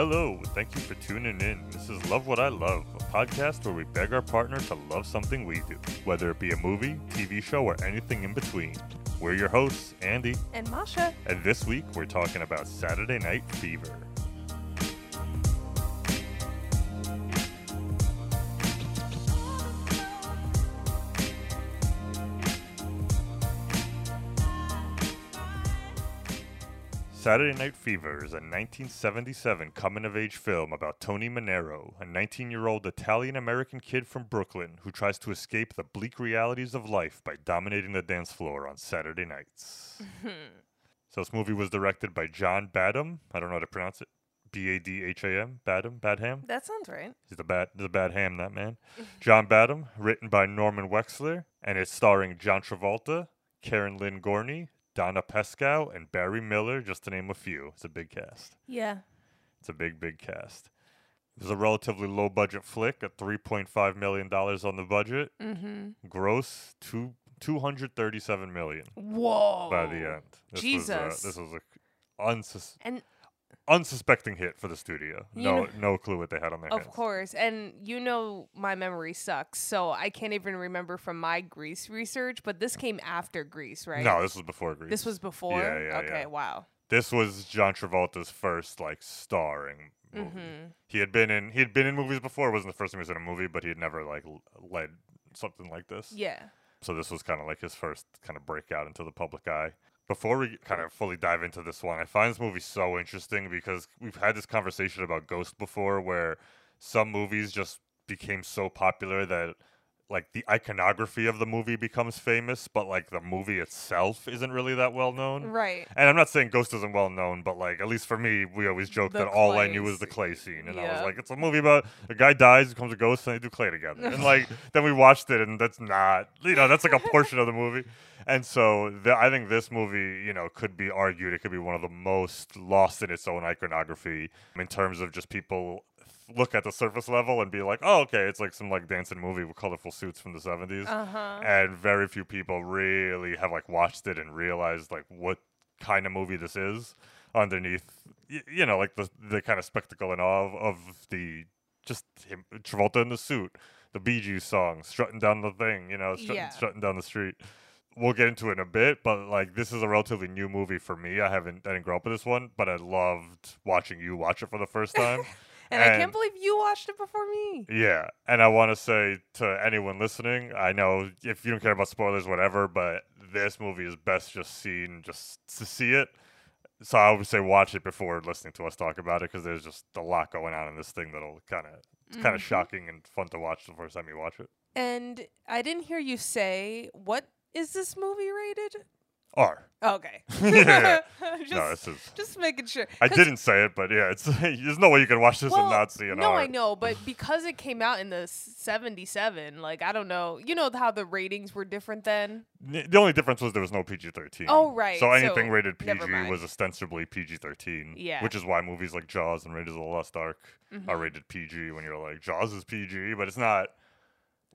Hello, thank you for tuning in. This is Love What I Love, a podcast where we beg our partner to love something we do, whether it be a movie, TV show, or anything in between. We're your hosts, Andy, And Masha. and this week we're talking about Saturday Night Fever. Saturday Night Fever is a 1977 coming of age film about Tony Manero, a 19 year old Italian American kid from Brooklyn who tries to escape the bleak realities of life by dominating the dance floor on Saturday nights. so, this movie was directed by John Badham. I don't know how to pronounce it. B A D H A M? Badham? Badham? That sounds right. He's the bad, the bad ham, that man. John Badham, written by Norman Wexler, and it's starring John Travolta, Karen Lynn Gorney, Donna Pescow, and Barry Miller, just to name a few. It's a big cast. Yeah. It's a big, big cast. It was a relatively low budget flick at $3.5 million on the budget. Mm-hmm. Gross, two, 237 million Whoa. by the end. This Was, Jesus. uh, this was a unsus- And unsuspecting hit for the studio. You No, know- no clue what they had on their of hands. course, and you know my memory sucks, so I can't even remember from my Grease research. But this came after Grease, right? No, this was before Grease. This was before. Yeah, yeah, okay. yeah. Wow. this was John Travolta's first like starring movie. Mm-hmm. He had been in he had been in movies before. It wasn't the first time he was in a movie, but he had never like led something like this. Yeah. So this was kind of like his first kind of breakout into the public eye. Before we kind of fully dive into this one, I find this movie so interesting because we've had this conversation about Ghost before, where some movies just became so popular that like the iconography of the movie becomes famous, but like the movie itself isn't really that well known. Right. And I'm not saying Ghost isn't well known, but like at least for me, we always joke that all I knew was the clay scene, and I was like, it's a movie about a guy dies, becomes a ghost, and they do clay together. and like then we watched it, and that's not, you know, that's like a portion of the movie. And so the, I think this movie, you know, could be argued it could be one of the most lost in its own iconography in terms of just people look at the surface level and be like, oh, okay, it's like some like dancing movie with colorful suits from the 70s Uh huh. and very few people really have like watched it and realized like what kind of movie this is underneath y- you know like the the kind of spectacle and awe of, of the just him Travolta in the suit the Bee Gees song strutting down the thing you know strutting, Yeah. strutting down the street we'll get into it in a bit but like this is a relatively new movie for me I haven't I didn't grow up with this one but I loved watching you watch it for the first time And, I can't believe you watched it before me. yeah, and I want to say to anyone listening, I know if you don't care about spoilers, whatever, but this movie is best just seen just to see it. So I would say watch it before listening to us talk about it because there's just a lot going on in this thing that'll kind of it's kind of mm-hmm. shocking and fun to watch the first time you watch it. And I didn't hear you say what is this movie rated? R. Okay. Yeah. just, no, this is. just making sure. I didn't say it, but yeah, it's there's no way you can watch this Well, and not see an no, R. I know, but because it came out in the '77, like I don't know, you know how the ratings were different then. The only difference was there was no PG-13. Oh, right, So anything so rated PG was ostensibly PG-13. Yeah. Which is why movies like Jaws and Raiders of the Lost Ark are Mhm. rated PG. When you're like Jaws is PG, but it's not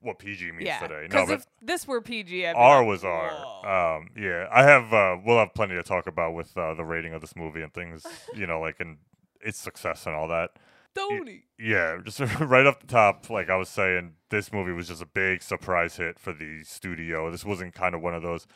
what PG means Yeah, today. No, because if this were PG, I'd be R like, was R. "Whoa." Um, yeah, I have. Uh, we'll have plenty to talk about with uh, the rating of this movie and things. You know, like and its success and all that. Tony. Yeah, just right off the top, like I was saying, this movie was just a big surprise hit for the studio. This wasn't kind of one of those.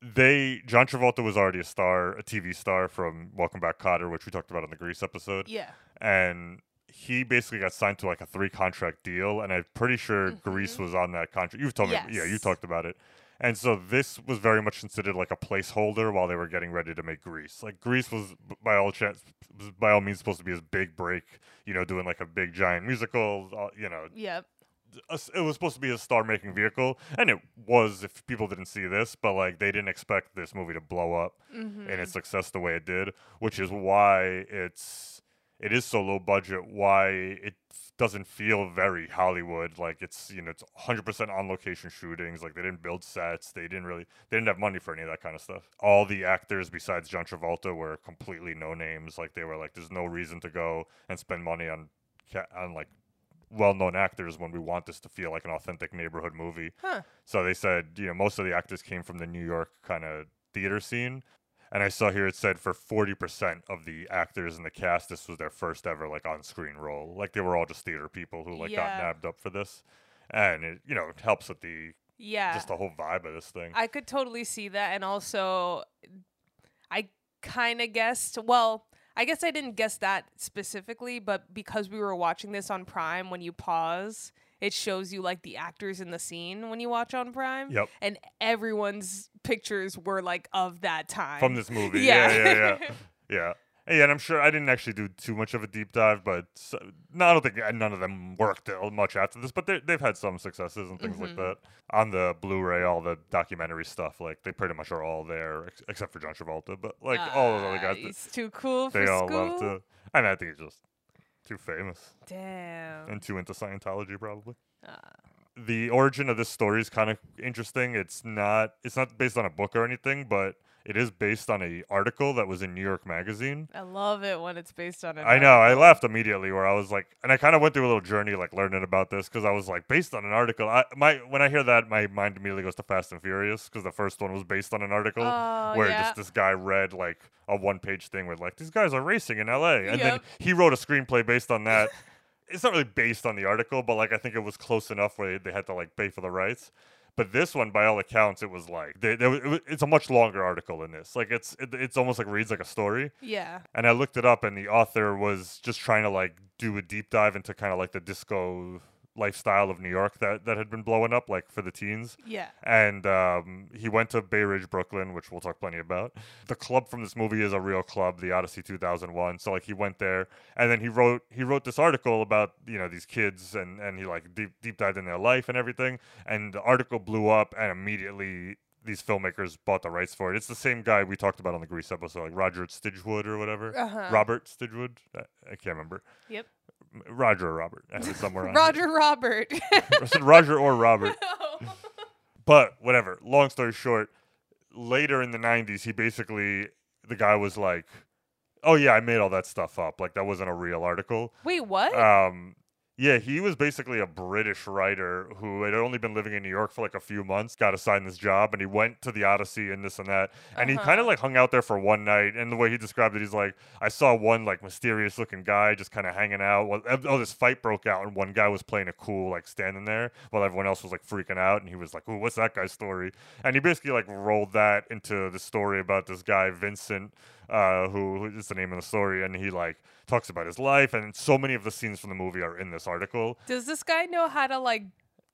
They John Travolta was already a star, a TV star from Welcome Back, Kotter, which we talked about on the Grease episode, Yeah. and he basically got signed to like a three contract deal, and I'm pretty sure Grease Mhm. was on that contract. You've told me, yeah, you talked about it. And so this was very much considered like a placeholder while they were getting ready to make Grease. Like Grease was by all chance, was by all means, supposed to be his big break. You know, doing like a big giant musical. Uh, you know, Yep. s- it was supposed to be a star-making vehicle, and it was. If people didn't see this, but like they didn't expect this movie to blow up Mm-hmm. and its success the way it did, which is why it's it is so low budget. Why it doesn't feel very Hollywood. Like it's you know it's 100% on location shootings. Like they didn't build sets. They didn't really they didn't have money for any of that kind of stuff. All the actors besides John Travolta were completely no names. Like they were like there's no reason to go and spend money on on like well-known actors when we want this to feel like an authentic neighborhood movie. Huh. So they said, you know, most of the actors came from the New York kind of theater scene. And I saw here it said for 40% of the actors in the cast, this was their first ever like on-screen role. Like they were all just theater people who like got Yeah. nabbed up for this, and it you know it helps with the Yeah. just the whole vibe of this thing. I could totally see that. And also, I kind of guessed, well, I guess I didn't guess that specifically, but because we were watching this on Prime, when you pause, it shows you like the actors in the scene when you watch on Prime. Yep. And everyone's pictures were like of that time. From this movie, Yeah. yeah, yeah, yeah, yeah. Yeah, and I'm sure I didn't actually do too much of a deep dive, but s no, I don't think uh, none of them worked uh, much after this. But they, they've had some successes and things like Mhm. that on the Blu-ray. All the documentary stuff, like they pretty much are all there, ex- except for John Travolta. But like all those other Ah, guys, th- He's too cool for they all school. love to. And I think it's just too famous Damn. and too into Scientology, probably. Ah. the origin of this story is kind of interesting. It's not it's not based on a book or anything, but it is based on a article that was in New York Magazine. I love it when it's based on. an I know. I laughed immediately where I was like, and I kind of went through a little journey like learning about this because I was like, based on an article. I my when I hear that, my mind immediately goes to Fast and Furious because the first one was based on an article Oh, where yeah. just this guy read like a one page thing with like these guys are racing in L.A. and then he wrote a screenplay based on that. it's not really based on the article, but like I think it was close enough where they had to like pay for the rights. But this one, by all accounts, it was like they, they, it was, it's a much longer article than this. Like it's it, it's almost like reads like a story. Yeah. And I looked it up, and the author was just trying to like do a deep dive into kind of like the disco lifestyle of New York that that had been blowing up like for the teens Yeah. and um, he went to Bay Ridge, Brooklyn, which we'll talk plenty about. The club from this movie is a real club, the Odyssey 2001. So like he went there, and then he wrote he wrote this article about you know these kids, and and he like deep deep dived in their life and everything. And the article blew up, and immediately these filmmakers bought the rights for it. It's the same guy we talked about on the Grease episode, like Roger Stigwood or whatever. Uh-huh. Robert Stigwood, I, I can't remember. Yep. Roger or Robert, I have it somewhere. on. Roger Robert. I said Roger or Robert. But whatever. Long story short, later in the 90s, he basically, the guy was like, oh, yeah, I made all that stuff up. Like, that wasn't a real article. Wait, what? Um, yeah, he was basically a British writer who had only been living in New York for like a few months, got assigned this job, and he went to the Odyssey and this and that. And he kind Uh-huh. of like hung out there for one night. And the way he described it, he's like, I saw one like mysterious looking guy just kind of hanging out. Well, oh, this fight broke out, and one guy was playing a cool, like standing there while everyone else was like freaking out. And he was like, Ooh, what's that guy's story? And he basically like rolled that into the story about this guy, Vincent, uh, who who is the name of the story. And he like talks about his life. And so many of the scenes from the movie are in this article. Does this guy know how to like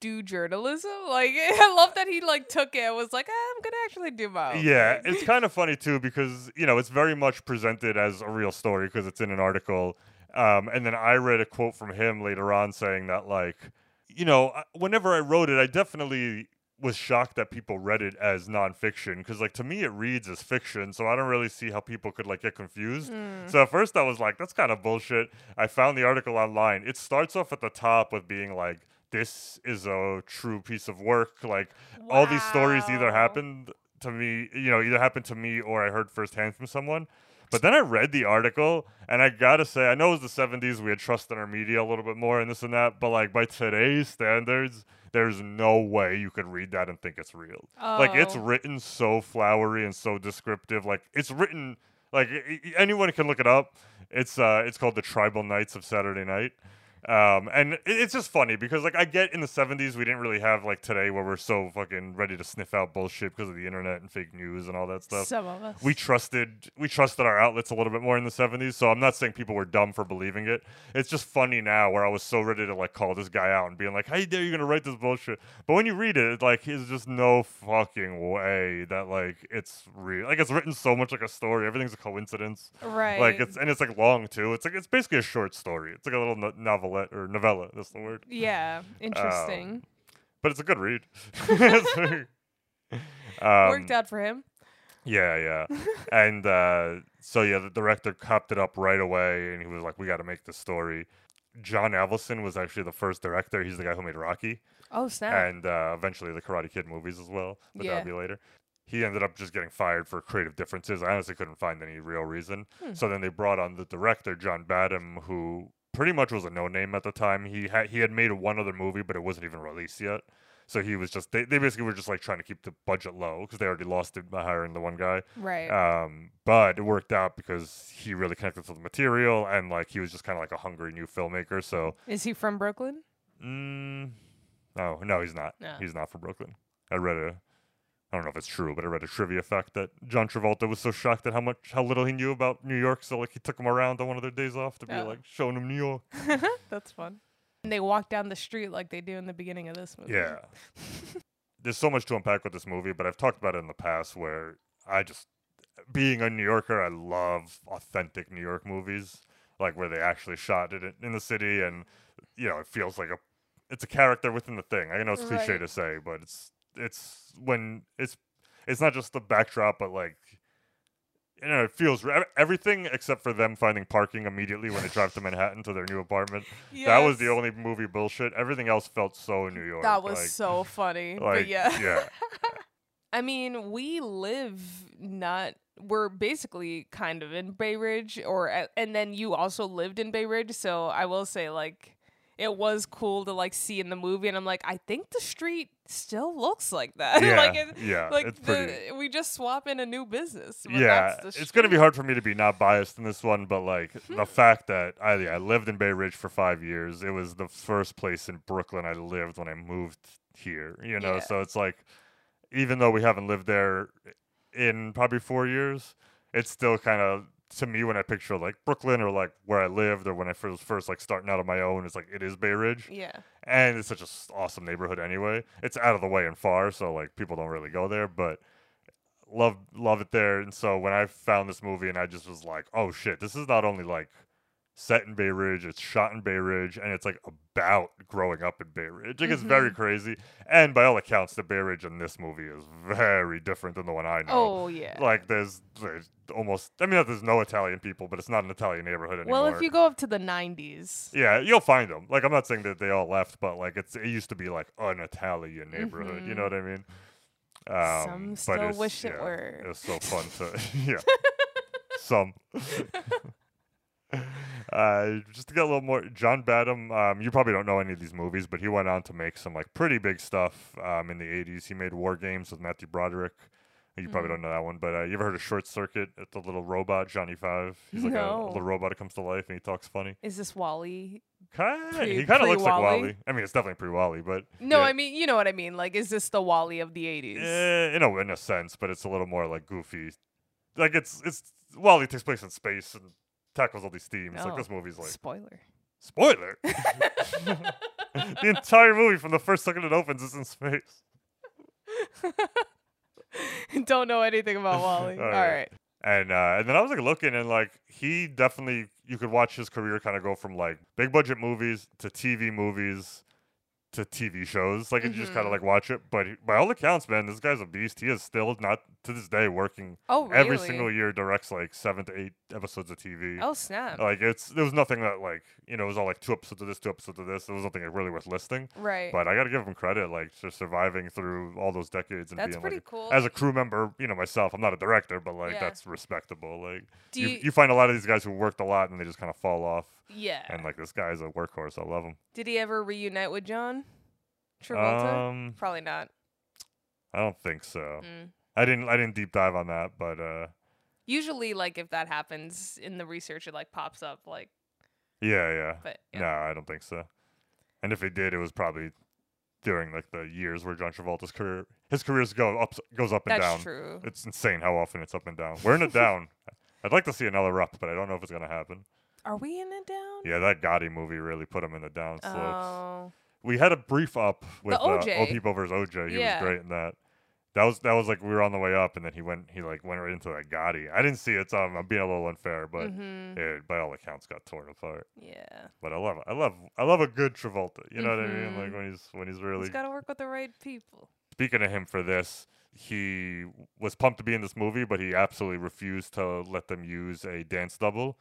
do journalism? Like, I love that he like took it. and Was like, "Ah, I'm gonna actually do my own Yeah, thing." it's kind of funny too because you know it's very much presented as a real story because it's in an article. Um, and then I read a quote from him later on saying that like, you know, whenever I wrote it, I definitely was shocked that people read it as nonfiction because like to me it reads as fiction, so I don't really see how people could like get confused. Mm. So at first I was like, that's kind of bullshit. I found the article online. It starts off at the top with being like, this is a true piece of work. Like all these stories either happened to me, you know, either happened to me or I heard firsthand from someone. But then I read the article and I gotta say, I know it was the 70s, we had trust in our media a little bit more and this and that, but like by today's standards, there's no way you could read that and think it's real. Like it's Oh. written so flowery and so descriptive. Like it's written like anyone can look it up. It's uh it's called the Tribal Nights of Saturday Night. Um, and it's just funny because like I get in the 70s we didn't really have like today where we're so fucking ready to sniff out bullshit because of the internet and fake news and all that stuff. Some of us. we trusted we trusted our outlets a little bit more in the 70s so i'm not saying people were dumb for believing it it's just funny now where i was so ready to like call this guy out and being like how dare you gonna write this bullshit but when you read it like there's just no fucking way that like it's real like it's written so much like a story everything's a coincidence right. like it's and it's like long too it's like it's basically a short story it's like a little no- novelette or novella that's the word yeah. Interesting. but it's a good read um, Worked out for him. yeah, yeah. and uh, so yeah, the director copped it up right away, and he was like, "We got to make this story." John Avildsen was actually the first director. He's the guy who made Rocky, Oh snap. and uh, eventually the Karate Kid movies as well. But Yeah. that'll be later. He ended up just getting fired for creative differences. I honestly couldn't find any real reason. Hmm. So then they brought on the director, John Badham, who pretty much was a no name at the time. He had he had made one other movie, but it wasn't even released yet. So he was just they, they basically were just like trying to keep the budget low because they already lost it by hiring the one guy. Right. Um, but it worked out because he really connected to the material and like he was just kind of like a hungry new filmmaker. So Is he from Brooklyn? mm, no, no, he's not. No. He's not from Brooklyn. I read a I don't know if it's true, but I read a trivia fact that John Travolta was so shocked at how much how little he knew about New York, so like he took him around on one of their days off to be Oh. like showing him New York. That's fun. And they walk down the street like they do in the beginning of this movie. Yeah. There's so much to unpack with this movie, but I've talked about it in the past where I just being a New Yorker, I love authentic New York movies, like where they actually shot it in- in the city and you know, it feels like a it's a character within the thing. I know it's cliche Right. to say, but it's it's when it's it's not just the backdrop but like you know, it feels everything except for them finding parking immediately when they drive to Manhattan to their new apartment. That was the only movie bullshit. Everything else felt so New York. That was like, so funny. like, but yeah. yeah. I mean, we live not. We're basically kind of in Bay Ridge, or and then you also lived in Bay Ridge. So I will say, like, it was cool to like see in the movie, and I'm like, I think the street still looks like that. Yeah, like, it, yeah, like the, we just swap in a new business. yeah, that's the it's gonna be hard for me to be not biased in this one, but like the hmm. fact that I yeah, I lived in Bay Ridge for five years, it was the first place in Brooklyn I lived when I moved here. You know, Yeah. so it's like even though we haven't lived there in probably four years, it's still kind of to me when I picture like Brooklyn or like where I lived or when I first first like starting out on my own, it's like it is Bay Ridge. Yeah. and it's such an awesome neighborhood anyway. It's out of the way and far, so like people don't really go there, but love love it there. And so when I found this movie and I just was like, oh shit, this is not only like set in Bay Ridge, it's shot in Bay Ridge, and it's like about growing up in Bay Ridge. Like it's very crazy. And by all accounts, the Bay Ridge in this movie is very different than the one I know. Oh yeah. Like there's there's almost I mean there's no Italian people, but it's not an Italian neighborhood anymore. well, if you go up to the '90s, Yeah, you'll find them. Like I'm not saying that they all left, but like it's it used to be like an Italian neighborhood. You know what I mean? Um, Mm-hmm. Some still it's- wish it were. It was so fun to yeah. Some. Uh, just to get a little more, John Badham. Um, you probably don't know any of these movies, but he went on to make some like pretty big stuff um, in the '80s. He made War Games with Matthew Broderick. You probably Mm. don't know that one, but uh, you ever heard of Short Circuit? It's the little robot Johnny Five. He's like a, a little robot that comes to life and he talks funny. is this WALL-E? Kind Pre- he kind of looks like? WALL-E. I mean, it's definitely pre WALL-E, but No, yeah. I mean you know what I mean. Like, is this the WALL-E of the '80s? Eh, in a in a sense, but it's a little more like goofy. Like it's it's WALL-E takes place in space and tackles all these themes. Like Oh, this movie's like Spoiler. spoiler. the entire movie from the first second it opens is in space. Don't know anything about WALL-E. All All right. right. And uh, and then I was like looking and like he definitely you could watch his career kind of go from like big budget movies to TV movies to TV shows. Like and you just kind of Mhm. like watch it. But he- by all accounts, man, this guy's a beast. He is still not to this day working Oh, really? every single year directs like seven to eight episodes of TV. Oh, snap. Like it's there was nothing that like you know it was all like two episodes of this, two episodes of this. There was nothing like, really worth listing. right. But I got to give him credit, like for surviving through all those decades and That's being pretty like cool. as a crew member. You know, myself, I'm not a director, but like Yeah. that's respectable. Like you, you- you find a lot of these guys who worked a lot and they just kind of fall off. Yeah. And like this guy's a workhorse. I love him. Did he ever reunite with John Travolta? Um, Probably not. I don't think so. Mm. I didn't. I didn't deep dive on that, but uh, Usually, like if that happens in the research, it like pops up. Like, yeah, yeah. but yeah. No, I don't think so. And if it did, it was probably during like the years where John Travolta's career, his careers go up, goes up and that's down. true. It's insane how often it's up and down. We're in a down. I'd like to see another up, but I don't know if it's gonna happen. Are we in it down? Yeah, that Gotti movie really put him in the down slopes. Oh, we had a brief up with uh, OJ. Old People versus OJ. He Yeah. was great in that. That was that was like we were on the way up, and then he went he like went right into that Gotti. I didn't see it, so I'm, I'm being a little unfair, but Mhm. it by all accounts got torn apart. yeah. But I love. I love I love a good Travolta. You know what I mean? Like when he's when he's really He's got to work with the right people. speaking of him for this, he was pumped to be in this movie, but he absolutely refused to let them use a dance double.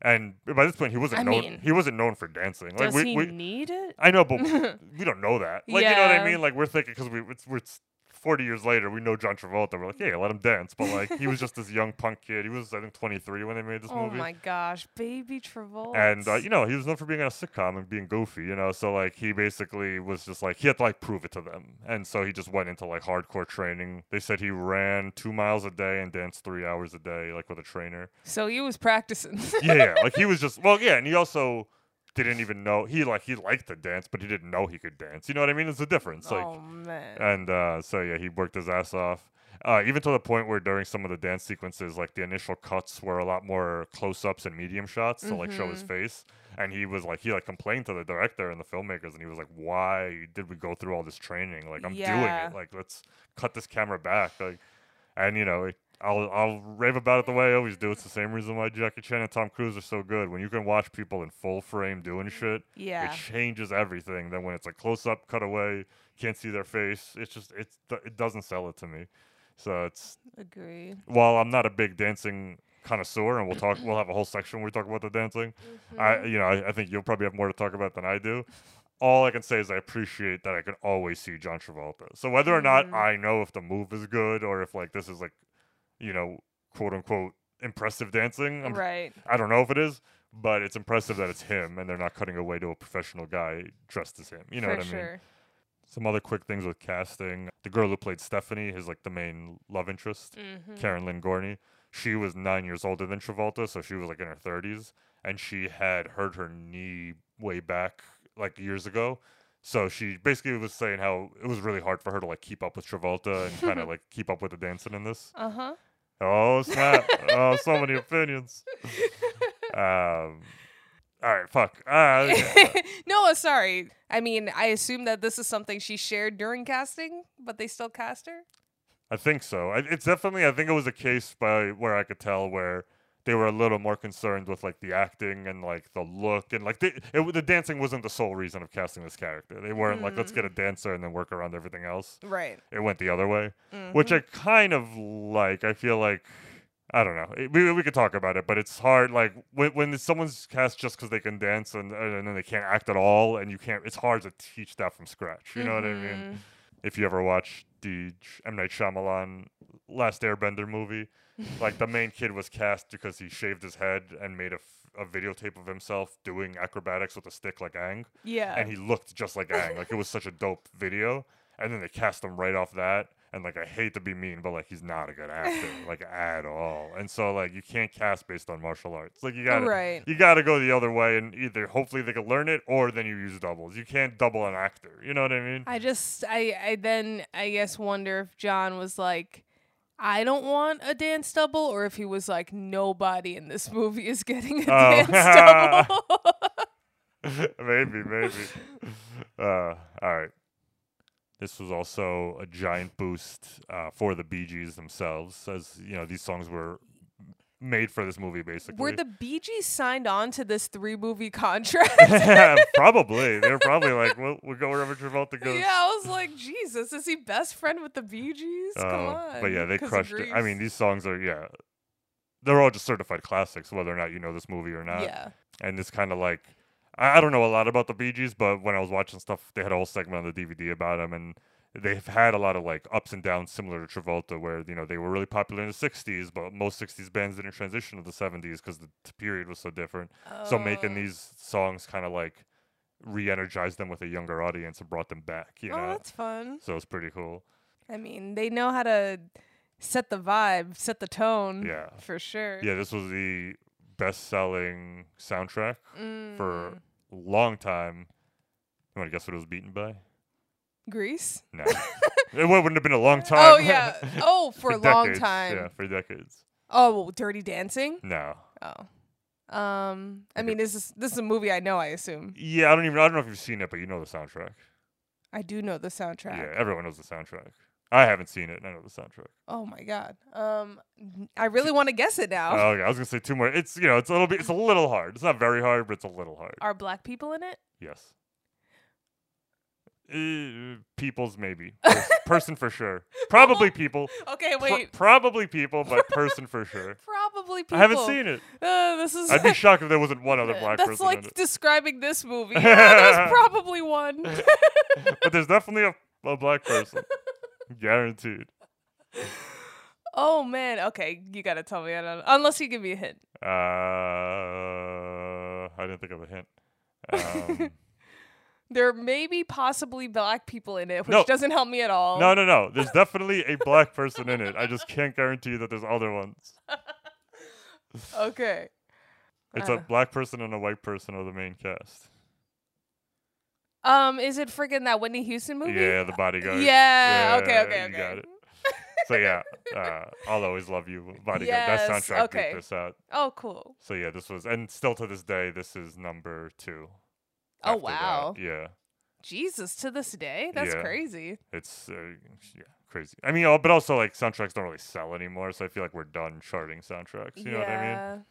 And by this point, he wasn't I known. mean, he wasn't known for dancing. Like Does we, he we need it? I know, but we don't know that. Like you know what I Yeah. mean? Like we're thinking because we it's, we're s- 40 years later, we know John Travolta. We're like, yeah, let him dance. But like, he was just this young punk kid. He was, I think, 23 when they made this oh movie. Oh my gosh, baby Travolta. And uh, you know, he was known for being on a sitcom and being goofy, you know. So like, he basically was just like he had to like prove it to them, and so he just went into like hardcore training. They said he ran two miles a day and danced three hours a day, like with a trainer. so he was practicing. yeah, yeah, like he was just well, yeah, and he also didn't even know he like he liked to dance, but he didn't know he could dance. You know what I mean? It's a difference. Like, oh man. and uh, so yeah, he worked his ass off. Uh, even to the point where during some of the dance sequences, like the initial cuts were a lot more close-ups and medium shots to like show his face. And he was like, he like complained to the director and the filmmakers, and he was like, "Why did we go through all this training? Like, I'm doing Yeah. it. Like, let's cut this camera back." Like, and you know, I'll I'll rave about it the way I always do. It's the same reason why Jackie Chan and Tom Cruise are so good. When you can watch people in full frame doing shit, yeah. it changes everything. Then when it's a close up, cut away, can't see their face. It's just it's it doesn't sell it to me. So it's Agree. while I'm not a big dancing connoisseur, and we'll talk. We'll have a whole section where we talk about the dancing. I you know I, I think you'll probably have more to talk about than I do. All I can say is I appreciate that I can always see John Travolta. So whether or not Mhm. I know if the move is good or if like this is like, you know, quote unquote impressive dancing, I'm right. I don't know if it is, but it's impressive that it's him and they're not cutting away to a professional guy dressed as him. You know For what I mean? sure. Some other quick things with casting. The girl who played Stephanie is like the main love interest, Mm-hmm. Karen Lynn Gorney. She was nine years older than Travolta, so she was like in her 30s, and she had hurt her knee way back like years ago. So she basically was saying how it was really hard for her to like keep up with Travolta and kind of like keep up with the dancing in this. Uh huh. Oh snap! oh, so many opinions. Um, all right, fuck. Uh, no, uh, sorry. I mean, I assume that this is something she shared during casting, but they still cast her. I think so. I, it's definitely. I think it was a case by where I could tell where they were a little more concerned with like the acting and like the look and like the it, the dancing wasn't the sole reason of casting this character. They weren't like let's get a dancer and then work around everything else. Right. It went the other way, which I kind of like. I feel like. I don't know. It- we, we could talk about it, but it's hard. Like when when someone's cast just because they can dance and and then they can't act at all, and you can't. It's hard to teach that from scratch. You know what I mean? Mm-hmm. if you ever watched the M Night Shyamalan Last Airbender movie, like the main kid was cast because he shaved his head and made a, f- a videotape of himself doing acrobatics with a stick like Aang, Yeah. and he looked just like Aang. Like it was such a dope video, and then they cast him right off that. And like I hate to be mean, but like he's not a good actor, like at all. And so like you can't cast based on martial arts. Like you gotta Right. you gotta go the other way and either hopefully they can learn it or then you use doubles. You can't double an actor. You know what I mean? I just, I, I then, I guess, wonder if John was like, I don't want a dance double, or if he was like, nobody in this movie is getting a Oh. dance double. maybe, maybe. Uh, all right. This was also a giant boost uh, for the Bee Gees themselves, as you know these songs were made for this movie, basically. Were the Bee Gees signed on to this three movie contract? probably they were probably like, "We'll, we'll go wherever Travolta goes." yeah, I was like, Jesus, is he best friend with the Bee Gees? Come Uh, on. But yeah, they crushed it. I mean, these songs are yeah, they're all just certified classics, whether or not you know this movie or not. yeah, and it's kind of like I, I don't know a lot about the Bee Gees, but when I was watching stuff, they had a whole segment on the DVD about them, and they've had a lot of like ups and downs similar to Travolta, where you know they were really popular in the '60s, but most '60s bands didn't transition to the '70s because the period was so different. So making Oh. these songs kind of like re-energized them with a younger audience and brought them back, you Oh, know. that's fun. So it's pretty cool. I mean, they know how to set the vibe, set the tone. Yeah. for sure. Yeah, this was the best-selling soundtrack Mm, for a long time. You want to guess what it was beaten by? Grease. No. it wouldn't have been a long time. Oh yeah. Oh, for, a long decades. time. Yeah, for decades. Oh, well, Dirty Dancing. No. Oh. Um. I mean, this is this is a movie I know. I assume. Yeah, I don't even. I don't know if you've seen it, but you know the soundtrack. I do know the soundtrack. Yeah, everyone knows the soundtrack. I haven't seen it. and I know the soundtrack. Oh my god. Um. I really want to guess it now. Oh, okay. I was gonna say two more. It's you know, it's a little bit. It's a little hard. It's not very hard, but it's a little hard. Are black people in it? Yes. Uh, people's maybe person for sure. Probably people. Okay, wait. probably people, but person for sure. Probably people. I haven't seen it. Uh, this is. I'd be shocked if there wasn't one other black That's person like describing this movie. Yeah, there's probably one. But there's definitely a, a black person. Guaranteed. Oh man. Okay, you gotta tell me. I don't, unless you give me a hint. Uh, I didn't think of a hint. Um, There may be possibly black people in it, which No. doesn't help me at all. no, no, no. There's definitely a black person in it. I just can't guarantee that there's other ones. Okay. It's Uh. a black person and a white person are the main cast. Um, is it freaking that Whitney Houston movie? Yeah, the bodyguard. Yeah, okay, okay, You okay. got it. So yeah, uh, I'll always love you, bodyguard. Yes, that soundtrack okay. beat this out. Oh, cool. So yeah, this was, and still to this day, this is number two. Oh, after that. wow. Yeah, Jesus, to this day, that's Yeah. crazy. it's uh, yeah crazy. I mean, but also like soundtracks don't really sell anymore, so I feel like we're done charting soundtracks. You know what I mean?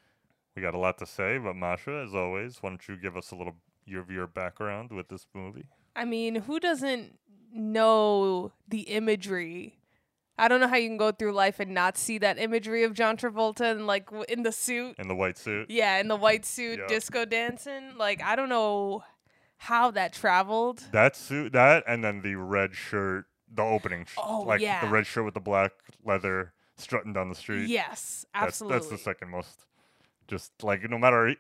We got a lot to say, but Masha, as always, why don't you give us a little your your background with this movie? I mean, who doesn't know the imagery? I don't know how you can go through life and not see that imagery of John Travolta and like w- in the suit. In the white suit. Yeah, in the white suit, Yeah. disco dancing. Like I don't know how that traveled. That suit, that, and then the red shirt, the opening, sh- Oh, like yeah. the red shirt with the black leather strutting down the street. Yes, That's, absolutely. that's the second most. Just like no matter,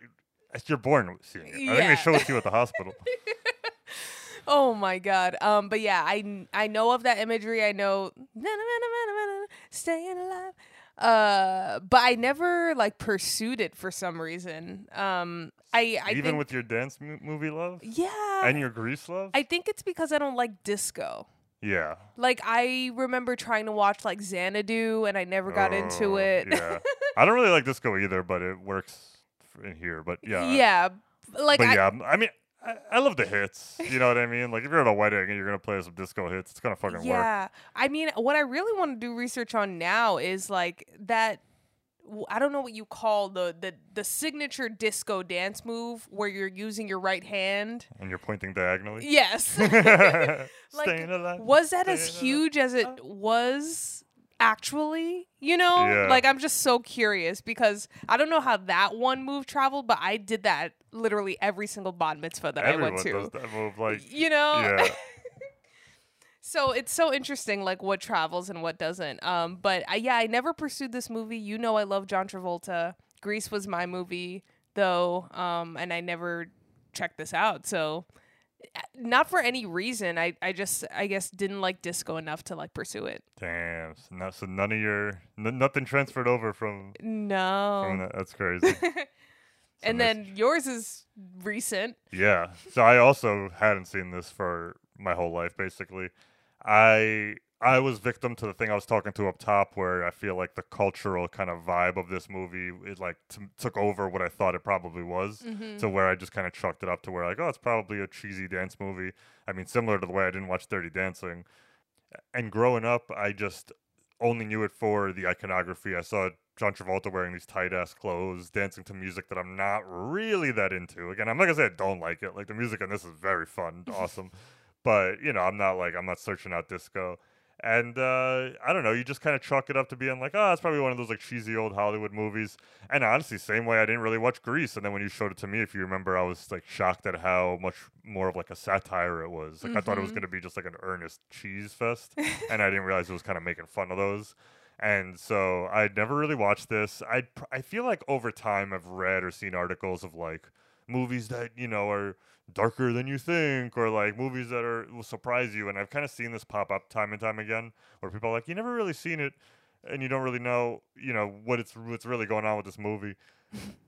you're born seeing it. I think they show it to you at the hospital. Oh my god. Um, but yeah, I I know of that imagery. I know staying alive. Uh, but I never like pursued it for some reason. Um, I I Even think, with your dance mo- movie love yeah. and your Grease love. I think it's because I don't like disco. yeah. Like I remember trying to watch like Xanadu and I never got into Oh, it. Yeah. I don't really like disco either, but it works in here. But yeah. yeah. Like But I, yeah, I mean, I, I love the hits. You know what I mean? Like if you're at a wedding and you're gonna play some disco hits, it's gonna fucking work. Yeah. I mean, what I really want to do research on now is like that I don't know what you call the the the signature disco dance move where you're using your right hand. And you're pointing diagonally. Yes. Staying alive. was that as staying alive. huge as it was actually? You know? Yeah. Like I'm just so curious because I don't know how that one move traveled, but I did that literally every single bat mitzvah that Everyone I went to. does that move. Like, you know? yeah. So it's so interesting, like what travels and what doesn't. Um, but I, yeah, I never pursued this movie. You know, I love John Travolta. Grease was my movie, though, um, and I never checked this out. So, uh, not for any reason. I, I just, I guess, didn't like disco enough to like pursue it. Damn. So, so none of your n- nothing transferred over from. from No. that. That's crazy. and nice- then yours is recent. Yeah. So I also hadn't seen this for my whole life, basically. I I was victim to the thing I was talking to up top, where I feel like the cultural kind of vibe of this movie it like t- took over what I thought it probably was. Mhm. To where I just kind of chucked it up to where like, oh, it's probably a cheesy dance movie. I mean, similar to the way I didn't watch Dirty Dancing. And growing up, I just only knew it for the iconography. I saw John Travolta wearing these tight ass clothes, dancing to music that I'm not really that into. Again, I'm not gonna say I don't like it. Like the music in this is very fun, awesome. But you know, I'm not like I'm not searching out disco. And uh, I don't know, you just kind of chalk it up to being like, oh, it's probably one of those like cheesy old Hollywood movies. And honestly, same way I didn't really watch Grease. And then when you showed it to me, if you remember, I was like shocked at how much more of like a satire it was. Like I thought it was Mhm. gonna be just like an earnest cheese fest, and I didn't realize it was kind of making fun of those. And so I never really watched this. I I feel like over time I've read or seen articles of like movies that you know are darker than you think, or like movies that are will surprise you. And I've kind of seen this pop up time and time again, where people are like, you never really seen it, and you don't really know, you know, what it's what's really going on with this movie.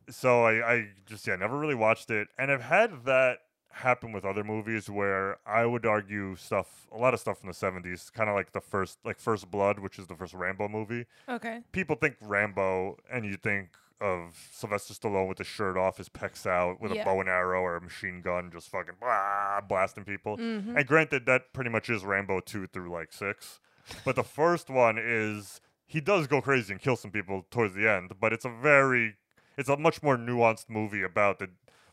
so I I just yeah never really watched it, and I've had that happen with other movies where I would argue stuff, a lot of stuff from the 70s, kind of like the first, like First Blood, which is the first Rambo movie. Okay. People think Rambo and you think of Sylvester Stallone with his shirt off, his pecs out, with Yeah. a bow and arrow or a machine gun, just fucking blah, blasting people. Mhm. And granted, that pretty much is Rambo 2 through like 6. But the first one is, he does go crazy and kill some people towards the end, but it's a very, it's a much more nuanced movie about the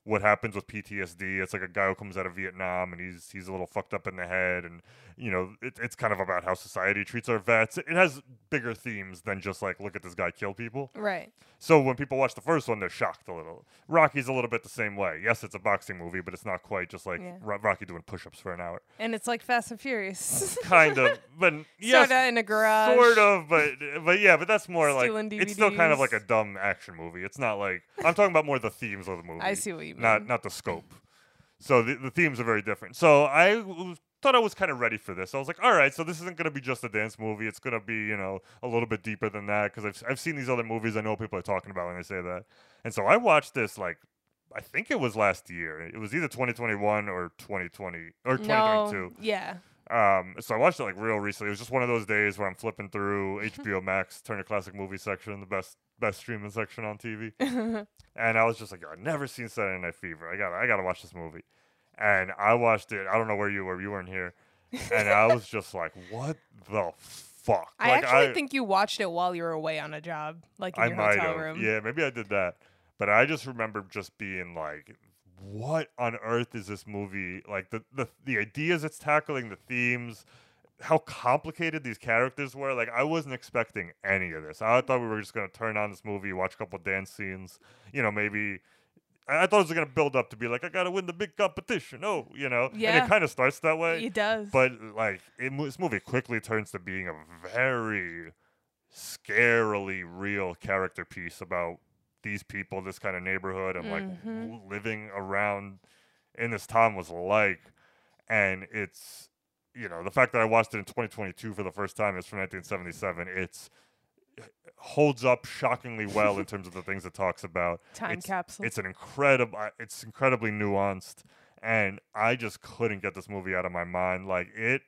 what happens with PTSD. It's like a guy who comes out of Vietnam and he's he's a little fucked up in the head, and you know it, it's kind of about how society treats our vets. It has bigger themes than just like look at this guy kill people. Right. So when people watch the first one, they're shocked a little. Rocky's a little bit the same way. Yes, it's a boxing movie, but it's not quite just like Yeah. Ro- Rocky doing push-ups for an hour. And it's like Fast and Furious. Kind of, but yes, Sorta in a garage. Sort of, but but yeah, but that's more Stealing like it's still kind of like a dumb action movie. It's not like I'm talking about more the themes of the movie. I see what you Not mm-hmm. not the scope. So the, the themes are very different. So I w- thought I was kind of ready for this. I was like, all right, so this isn't going to be just a dance movie. It's going to be, you know, a little bit deeper than that because I've, I've seen these other movies. I know people are talking about when they say that. And so I watched this like, I think it was last year. It was either 2021 or 2020 or 2022. no. Yeah. Um, so I watched it like real recently. It was just one of those days where I'm flipping through HBO Max, turn Turner Classic Movie section, the best best streaming section on TV, and I was just like, I've never seen Saturday Night Fever. I got I got to watch this movie, and I watched it. I don't know where you were. You weren't here, and I was just like, what the fuck? I like, actually think you watched it while you were away on a job, like in I your hotel have. room. Yeah, maybe I did that. But I just remember just being like, what on earth is this movie? Like the the, the ideas it's tackling, the themes, how complicated these characters were. Like I wasn't expecting any of this. I thought we were just gonna turn on this movie, watch a couple dance scenes, you know, maybe I I thought it was gonna build up to be like, I gotta win the big competition. Oh, you know. yeah. And it kind of starts that way. It does. But like it, this movie quickly turns to being a very scarily real character piece about these people, this kind of neighborhood, and like Mhm. w- living around in this town was like. And it's you know the fact that I watched it in 2022 for the first time is from 1977. It's it holds up shockingly well in terms of the things it talks about. Time it's- capsule. It's an incredible. It's incredibly nuanced, and I just couldn't get this movie out of my mind. Like it.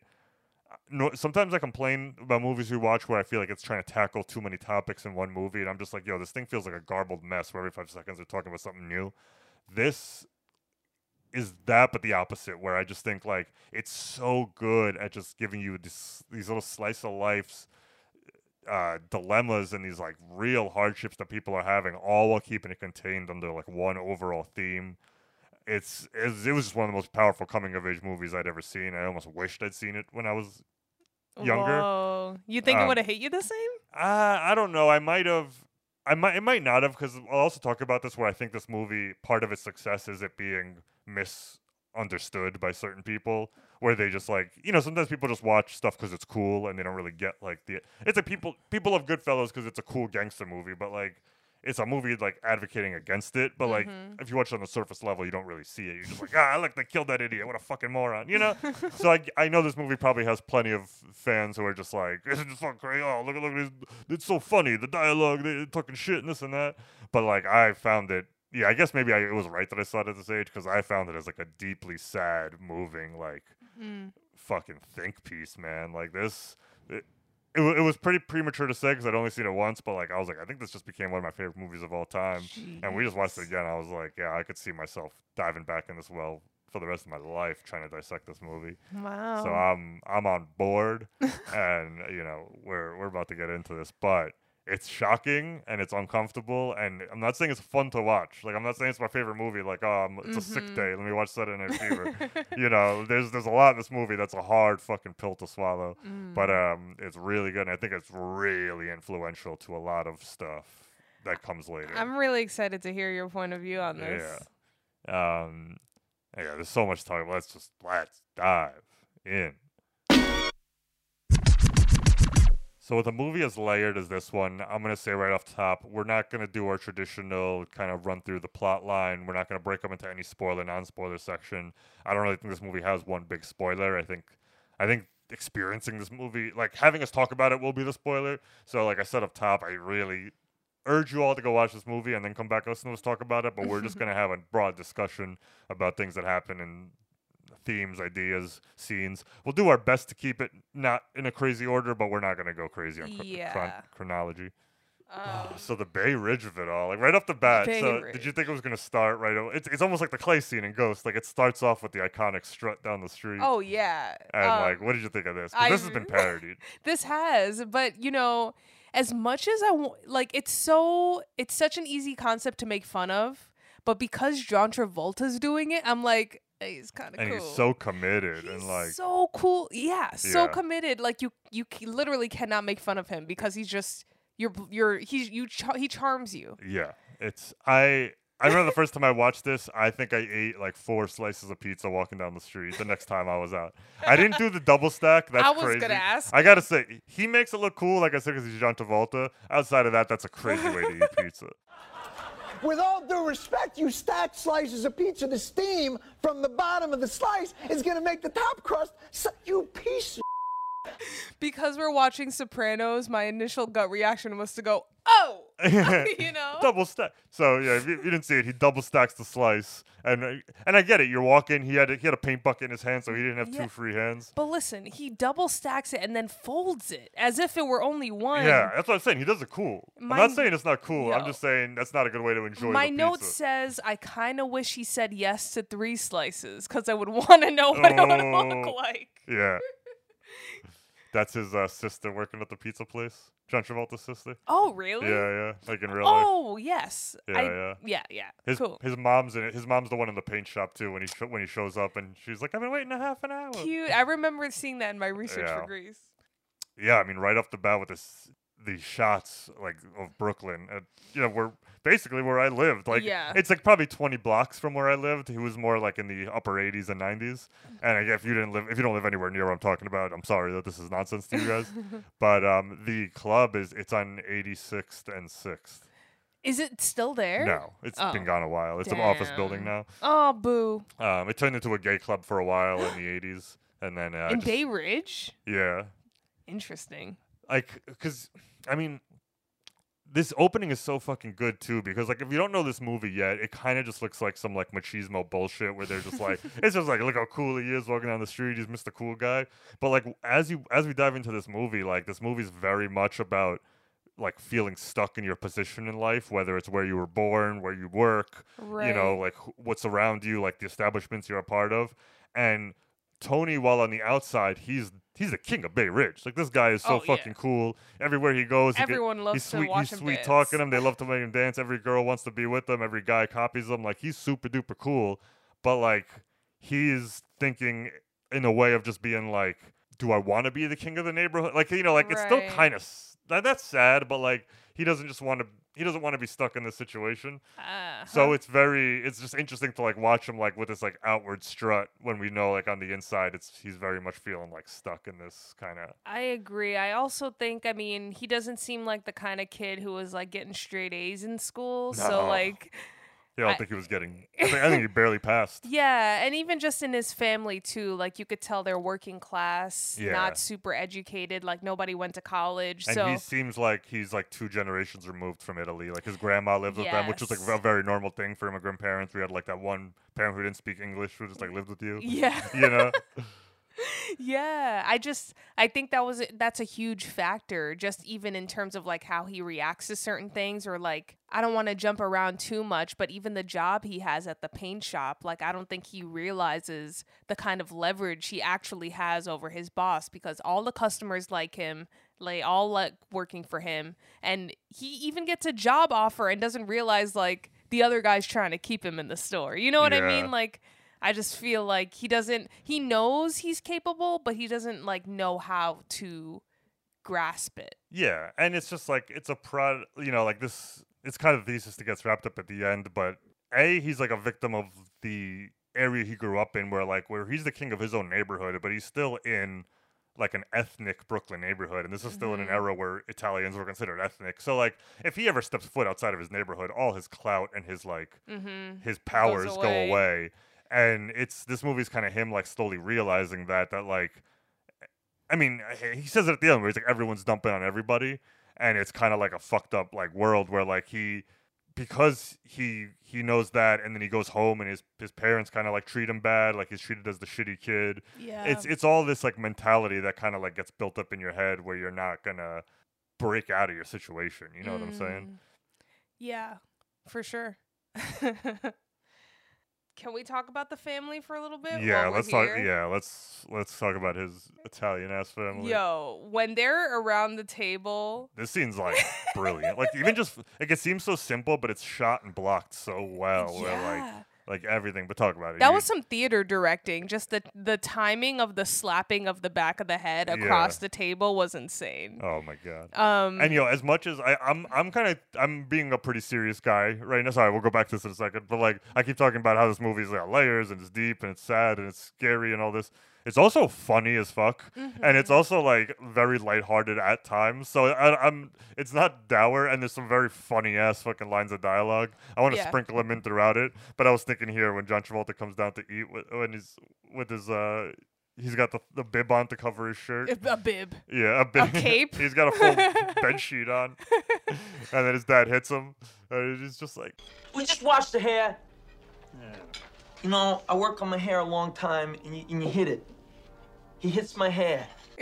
No, sometimes I complain about movies we watch where I feel like it's trying to tackle too many topics in one movie, and I'm just like, yo, this thing feels like a garbled mess where every five seconds they're talking about something new. This is that, but the opposite, where I just think like it's so good at just giving you this, these little slice of life's uh, dilemmas and these like real hardships that people are having, all while keeping it contained under like one overall theme. It's, it's it was just one of the most powerful coming of age movies I'd ever seen. I almost wished I'd seen it when I was younger. Whoa. You think it Um, would have hit you the same? uh, I don't know. I might have. I might. It might not have because I'll also talk about this where I think this movie part of its success is it being misunderstood by certain people. Where they just like you know sometimes people just watch stuff because it's cool and they don't really get like the. It's like people people love Goodfellas because it's a cool gangster movie, but like. It's a movie like advocating against it, but like Mhm. if you watch it on the surface level, you don't really see it. You're just like, ah, look, they killed that idiot. What a fucking moron, you know? so I, I know this movie probably has plenty of fans who are just like, this is just fucking crazy. Oh, look at look at this. It's so funny. The dialogue, they talking shit and this and that. But like, I found it. Yeah, I guess maybe I, it was right that I saw it at this age because I found it as like a deeply sad, moving, like Mm. fucking think piece, man. Like this. It, it, it was pretty premature to say because I'd only seen it once, but like I was like, I think this just became one of my favorite movies of all time. And we just watched it again. I was like, yeah, I could see myself diving back in this well for the rest of my life trying to dissect this movie. Wow. So I'm I'm on board, and you know we're we're about to get into this, but it's shocking and it's uncomfortable, and I'm not saying it's fun to watch. Like I'm not saying it's my favorite movie. Like oh, it's a sick Mhm. day. Let me watch Saturday Night Fever. you know, there's there's a lot in this movie that's a hard fucking pill to swallow, but Mm. um, it's really good. And I think it's really influential to a lot of stuff that comes later. I'm really excited to hear your point of view on this. Yeah. Um, yeah, there's so much to talk. about. Let's just let's dive in. So with a movie as layered as this one, I'm gonna say right off the top, we're not gonna do our traditional kind of run through the plot line. We're not gonna break them into any spoiler, non-spoiler section. I don't really think this movie has one big spoiler. I think, I think experiencing this movie, like having us talk about it, will be the spoiler. So like I said up top, I really urge you all to go watch this movie and then come back and listen to us talk about it. But we're just gonna have a broad discussion about things that happen and themes, ideas, scenes. We'll do our best to keep it not in a crazy order, but we're not gonna go crazy on chron- chron- chronology. Um, So the Bay Ridge of it all, like right off the bat. Bay so Ridge. did you think it was gonna start right? o- It's it's almost like the clay scene in Ghost. Like it starts off with the iconic strut down the street. oh yeah. And Um, like, what did you think of this? I this has been parodied. this has, but you know, as much as I want, like, it's so, it's such an easy concept to make fun of. But because John Travolta's doing it, I'm like, he's kind of and cool. he's so committed He's and like so cool. Yeah, so Yeah. committed. Like you, you literally cannot make fun of him because he's just you're you're he's you char- he charms you. yeah. It's I. I remember the first time I watched this, I think I ate like four slices of pizza walking down the street the next time I was out. I didn't do the double stack. That's I was crazy. gonna ask. I gotta say, he makes it look cool, like I said, because he's John Travolta. Outside of that, that's a crazy way to eat pizza. With all due respect, you stack slices of pizza. The steam from the bottom of the slice is gonna make the top crust. So, you piece because we're watching Sopranos, my initial gut reaction was to go, "Oh," you know. double stack. So yeah, if you, if you didn't see it, he double stacks the slice, and uh, and I get it. You're walking. He had a, he had a paint bucket in his hand, so he didn't have Yeah. two free hands. But listen, he double stacks it and then folds it as if it were only one. Yeah, that's what I'm saying. He does it cool. I'm not saying it's not cool. I'm just saying that's not a good way to enjoy My note pizza. says I kind of wish he said yes to three slices because I would want to know what it would Oh. look like. Yeah. That's his uh, sister working at the pizza place. John Travolta's sister. Oh, really? Yeah, yeah. Like in real life. Oh, yes. Yeah, I- yeah. yeah, yeah. His cool. his mom's in it. His mom's the one in the paint shop too. When he sho- when he shows up and she's like, "I've been waiting a half an hour." Cute. I remember seeing that in my research Yeah. for Grease. Yeah, I mean, right off the bat with this these shots like of Brooklyn, and you know, we're basically where I lived. Like, Yeah. it's like probably 20 blocks from where I lived. He was more like in the upper 80s and 90s. And if you didn't live, if you don't live anywhere near what I'm talking about, I'm sorry that this is nonsense to you guys. but um, the club is it's on 86th and 6th. Is it still there? No, it's Oh. been gone a while. It's an office building now. Oh, boo. Um, it turned into a gay club for a while in the 80s, and then uh, in just- Bay Ridge? yeah, Interesting. Like because I mean, this opening is so fucking good too because like if you don't know this movie yet, it kind of just looks like some like machismo bullshit where they're just like it's just like look how cool he is walking down the street, he's Mr. Cool Guy. But like as you as we dive into this movie, like this movie's very much about like feeling stuck in your position in life, whether it's where you were born, where you work, you know, like what's around you, like the establishments you're a part of. And Tony, while on the outside, he's he's the king of Bay Ridge. Like this guy is so Oh, yeah. fucking cool. Everywhere he goes, he get- Everyone loves he's to sweet. watch he's him sweet dance. talking him. They love to make him dance. Every girl wants to be with him. Every guy copies him. Like he's super duper cool. But like he's thinking in a way of just being like, do I want to be the king of the neighborhood? Like you know, like it's still kind of that, that's sad. But like he doesn't just want to. He doesn't want to be stuck in this situation. Uh, So it's very, it's just interesting to like watch him like with this like outward strut when we know like on the inside it's he's very much feeling like stuck in this kind of. I agree. I also think, I mean, he doesn't seem like the kind of kid who was like getting straight A's in school. So, No. Like, I don't I- think he was getting. I think, I think he barely passed. yeah. And even just in his family, too, like, you could tell they're working class, Yeah. not super educated. Like, nobody went to college. And so, he seems like he's like two generations removed from Italy. Like his grandma lived with them, which is like a very normal thing for immigrant parents. We had like that one parent who didn't speak English who just like lived with you. yeah. You know? Yeah, I just I think that was that's a huge factor just even in terms of like how he reacts to certain things or like I don't want to jump around too much, but even the job he has at the paint shop, like I don't think he realizes the kind of leverage he actually has over his boss because all the customers like him, they all like working for him and he even gets a job offer and doesn't realize like the other guy's trying to keep him in the store. You know what I mean? Like I just feel like he doesn't he knows he's capable, but he doesn't like know how to grasp it. Yeah, and it's just like it's a prod, you know, like this. It's kind of thesis that gets wrapped up at the end, but a he's like a victim of the area he grew up in, where like where he's the king of his own neighborhood, but he's still in like an ethnic Brooklyn neighborhood, and this is still in an Mhm. era where Italians were considered ethnic. So like, if he ever steps foot outside of his neighborhood, all his clout and his like Mm-hmm. his powers go away. away. And it's this movie's kind of him like slowly realizing that that like I mean, he says it at the end where he's like everyone's dumping on everybody and it's kind of like a fucked up like world where like he because he he knows that and then he goes home and his his parents kind of like treat him bad like he's treated as the shitty kid Yeah. it's it's all this like mentality that kind of like gets built up in your head where you're not gonna break out of your situation you know what i'm saying Mm. Yeah, for sure. Can we talk about the family for a little bit? Yeah, let's talk. here? Yeah, let's let's talk about his Italian ass family. Yo, when they're around the table, This scene's like brilliant. Like even just like it seems so simple, but it's shot and blocked so well. Where like Yeah. Like everything. But talk about it. that You- was some theater directing. Just the the timing of the slapping of the back of the head across Yeah. the table was insane. Oh my god. Um, And you know, as much as I, I'm, I'm kind of, I'm being a pretty serious guy right now. Sorry, we'll go back to this in a second. But like, I keep talking about how this movie's got layers and it's deep and it's sad and it's scary and all this. It's also funny as fuck, and Mm-hmm. it's also like very lighthearted at times. So I, I'm, it's not dour, and there's some very funny ass fucking lines of dialogue. I want to Yeah. sprinkle them in throughout it. But I was thinking here when John Travolta comes down to eat with, when he's with his, uh, he's got the, the bib on to cover his shirt. a bib. Yeah, a, bit, cape? he's got a full bed sheet on, and then his dad hits him, and he's just like, We just washed the hair. You know, I work on my hair a long time, and you, and you hit it. He hits my hair.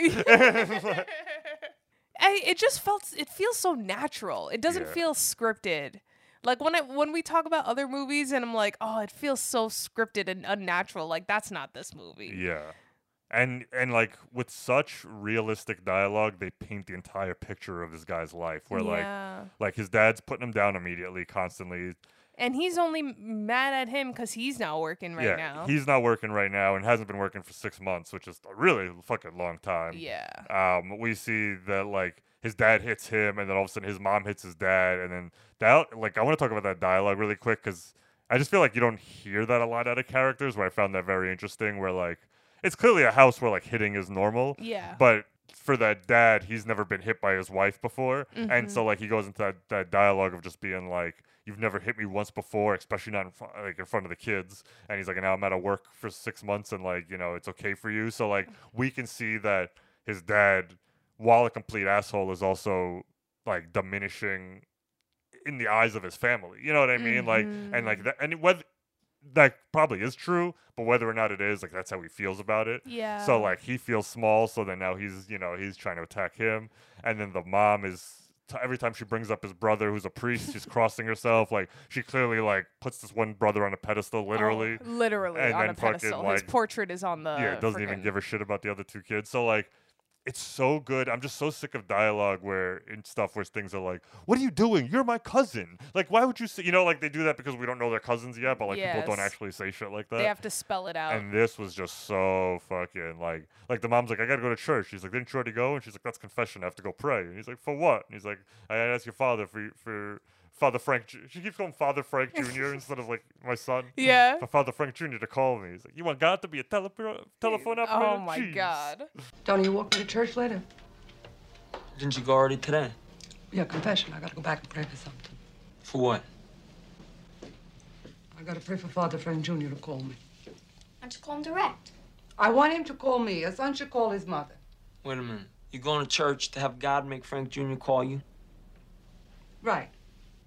I, it just felt it feels so natural. It doesn't Yeah. feel scripted. Like when I when we talk about other movies and I'm like, oh, it feels so scripted and unnatural. Like that's not this movie. yeah, and and like with such realistic dialogue, they paint the entire picture of this guy's life, where Yeah. like like his dad's putting him down immediately, constantly. And he's only mad at him because he's not working right yeah, now. he's not working right now and hasn't been working for six months, which is a really fucking long time. yeah. um, we see that like his dad hits him, and then all of a sudden his mom hits his dad, and then that like I want to talk about that dialogue really quick because I just feel like you don't hear that a lot out of characters. Where I found that very interesting. Where like it's clearly a house where like hitting is normal, Yeah. but for that dad, he's never been hit by his wife before, and so like he goes into that, that dialogue of just being like. You've never hit me once before, especially not in front, like in front of the kids. And he's like, now I'm out of work for six months, and like, you know, it's okay for you. So like, we can see that his dad while a complete asshole is also like diminishing in the eyes of his family. You know what I mean? Like and like mm-hmm. that and whether that probably is true, but whether or not it is, like that's how he feels about it. Yeah. So like he feels small, so then now he's you know he's trying to attack him, and then the mom is t- every time she brings up his brother who's a priest, she's crossing herself. Like she clearly like puts this one brother on a pedestal, oh, literally. Oh, literally and on then a fucking, pedestal. His portrait is on the. yeah, doesn't even give a shit about the other two kids. So like, it's so good. I'm just so sick of dialogue where in stuff where things are like, "What are you doing? You're my cousin." Like, why would you say? You know, like they do that because we don't know they're cousins yet, but like people don't actually say shit like that. They have to spell it out. and this was just so fucking like, like the mom's like, "I gotta go to church." She's like, "Didn't you already go?" And she's like, "That's confession. I have to go pray." And he's like, "For what?" And he's like, "I asked your father for for." Father Frank, Ju-" she keeps calling Father Frank Jr. instead of like my son. Yeah. For Father Frank Jr. to call me. He's like, You want God to be a tele- telephone oh operator? oh my Jeez." god. Tony, you walk me to church later? Didn't you go already today? Yeah, confession. I gotta go back and pray for something. For what? I gotta pray for Father Frank Jr. to call me. Why don't you call him direct? I want him to call me. A son should call his mother. Wait a minute. You going to church to have God make Frank Jr. call you? Right.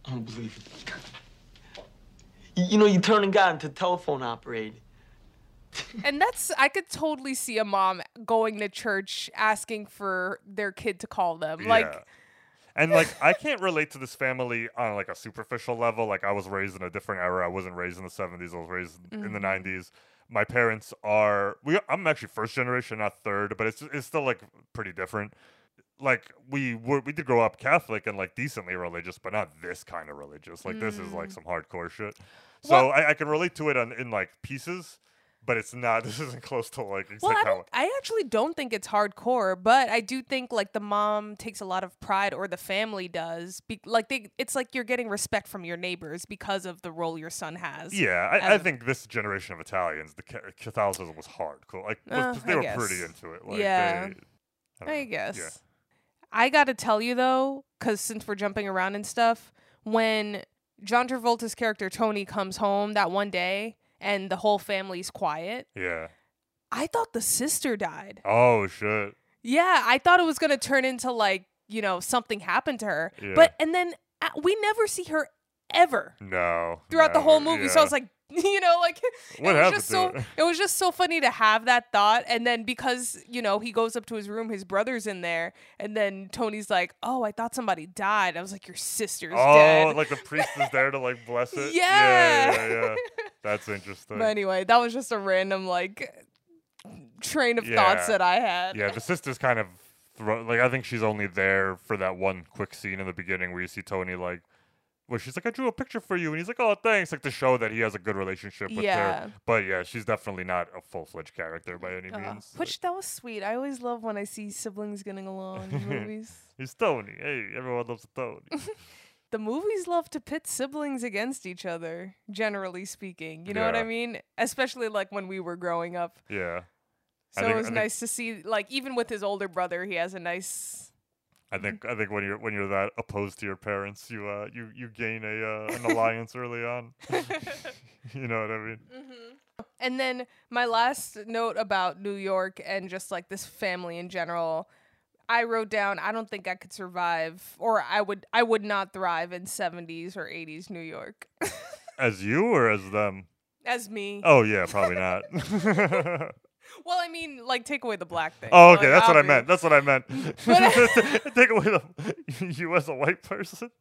I don't believe it. You, you know, you're turning God into a telephone operator. And that's I could totally see a mom going to church asking for their kid to call them. Like And like I can't relate to this family on like a superficial level. Like I was raised in a different era. I wasn't raised in the seventies. I was raised in the mm. nineties. My parents are we I'm actually first generation, not third, but it's it's still like pretty different. Like we were we did grow up Catholic and like decently religious, but not this kind of religious. Like this is like some hardcore shit. So Well- I, I can relate to it on, in like pieces, but it's not this isn't close to like well, I, I actually don't think it's hardcore, but I do think like the mom takes a lot of pride, or the family does. Be- like they, it's like you're getting respect from your neighbors because of the role your son has. Yeah, I, I think this generation of Italians, the Catholicism was hardcore. Like was- Uh, they were pretty into it. Like, Yeah. they, I, I guess. Yeah. I got to tell you though, because since we're jumping around and stuff, when John Travolta's character Tony comes home that one day and the whole family's quiet, Yeah. I thought the sister died. Oh shit. Yeah, I thought it was gonna turn into like you know something happened to her, Yeah. but and then uh, we never see her ever No. throughout the whole movie. So I was like, you know, like What it was just so her? it was just so funny to have that thought, and then because you know he goes up to his room, his brother's in there, and then Tony's like, "Oh, I thought somebody died." I was like, "Your sister's Oh, dead." like the priest is there to like bless it. Yeah. Yeah, yeah, yeah. That's interesting. But anyway, that was just a random like train of thoughts that I had. Yeah, the sister's kind of like I think she's only there for that one quick scene in the beginning where you see Tony like where she's like, I drew a picture for you and he's like, Oh thanks, like to show that he has a good relationship with Yeah. her. But yeah, she's definitely not a full fledged character by any Uh, means. which that was sweet. I always love when I see siblings getting along in movies. He's Tony. Hey, everyone loves Tony. the movies love to pit siblings against each other, generally speaking. You know what I mean? Especially like when we were growing up. yeah. So think- it was I think- nice to see, like, even with his older brother, he has a nice. I think I think when you're when you're that opposed to your parents, you uh you you gain a uh, an alliance early on. you know what I mean? And then my last note about New York and just like this family in general, I wrote down I don't think I could survive or I would I would not thrive in 70s or 80s New York As you or as them? as me. Oh yeah, probably not. Well, I mean, like take away the black thing. Oh, okay, Like, that's what I meant. That's what I meant. Take away the you as a white person.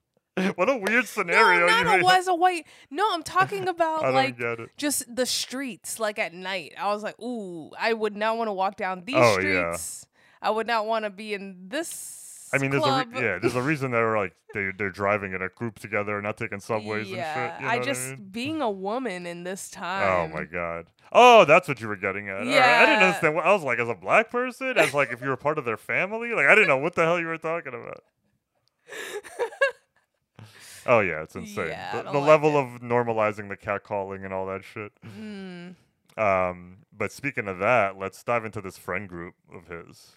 What a weird scenario. No, not a, was a white. No, I'm talking about I like just the streets, like at night. I was like, ooh, I would not want to walk down these Oh, yeah. streets. I would not want to be in this. I mean, there's club. a re- yeah, there's a reason they're like they they're driving in a group together and not taking subways yeah, and shit. You know I just I mean? being a woman in this time. Oh my god. Oh, that's what you were getting at. All right. I didn't understand. What, I was like, as a black person, as like if you were part of their family. Like I didn't know what the hell you were talking about. oh yeah, it's insane. Yeah, the the like level it. of normalizing the catcalling and all that shit. Mm. Um, but speaking of that, let's dive into this friend group of his.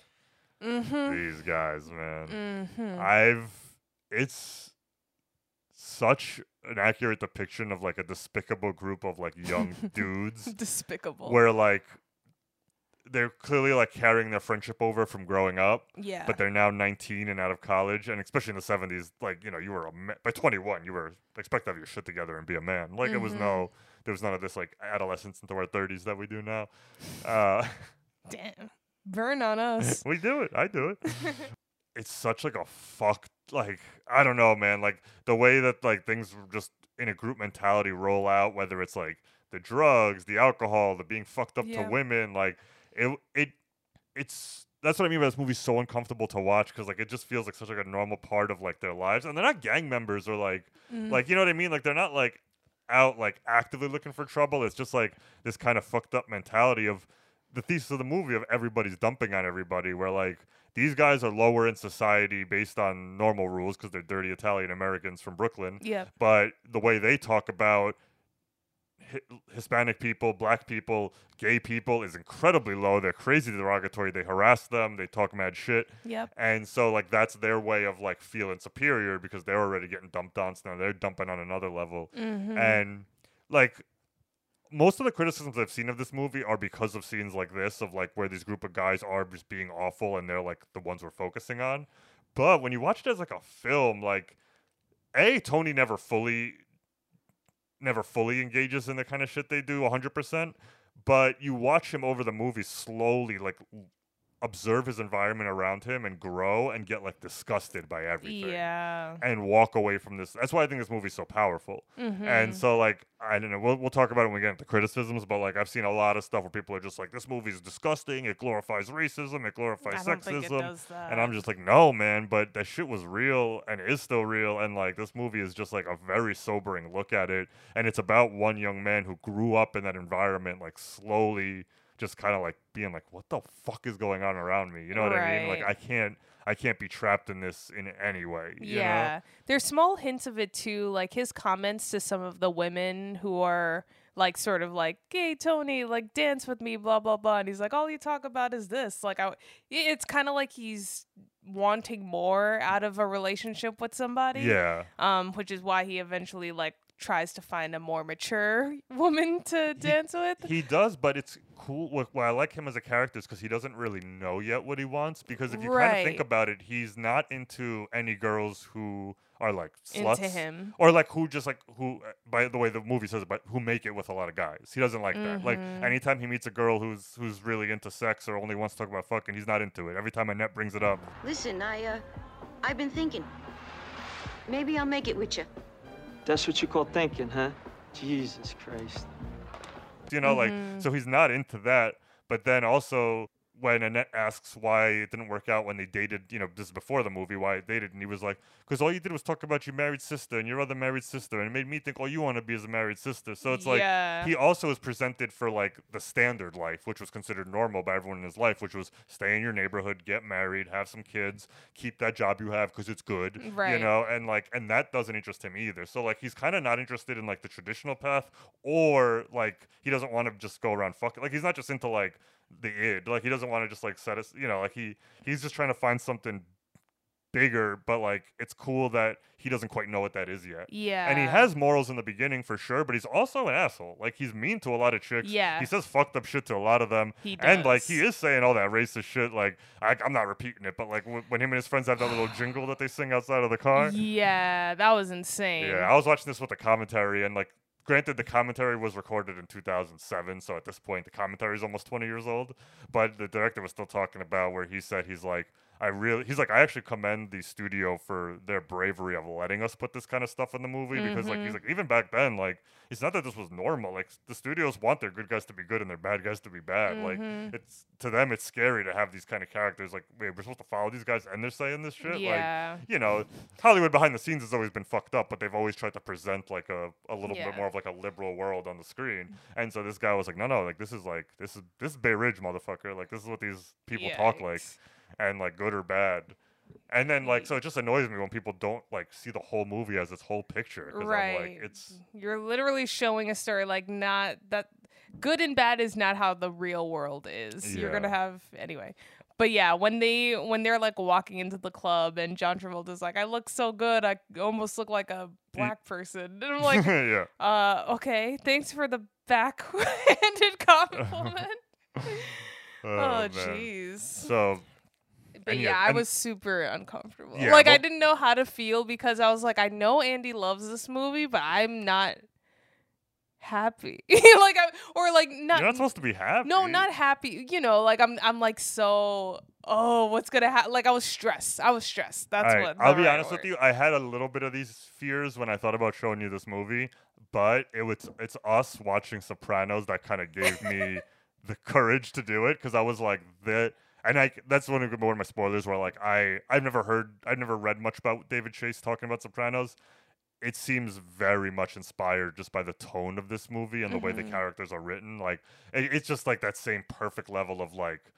Mm-hmm. These guys, man. Mm-hmm. I've it's such an accurate depiction of like a despicable group of like young dudes Despicable. where like they're clearly like carrying their friendship over from growing up yeah. but they're now 19 and out of college and especially in the 70s like you know you were a ma- by 21 you were expect to have your shit together and be a man like it was Mm-hmm. no there was none of this like adolescence into our 30s that we do now uh Damn. Burn on us. we do it. I do it. it's such like a fucked like I don't know, man. Like the way that like things just in a group mentality roll out, whether it's like the drugs, the alcohol, the being fucked up Yeah. to women, like it it it's that's what I mean by this movie's so uncomfortable to watch because like it just feels like such like a normal part of like their lives, and they're not gang members or like mm. like you know what I mean. Like they're not like out like actively looking for trouble. It's just like this kind of fucked up mentality of the thesis of the movie of everybody's dumping on everybody where like these guys are lower in society based on normal rules because they're dirty Italian Americans from Brooklyn. Yeah. But the way they talk about hi- Hispanic people, black people, gay people is incredibly low. They're crazy derogatory. They harass them. They talk mad shit. Yep. And so like that's their way of like feeling superior because they're already getting dumped on. So now they're dumping on another level. Mm-hmm. And like most of the criticisms I've seen of this movie are because of scenes like this, of like where these group of guys are just being awful and they're like the ones we're focusing on. But when you watch it as like a film, like A, Tony never fully never fully engages in the kind of shit they do 100%, but you watch him over the movie slowly like observe his environment around him and grow and get like disgusted by everything Yeah. and walk away from this. That's why I think this movie's so powerful. Mm-hmm. And so, like, I don't know. We'll, we'll talk about it when we get into criticisms, but like, I've seen a lot of stuff where people are just like, "This movie's disgusting. It glorifies racism. It glorifies I don't think it sexism." that. And I'm just like, "No, man." But that shit was real and is still real. And like, this movie is just like a very sobering look at it. And it's about one young man who grew up in that environment, like slowly, just kind of like being like, "What the fuck is going on around me?" You know what I mean? Like, I can't. I can't be trapped in this in any way. you know? Yeah. There's small hints of it too, like his comments to some of the women who are like sort of like, "Hey Tony, like dance with me, blah blah blah." And he's like, "All you talk about is this." Like I it's kind of like he's wanting more out of a relationship with somebody. Yeah. Um which is why he eventually like tries to find a more mature woman to dance with. He does, but it's cool. What, why I like him as a character is because he doesn't really know yet what he wants. Because if you kind of think about it, he's not into any girls who are like sluts, Into him. or like who just like who. uh, By the way, the movie says, but who make it with a lot of guys. He doesn't like that. Like Mm-hmm. anytime he meets a girl who's who's really into sex or only wants to talk about fucking, he's not into it. Every time Annette brings it up, Listen, I, uh, I've been thinking. Maybe I'll make it with you. That's what you call thinking, huh? Jesus Christ. you know, like mm-hmm. so he's not into that. But then also when Annette asks why it didn't work out when they dated, you know, this is before the movie, why it dated, and he was like, because all you did was talk about your married sister and your other married sister, and it made me think all you want to be is a married sister. So it's like he also is presented for like the standard life, which was considered normal by everyone in his life, which was stay in your neighborhood, get married, have some kids, keep that job you have because it's good, you know, and like, and that doesn't interest him either. So like, he's kind of not interested in like the traditional path, or like he doesn't want to just go around fucking. Like he's not just into like the id. Like he doesn't want to just like set us, you know, like he he's just trying to find something bigger, but like it's cool that he doesn't quite know what that is yet. Yeah. And he has morals in the beginning for sure, but he's also an asshole. Like he's mean to a lot of chicks. Yeah. He says fucked up shit to a lot of them. He And like he is saying all that racist shit. Like I, I'm not repeating it, but like w- when him and his friends have that little jingle that they sing outside of the car. Yeah, that was insane. Yeah, I was watching this with the commentary, and like, granted, the commentary was recorded in 2007, so at this point, the commentary is almost 20 years old. But the director was still talking about where he said he's like, I really, he's like, I actually commend the studio for their bravery of letting us put this kind of stuff in the movie because, like, he's mm-hmm. like, even back then, like, it's not that this was normal. Like, the studios want their good guys to be good and their bad guys to be bad. Like, mm-hmm. it's to them, it's scary to have these kind of characters. Like, wait, we're supposed to follow these guys and they're saying this shit. Yeah. Like, you know, Hollywood behind the scenes has always been fucked up, but they've always tried to present like a, a little Yeah. bit more of like a liberal world on the screen. Mm-hmm. And so this guy was like, no, no, like this is like this is this is Bay Ridge, motherfucker. Like this is what these people talk like, Yikes. And like good or bad. And then like so it just annoys me when people don't like see the whole movie as its whole picture. 'cause I'm Right. like, it's You're literally showing a story like not that good and bad is not how the real world is. You're gonna have anyway. But yeah, when they when they're like walking into the club and John Travolta's like, I look so good, I almost look like a black person. And I'm like, yeah. uh, okay, thanks for the backhanded compliment. oh man. jeez. So But yeah, I was super uncomfortable. Yeah, like I didn't know how to feel because I was like, I know Andy loves this movie, but I'm not happy. like I or like not, you're not supposed to be happy. No, not happy. You know, like I'm I'm like so oh, what's gonna happen? Like I was stressed. I was stressed. That's right, what I'll be right honest with you. I had a little bit of these fears when I thought about showing you this movie, but it was it's us watching Sopranos that kind of gave me the courage to do it because I was like that. And I, that's one of one of my spoilers where like I I've never heard I've never read much about David Chase talking about Sopranos. It seems very much inspired just by the tone of this movie and the way the Mm-hmm. characters are written. Like it, it's just like that same perfect level of like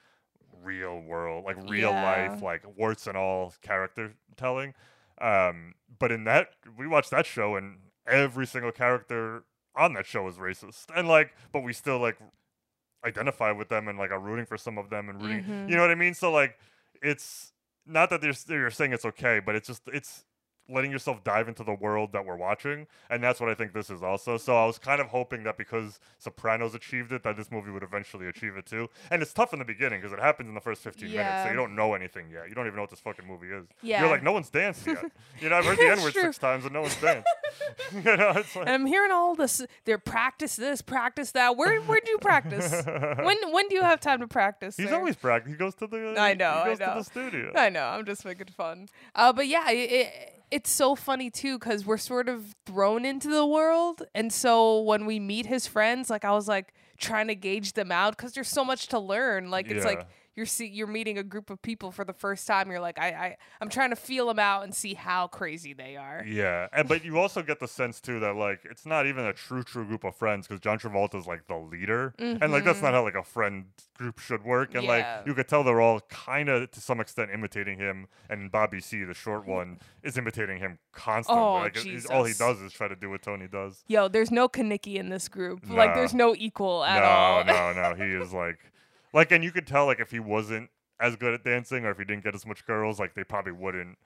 real world, like real Yeah. life, like warts and all character telling. Um, but in that, we watched that show, and every single character on that show is racist, and like, but we still like identify with them and like are rooting for some of them and rooting. Mm-hmm. You know what I mean? So like, it's not that they're you're saying it's okay, but it's just it's letting yourself dive into the world that we're watching and that's what i think this is also so i was kind of hoping that because sopranos achieved it that this movie would eventually achieve it too and it's tough in the beginning because it happens in the first 15 minutes so you don't know anything yet you don't even know what this fucking movie is Yeah. you're like no one's danced yet you know i've heard the n-word six times and no one's danced you know it's like And I'm hearing all this. They're practice this, practice that. Where where do you practice? when when do you have time to practice? he's sir? always practicing he goes to the I know, he i know to the studio i know i'm just making fun. Uh, but yeah, it, it, it's so funny too because we're sort of thrown into the world, and so when we meet his friends, like I was like trying to gauge them out because there's so much to learn. Like it's like Yeah. You're see you're meeting a group of people for the first time. You're like I, I I'm trying to feel them out and see how crazy they are. Yeah, and but you also get the sense too that like it's not even a true true group of friends because John Travolta is like the leader, and like that's not how like a friend group should work. And Mm-hmm. Yeah. like you could tell they're all kind of to some extent imitating him, and Bobby C, the short one, is imitating him constantly. Oh, like he's- all he does is try to do what Tony does. Yo, there's no Kaniki in this group. Like there's no equal at no, all. No, no, no. He is like, like, and you could tell like if he wasn't as good at dancing or if he didn't get as much girls, like they probably wouldn't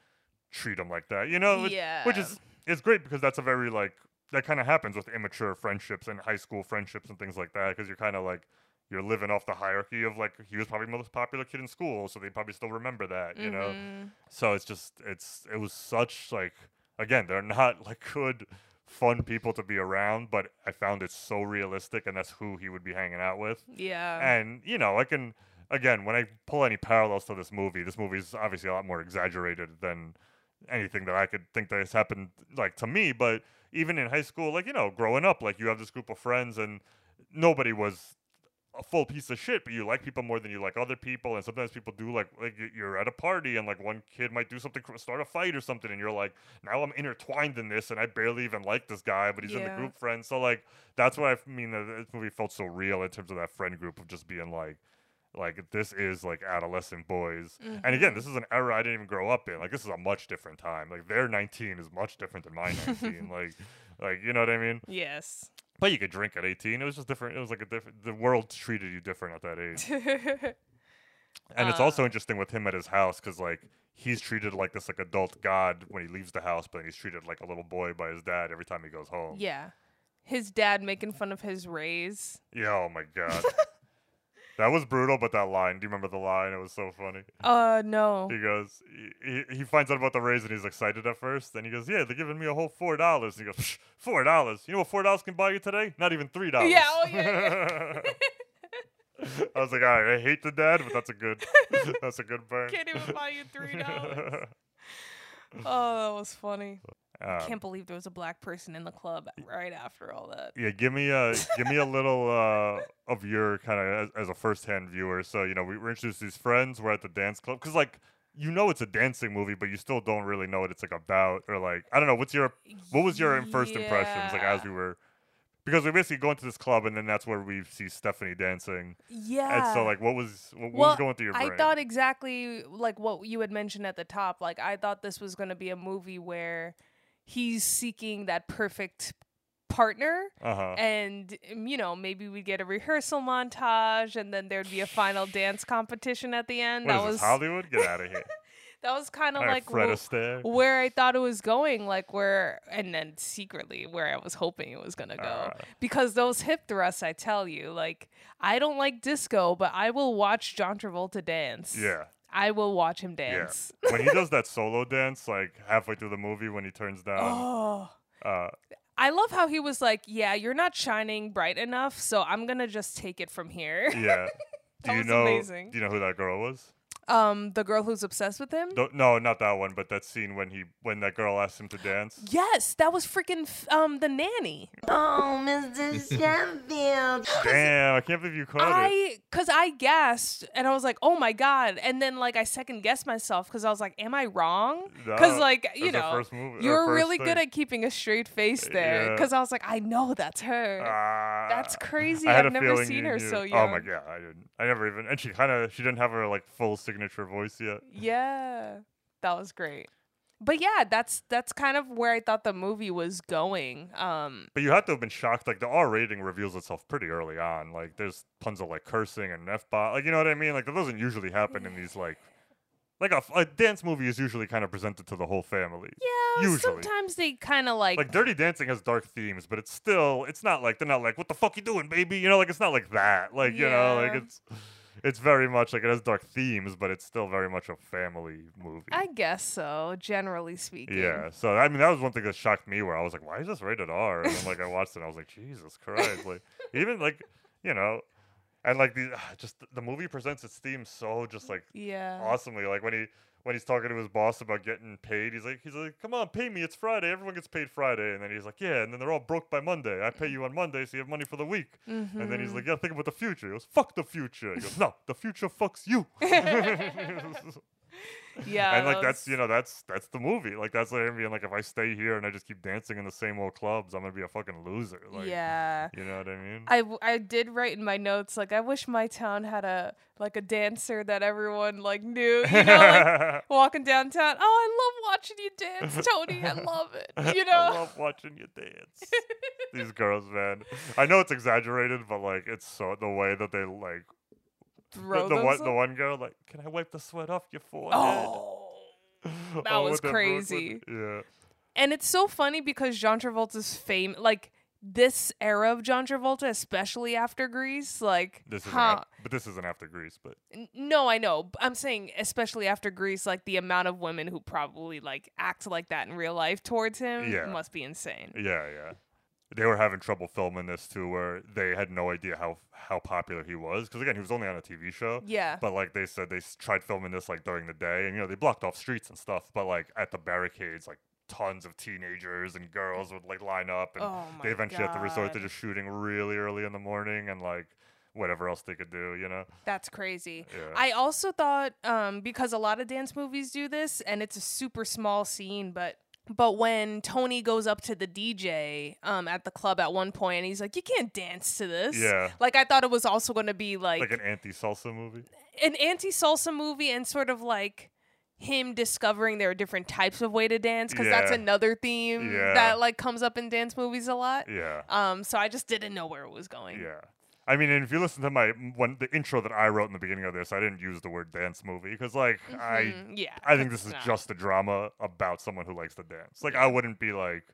treat him like that. You know, which, which is is great because that's a very like that kind of happens with immature friendships and high school friendships and things like that because you're kind of like you're living off the hierarchy of like he was probably the most popular kid in school, so they probably still remember that, you know. Mhm. So it's just it's it was such like again they're not like good fun people to be around, but I found it so realistic, and that's who he would be hanging out with. Yeah. And you know, I can again when I pull any parallels to this movie, this movie is obviously a lot more exaggerated than anything that I could think that has happened like to me. But even in high school, like you know, growing up, like you have this group of friends and nobody was a full piece of shit, but you like people more than you like other people, and sometimes people do like like you're at a party and like one kid might do something, start a fight or something, and you're like, now I'm intertwined in this, and I barely even like this guy, but he's in the group friend. So like that's what I mean this movie felt so real in terms of that friend group of just being like. Like this is like adolescent boys, and again, mm-hmm. this is an era I didn't even grow up in. Like this is a much different time. Like their 19 is much different than my 19. like, like you know what I mean? Yes. But you could drink at 18. It was just different. It was like a different. The world treated you different at that age. And it's Uh. also interesting with him at his house because like he's treated like this like adult god when he leaves the house, but he's treated like a little boy by his dad every time he goes home. yeah. His dad making fun of his raise. Yeah. Oh my god. that was brutal, but that line. Do you remember the line? It was so funny. Uh no. He goes, he, he- he finds out about the raise and he's excited at first. Then he goes, yeah, they're giving me a whole four dollars. He goes, "Psh, four dollars? You know what four dollars can buy you today? Not even three dollars. Yeah, oh, yeah, I was like, all right, I hate the dad, but that's a good, that's a good burn. Can't even buy you three dollars. Oh, that was funny. Um, Can't believe there was a black person in the club right after all that. yeah, give me a give me a little uh, of your kind of as, as a first hand viewer. So you know, we were introduced to these friends. We're at the dance club because like you know it's a dancing movie, but you still don't really know what it's like about or like I don't know. What's your what was your first impressions like as we were because we basically go into this club and then that's where we see Stephanie dancing. Yeah. And so like what was what, what well, was going through your brain? I thought exactly like what you had mentioned at the top. Like I thought this was going to be a movie where he's seeking that perfect partner uh-huh. and um, you know maybe we'd get a rehearsal montage and then there'd be a final dance competition at the end What that was this, Hollywood? Get out of here. that was kind of like Fred wh- where I thought it was going, like where, and then secretly where I was hoping it was gonna go, Ah. because those hip thrusts, I tell you, like I don't like disco, but I will watch John Travolta dance. Yeah. I will watch him Yeah. dance. when he does that solo dance, like halfway through the movie, when he turns down, Oh, uh, I love how he was like, "Yeah, you're not shining bright enough, so I'm gonna just take it from here." yeah. Do That you was know? amazing. Do you know who that girl was? Um, the girl who's obsessed with him. No, no, not that one, but that scene when he when that girl asked him to dance. Yes, that was freaking f- um the nanny. Oh, Mr. Sheffield. Damn, I can't believe you caught it. I, cause I guessed and I was like, oh my god, and then like I second guessed myself because I was like, am I wrong? Because No, like you know, first movie- you were first really good at keeping a straight face there. Yeah. Because I was like, I know that's her. Ah, That's crazy. I had I've never seen you her knew. so Oh my god, I didn't. I never even. And she kind of she didn't have her like full signature voice yet. yeah, that was great. But yeah, that's that's kind of where I thought the movie was going. Um, But you have to have been shocked. Like the R rating reveals itself pretty early on. Like there's tons of like cursing and f bomb. Like you know what I mean? Like that doesn't usually happen in these like. Like a dance movie is usually kind of presented to the whole family. yeah, Usually. sometimes they kind of like, Like Dirty Dancing has dark themes, but it's still it's not like they're not like what the fuck you doing, baby? You know, like it's not like that. Like you know, like it's it's very much like it has dark themes, but it's still very much a family movie. I guess so, generally speaking. yeah, so I mean that was one thing that shocked me where I was like, why is this rated R? And then like I watched it, and I was like, Jesus Christ! Like even like you know, and like the ah, just the movie presents its themes so just like Yeah. awesomely. Like when he when he's talking to his boss about getting paid, he's like he's like, "Come on, pay me. It's Friday. Everyone gets paid Friday." And then he's like, "Yeah." And then they're all broke by Monday. I pay you on Monday, so you have money for the week. And then he's mm-hmm. like, "Yeah, think about the future." He goes, "Fuck the future." He goes, "No, the future fucks you." Yeah. and like that's you know that's that's the movie. Like that's like being like, if I stay here and I just keep dancing in the same old clubs, I'm gonna be a fucking loser. Like, yeah. You know what I mean? I, w- I did write in my notes like I wish my town had a like a dancer that everyone like knew you know like walking downtown oh I love watching you dance Tony I love it you know. I love watching you dance. These girls, man. I know it's exaggerated, but like it's so the way that they like throw the, the one the one girl like, can I wipe the sweat off your forehead? oh that Oh, was crazy yeah. and it's so funny because John Travolta's fame like this era of John Travolta especially after Grease like This is huh, but this isn't after Grease, but No, I know. I'm saying especially after Grease, like the amount of women who probably like act like that in real life towards him Yeah. must be insane. yeah, yeah. They were having trouble filming this too, where they had no idea how how popular he was. Because again, he was only on a TV show. Yeah. But like they said, they tried filming this like during the day, and you know they blocked off streets and stuff. But like at the barricades, like tons of teenagers and girls would like line up, and Oh they eventually had to resort to just shooting really early in the morning and like whatever else they could do, you know? That's crazy. Yeah. I also thought um, because a lot of dance movies do this, and it's a super small scene, but but when Tony goes up to the DJ um, at the club at one point, and he's like, "You can't dance to this." Yeah. Like I thought it was also going to be like, Like an anti salsa movie. an anti salsa movie, and sort of like him discovering there are different types of way to dance because that's another theme Yeah. that like comes up in dance movies a lot. Yeah. Um, so I just didn't know where it was going. Yeah. I mean, and if you listen to my when the intro that I wrote in the beginning of this, I didn't use the word dance movie because, like, I Mhm, yeah, I think this is not- just a drama about someone who likes to dance. Like, I wouldn't be like,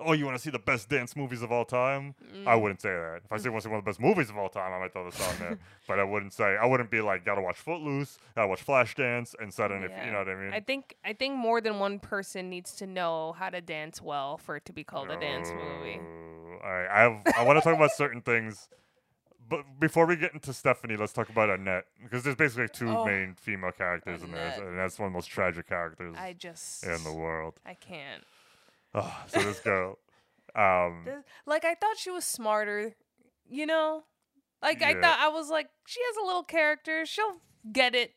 "Oh, you want to see the best dance movies of all time?" I Mm. wouldn't say that. If I say want to see one of the best movies of all time, I might throw this on there. but I wouldn't say I wouldn't be like, "Gotta watch Footloose," "Gotta watch Flashdance," and sudden if you know what I mean. I think I think more than one person needs to know how to dance well for it to be called a dance movie. Oh, All right, I have. I want to talk about certain things, but before we get into Stephanie, let's talk about Annette because there's basically two Oh, main female characters in there, and that's one of the most tragic characters I just in the world. I can't. Oh, so this girl, um, Like I thought she was smarter, you know? Like I thought I was like she has a little character. She'll get it.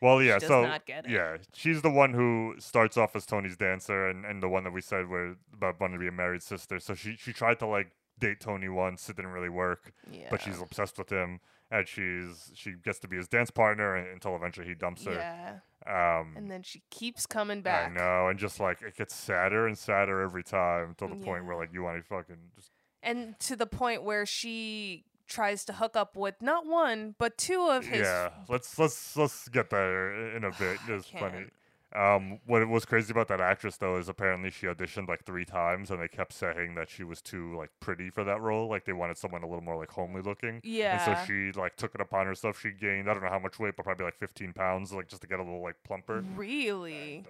well, yeah, so not get it. yeah, she's the one who starts off as Tony's dancer, and, and the one that we said were about wanting to be a married sister. So she she tried to like date Tony once, it didn't really work, Yeah. but she's obsessed with him. And she's she gets to be his dance partner until eventually he dumps her. Yeah. Um, And then she keeps coming back. I know, and just like it gets sadder and sadder every time until the point where like you want to fucking just And to the point where she tries to hook up with not one, but two of his yeah. Let's let's let's get there in a bit. There's plenty. Um, what was crazy about that actress though is apparently she auditioned like three times and they kept saying that she was too like pretty for that role. Like they wanted someone a little more like homely looking. Yeah. And so she like took it upon herself. She gained I don't know how much weight, but probably like 15 pounds, like just to get a little like plumper. Really?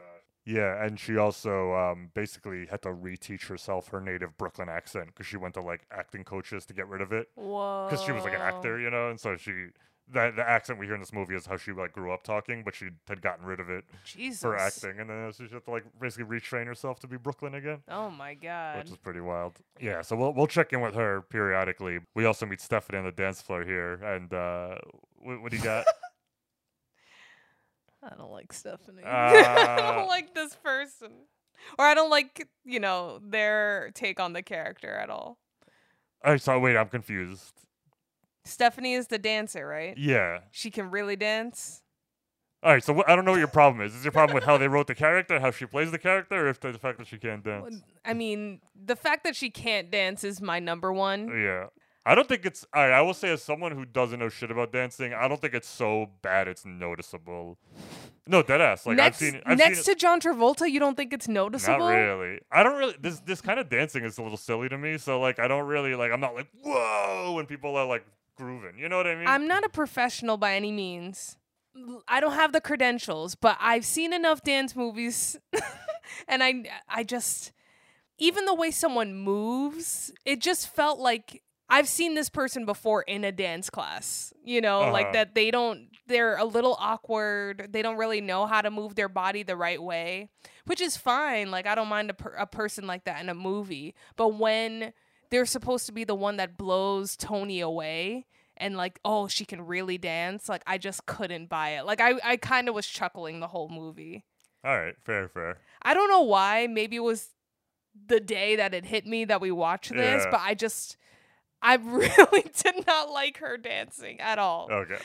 Yeah, and she also um, basically had to reteach herself her native Brooklyn accent because she went to like acting coaches to get rid of it Whoa. because she was like an actor, you know, and so she that the accent we hear in this movie is how she like grew up talking, but she had gotten rid of it Jesus. for acting, and then she had to like basically retrain herself to be Brooklyn again. Oh my god. Which is pretty wild. Yeah, so we'll we'll check in with her periodically. We also meet Stephanie on the dance floor here, and uh, what, what do you got? I don't like Stephanie. I Uh, don't like this person. Or I don't like, you know, their take on the character at all. All right, so wait, I'm confused. Stephanie is the dancer, right? Yeah. She can really dance. All right, so wh- I don't know what your problem is. Is your problem with how they wrote the character, how she plays the character, or if the, the fact that she can't dance? I mean, the fact that she can't dance is my number one. Uh, yeah. I don't think it's. All right, I will say, as someone who doesn't know shit about dancing, I don't think it's so bad it's noticeable. No, dead ass. Like next I've seen. I've next seen to John Travolta, you don't think it's noticeable? Not really. I don't really. This this kind of dancing is a little silly to me. So like, I don't really like. I'm not like whoa when people are like grooving. You know what I mean? I'm not a professional by any means. I don't have the credentials, but I've seen enough dance movies and I I just even the way someone moves, it just felt like I've seen this person before in a dance class. You know, like Uh-huh. that they don't they're a little awkward. They don't really know how to move their body the right way, which is fine. Like I don't mind a, per- a person like that in a movie, but when they're supposed to be the one that blows Tony away and like oh she can really dance like I just couldn't buy it. Like I I kind of was chuckling the whole movie. All right, fair, fair. I don't know why. Maybe it was the day that it hit me that we watched this, Yeah. but I just I really did not like her dancing at all. Okay.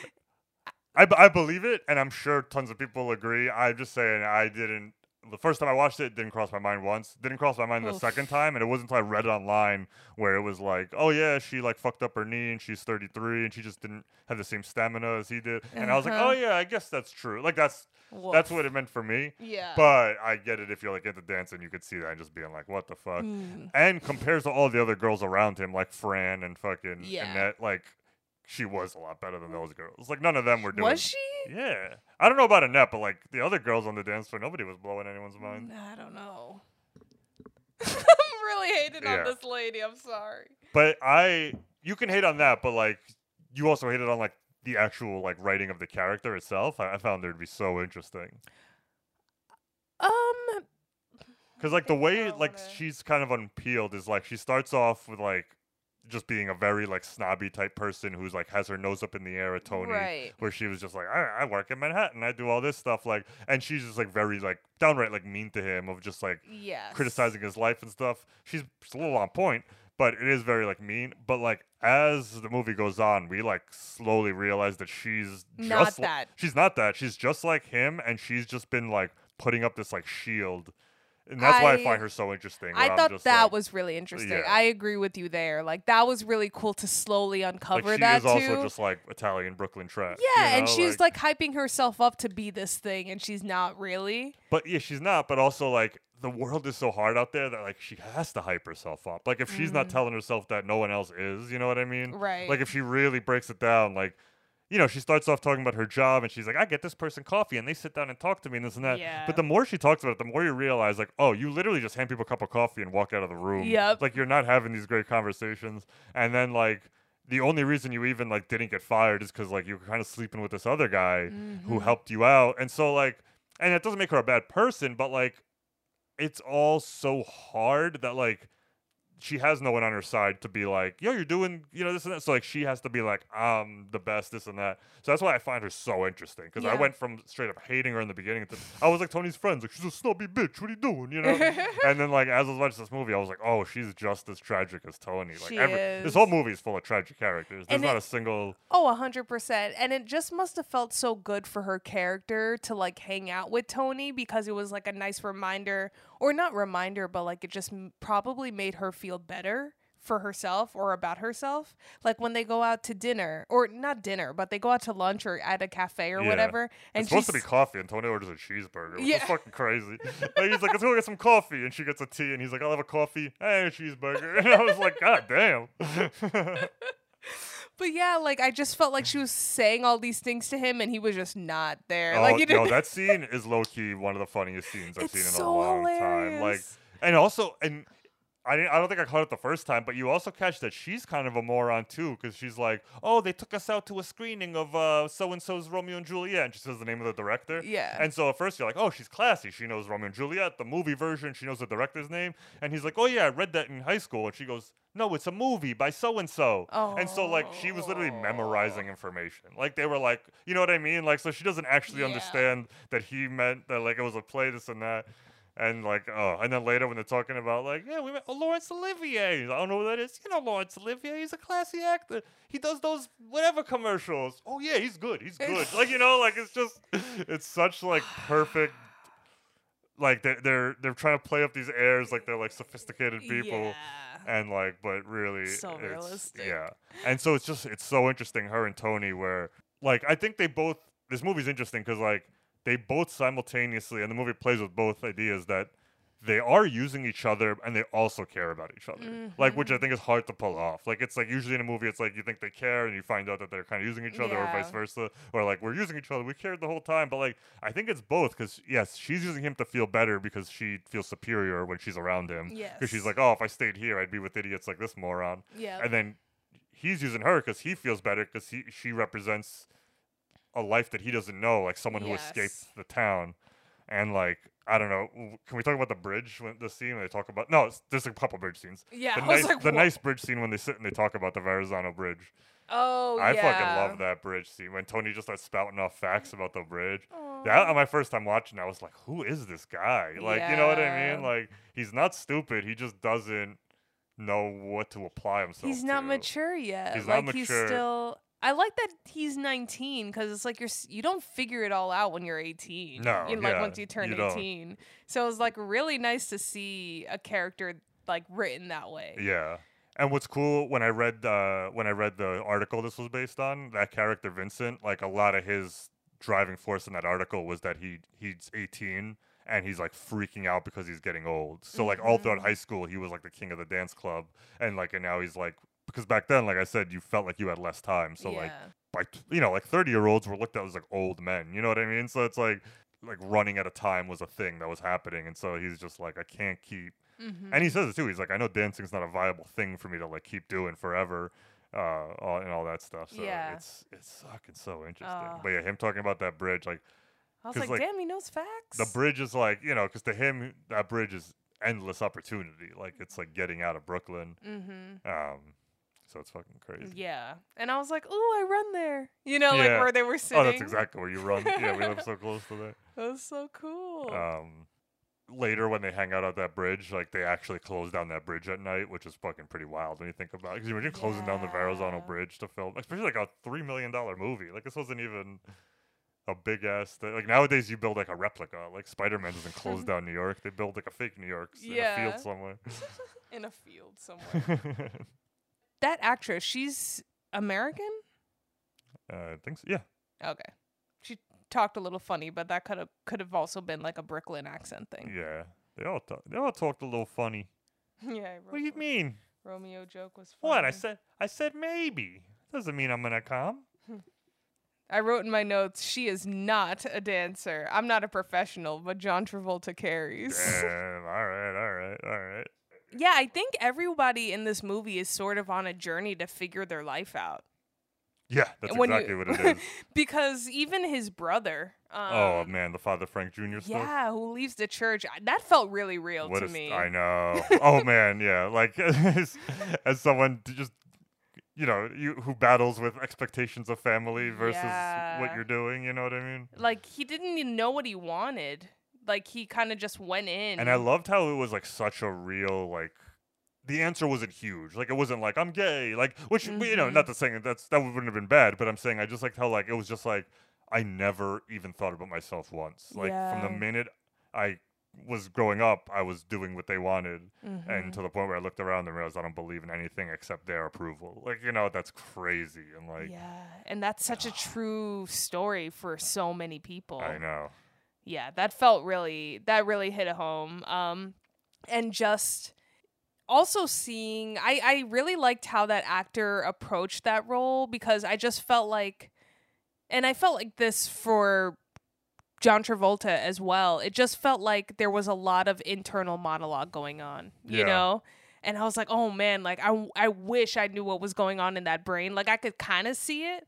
I, b- I believe it, and I'm sure tons of people agree. I'm just saying I didn't. The first time I watched it, it didn't cross my mind once. Didn't cross my mind the second time, and it wasn't until I read it online where it was like, oh yeah, she like fucked up her knee, and she's 33, and she just didn't have the same stamina as he did. And I was like, Uh-huh. oh yeah, I guess that's true. Like that's that's what it meant for me. Yeah. But I get it if you're like into dancing, you could see that and just being like, what the fuck. Mm. And compares to all the other girls around him, like Fran and fucking Yeah. Annette, like she was a lot better than those girls. Like none of them were doing. Was she? Yeah, I don't know about Annette, but like the other girls on the dance floor, nobody was blowing anyone's mind. I don't know. I'm really hating Yeah. on this lady. I'm sorry. But I, you can hate on that, but like you also hated on like the actual like writing of the character itself. I, I found her to be so interesting. Um Because like the way like she's kind of unpeeled is like she starts off with like just being a very like snobby type person who's like has her nose up in the air at Tony, Right. where she was just like I, I work in Manhattan, I do all this stuff like, and she's just like very like downright like mean to him of just like Yes. criticizing his life and stuff. She's, a little on point, but it is very like mean. But like as the movie goes on, we like slowly realize that she's Not li- that. she's not that. She's just like him, and she's just been like putting up this like shield. And that's why I I- find her so interesting. I thought that like- was really interesting. yeah. I agree with you there. Like that was really cool to slowly uncover like she that is also too. just like Italian Brooklyn trash. yeah, you and she's like, hyping herself up to be this thing, and she's not really. But yeah, she's not. But also, like, the world is so hard out there that like she has to hype herself up. Like, if she's not telling herself that no one else is, you know what I mean? Mm. Right. Like, if she really breaks it down, like, you know, she starts off talking about her job, and she's like, "I get this person coffee, and they sit down and talk to me, and this and that." Yeah. But the more she talks about it, the more you realize, like, oh, you literally just hand people a cup of coffee and walk out of the room. Yep. Like, you're not having these great conversations, and then like. The only reason you even like didn't get fired is because like you were kind of sleeping with this other guy Mm-hmm. who helped you out, and so like, and it doesn't make her a bad person, but like, it's all so hard that like she has no one on her side to be like, yo, you're doing, you know, this and that. So like she has to be like, I'm the best, this and that. So that's why I find her so interesting. Because I went from straight up hating her in the beginning to I was like Tony's friends, like she's a snobby bitch. What are you doing? You know? and then like as I was watching this movie, I was like, oh, she's just as tragic as Tony. Like She every this whole movie is full of tragic characters. There's And not it- a single Oh, a hundred percent. And it just must have felt so good for her character to like hang out with Tony because it was like a nice reminder, or not reminder, but like it just m- probably made her feel better for herself or about herself. Like when they go out to dinner, or not dinner, but they go out to lunch or at a cafe or Yeah. whatever. And it's supposed to be she's- coffee, and Tony orders a cheeseburger, which Yeah. fucking crazy. like, he's like, let's go get some coffee, and she gets a tea, and he's like, I'll have a coffee and a cheeseburger. And I was like, God damn. But yeah, like I just felt like she was saying all these things to him, and he was just not there. oh, like you no, didn't. that scene is low key one of the funniest scenes I've It's seen in so a long time. Like, and also, and I didn't, I don't think I caught it the first time, but you also catch that she's kind of a moron too, because she's like, oh, they took us out to a screening of uh, so and so's Romeo and Juliet, and she says the name of the director. Yeah. And so at first you're like, oh, she's classy. She knows Romeo and Juliet, the movie version. She knows the director's name. And he's like, oh yeah, I read that in high school. And she goes, no, it's a movie by so and so. And so like she was literally memorizing information. Like they were like, you know what I mean? Like so she doesn't actually Yeah. understand that he meant that like it was a play, this and that. And like, oh, and then later when they're talking about like, yeah, we met oh, Laurence Olivier. I don't know who that is. You know Laurence Olivier. He's a classy actor. He does those whatever commercials. Oh yeah, he's good. He's good. like you know, like it's just, it's such like perfect. Like they're they're they're trying to play up these airs like they're like sophisticated people, Yeah. and like but really So it's, realistic. Yeah, and so it's just it's so interesting her and Tony where like I think they both this movie's interesting because like they both simultaneously and the movie plays with both ideas that they are using each other and they also care about each other. Like which i Mm-hmm. think is hard to pull off. Like it's like usually in a movie it's like you think they care and you find out that they're kind of using each other or vice versa or like we're using each other we cared the whole time. But like i think it's both because yes she's using him to feel better because she feels superior when she's around him. Because she's like oh if i stayed here i'd be with idiots like this moron. Yeah. and then he's using her because he feels better because he she represents a life that he doesn't know, like someone who escaped the town, and like I don't know. Can we talk about the bridge? When the scene they talk about no, it's, there's a couple bridge scenes. Yeah, the nice like, the nice bridge scene when they sit and they talk about the Verrazano Bridge. Oh I yeah. fucking love that bridge scene when Tony just starts spouting off facts about the bridge. That on my first time watching, I was like, "Who is this guy?" Like, you know what I mean? Like, he's not stupid. He just doesn't know what to apply himself. He's not to. mature yet. He's not like he's still. I like that he's 19 because it's like you're you don't figure it all out when you're 18. No, you, like yeah, once you turn you don't. 18. So it's like really nice to see a character like written that way. Yeah. And what's cool when I read uh, when I read the article this was based on, that character Vincent, like a lot of his driving force in that article was that he he's 18 and he's like freaking out because he's getting old. So like all throughout high school he was like the king of the dance club and like and now he's like because back then like I said you felt like you had less time. So like Yeah. by you know like 30 year olds were looked at as like old men you know what i mean so it's like like running at a time was a thing that was happening and so he's just like i can't keep Mm-hmm. and he says it too he's like i know dancing's not a viable thing for me to like keep doing forever uh all, and all that stuff so Yeah. it's it's fucking so interesting Oh. but yeah him talking about that bridge like I was like, like, damn, he knows facts. the bridge is like you know because to him that bridge is endless opportunity. Like it's like getting out of Brooklyn. Mm-hmm. Um, so it's fucking crazy. Yeah. And I was like, "Ooh, I run there." You know, like where they were sitting. Oh, that's exactly where you run. yeah, we live so close to that. That was so cool. Um, later when they hang out at that bridge, like they actually close down that bridge at night, which is fucking pretty wild when you think about it. Because you imagine closing down the Verrazano Bridge to film, especially like a three million dollar movie. Like this wasn't even a big ass thing. Like nowadays, you build like a replica. Like Spider Man doesn't close down New York; they build like a fake New York s- in a field somewhere. In a field somewhere. that actress, she's American? uh, I think so. Yeah, Okay. She talked a little funny, but that could have could have also been like a Brooklyn accent thing. yeah. They all talk, they all talked a little funny. Yeah. What do you mean? Romeo joke was funny. What I said? I said maybe. Doesn't mean I'm gonna come. I wrote in my notes, she is not a dancer. I'm not a professional, but John Travolta carries. Damn. all right. All right. All right. Yeah, I think everybody in this movie is sort of on a journey to figure their life out. Yeah, that's When you- exactly what it is. because even his brother, um, oh man, the Father Frank Jr. stuff. yeah, who leaves the church. That felt really real What to is- me. I know. oh man, yeah. Like as, as someone just you know you who battles with expectations of family versus what you're doing. You know what I mean? Like he didn't even know what he wanted. Like he kind of just went in. And I loved how it was like such a real like. The answer wasn't huge. Like it wasn't like I'm gay. Like which you know, Mm-hmm. not the saying that's that wouldn't have been bad, but I'm saying I just liked how like it was just like I never even thought about myself once. Like from the minute I was growing up, I was doing what they wanted, Mm-hmm. and to the point where I looked around and realized I don't believe in anything except their approval. Like you know, that's crazy. And like yeah, and that's such a true story for so many people. I know. Yeah that felt really that really hit a home um and just also seeing i i really liked how that actor approached that role because i just felt like and i felt like this for john travolta as well it just felt like there was a lot of internal monologue going on you Yeah. know and i was like oh man like i i wish i knew what was going on in that brain like i could kind of see it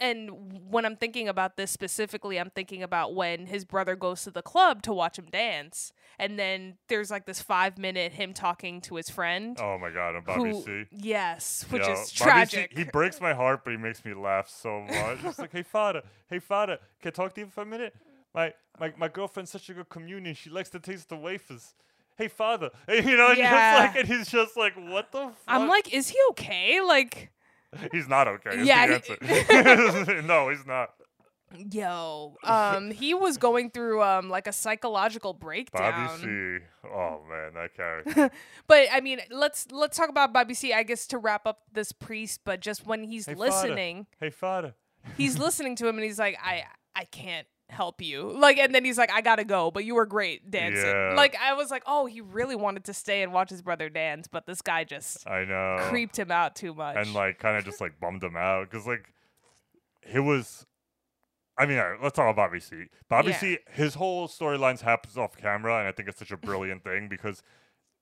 and when I'm thinking about this specifically, I'm thinking about when his brother goes to the club to watch him dance, and then there's like this five minute him talking to his friend. Oh my god, and Bobby who, C. Yes, which Yo, is Bobby C, tragic. he breaks my heart, but he makes me laugh so much. It's like, hey, father, hey, father, can I talk to you for a minute? My, my, my girlfriend's such a good communion. She likes to taste the wafers. Hey, father. you know, and, Yeah. just like, and he's just like, what the fuck? I'm like, is he okay? Like, he's not okay. Yeah, no, he's not. yo, um, he was going through um like a psychological breakdown. Bobby C. Oh, man, that character. But I mean, let's let's talk about Bobby C. I guess to wrap up this priest, but just when he's hey, father. listening. Hey, father. he's listening to him and he's like, I I can't help you. Like and then he's like, I gotta go, but you were great dancing. Yeah. Like I was like, oh, he really wanted to stay and watch his brother dance, but this guy just I know. creeped him out too much. and like kind of just like bummed him out because like it was I mean, all right, let's talk about Bobby C. Bobby Yeah. C. His whole storylines happens off camera, and I think it's such a brilliant thing because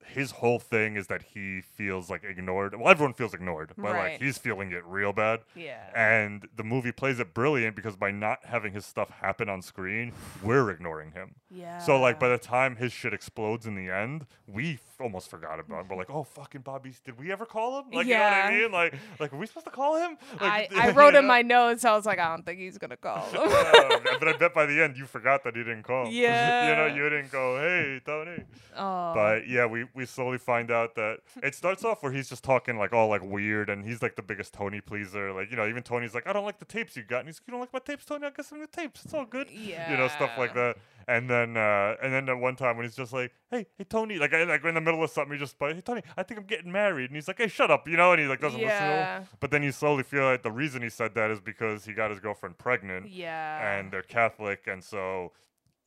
his whole thing is that he feels like ignored. Well, everyone feels ignored, but Right. like he's feeling it real bad. yeah. And the movie plays it brilliant because by not having his stuff happen on screen, we're ignoring him. yeah. So like by the time his shit explodes in the end, we almost forgot about him. We're like, oh fucking Bobby, did we ever call him? Like you know what I mean? Like like are we supposed to call him? I, Like, I you wrote in know? my notes, I was like, I don't think he's gonna call him. Uh, but I bet by the end you forgot that he didn't call. you Yeah. know, you didn't go, hey Tony. oh. But yeah, we we slowly find out that it starts off where he's just talking like all like weird, and he's like the biggest Tony pleaser. Like you know, even Tony's like, I don't like the tapes you got, and he's like, you don't like my tapes, Tony? I guess I'm the tapes. It's all good. Yeah. You know, stuff like that. And then uh and then at one time when he's just like, hey hey Tony, like I, like in the middle of something, he just but hey Tony, I think I'm getting married, and he's like, hey shut up, you know, and he like doesn't listen to Yeah. him. But then you slowly feel like the reason he said that is because he got his girlfriend pregnant yeah. and they're Catholic, and so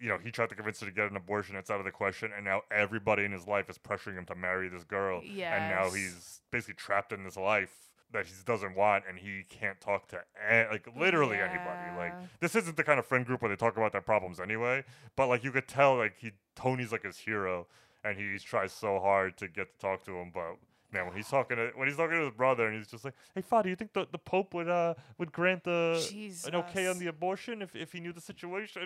you know he tried to convince her to get an abortion. It's out of the question, and now everybody in his life is pressuring him to marry this girl, and now he's basically trapped in this life that he doesn't want, and he can't talk to a- like literally anybody. Like this isn't the kind of friend group where they talk about their problems anyway. But like you could tell, like he Tony's like his hero, and he tries so hard to get to talk to him, but man, when he's talking to when he's talking to his brother, and he's just like, "Hey, father, you think the, the Pope would uh would grant the an okay on the abortion if, if he knew the situation?"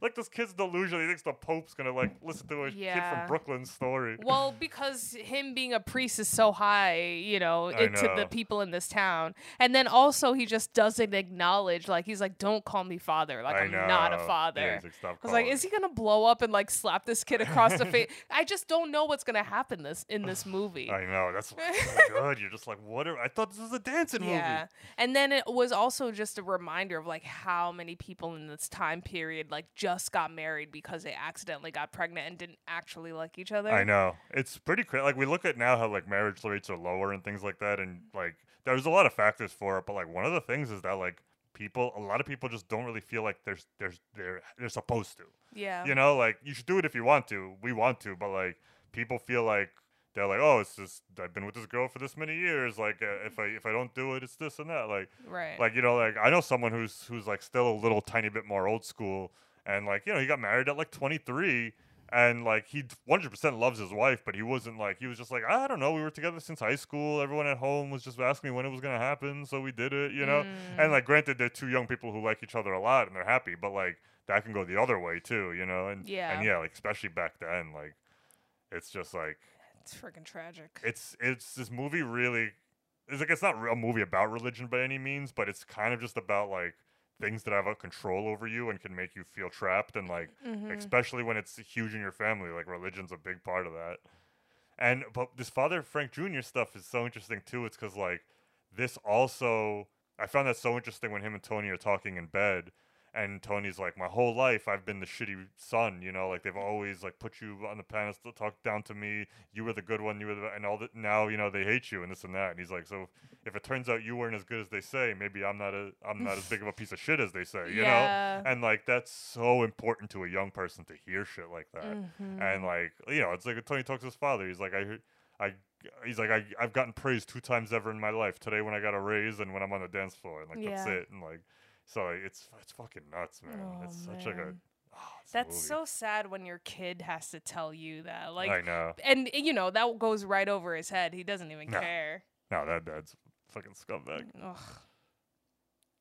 Like this kid's delusional. He thinks the Pope's gonna like listen to a kid from Brooklyn's story. Well, because him being a priest is so high, you know, it, to the people in this town. And then also he just doesn't acknowledge, like he's like, "Don't call me father. Like I I'm not a know. Yeah, father." he's like, I was like, "Is he gonna blow up and like slap this kid across the face?" I just don't know what's gonna happen this in this movie. I know that's what's so oh good. You're just like, what? Are, I thought this was a dancing Yeah. movie. And then it was also just a reminder of like how many people in this time period like just got married because they accidentally got pregnant and didn't actually like each other. I know it's pretty crazy. Like we look at now how like marriage rates are lower and things like that, and like there's a lot of factors for it. But like one of the things is that like people, a lot of people just don't really feel like there's there's they're they're supposed to. Yeah. You know, like you should do it if you want to. We want to, but like people feel like they're like, oh, it's just I've been with this girl for this many years. Like uh, if I if I don't do it, it's this and that. Like Right. like you know, like I know someone who's who's like still a little tiny bit more old school, and like you know he got married at like 23, and like he 100% loves his wife, but he wasn't like he was just like I don't know. We were together since high school. Everyone at home was just asking me when it was gonna happen, so we did it. You know, and like granted, they're two young people who like each other a lot and they're happy, but like that can go the other way too. You know, and Yeah. and yeah, like especially back then, like it's just like It's freaking tragic. it's it's this movie really it's like it's not a movie about religion by any means but it's kind of just about like things that have a control over you and can make you feel trapped and like Mm-hmm. especially when it's huge in your family like religion's a big part of that and but this father frank jr stuff is so interesting too it's because like this also i found that so interesting when him and tony are talking in bed and Tony's like, my whole life I've been the shitty son, you know, like they've always like put you on the pedestal, talk down to me. You were the good one, you were the, and all that. Now you know they hate you and this and that. And he's like, so if it turns out you weren't as good as they say, maybe I'm not a, I'm not as big of a piece of shit as they say, you Yeah. know. And like that's so important to a young person to hear shit like that. Mm-hmm. And like you know, it's like Tony talks to his father. He's like, I, heard- I, he's like, I, I've gotten praised two times ever in my life. Today when I got a raise and when I'm on the dance floor, and like that's it. And like, so like, it's it's fucking nuts, man. Oh, it's such like a. man. oh, That's so sad when your kid has to tell you that. Like I know. and you know, that goes right over his head. He doesn't even No. care. No, that dad's fucking scumbag. Ugh.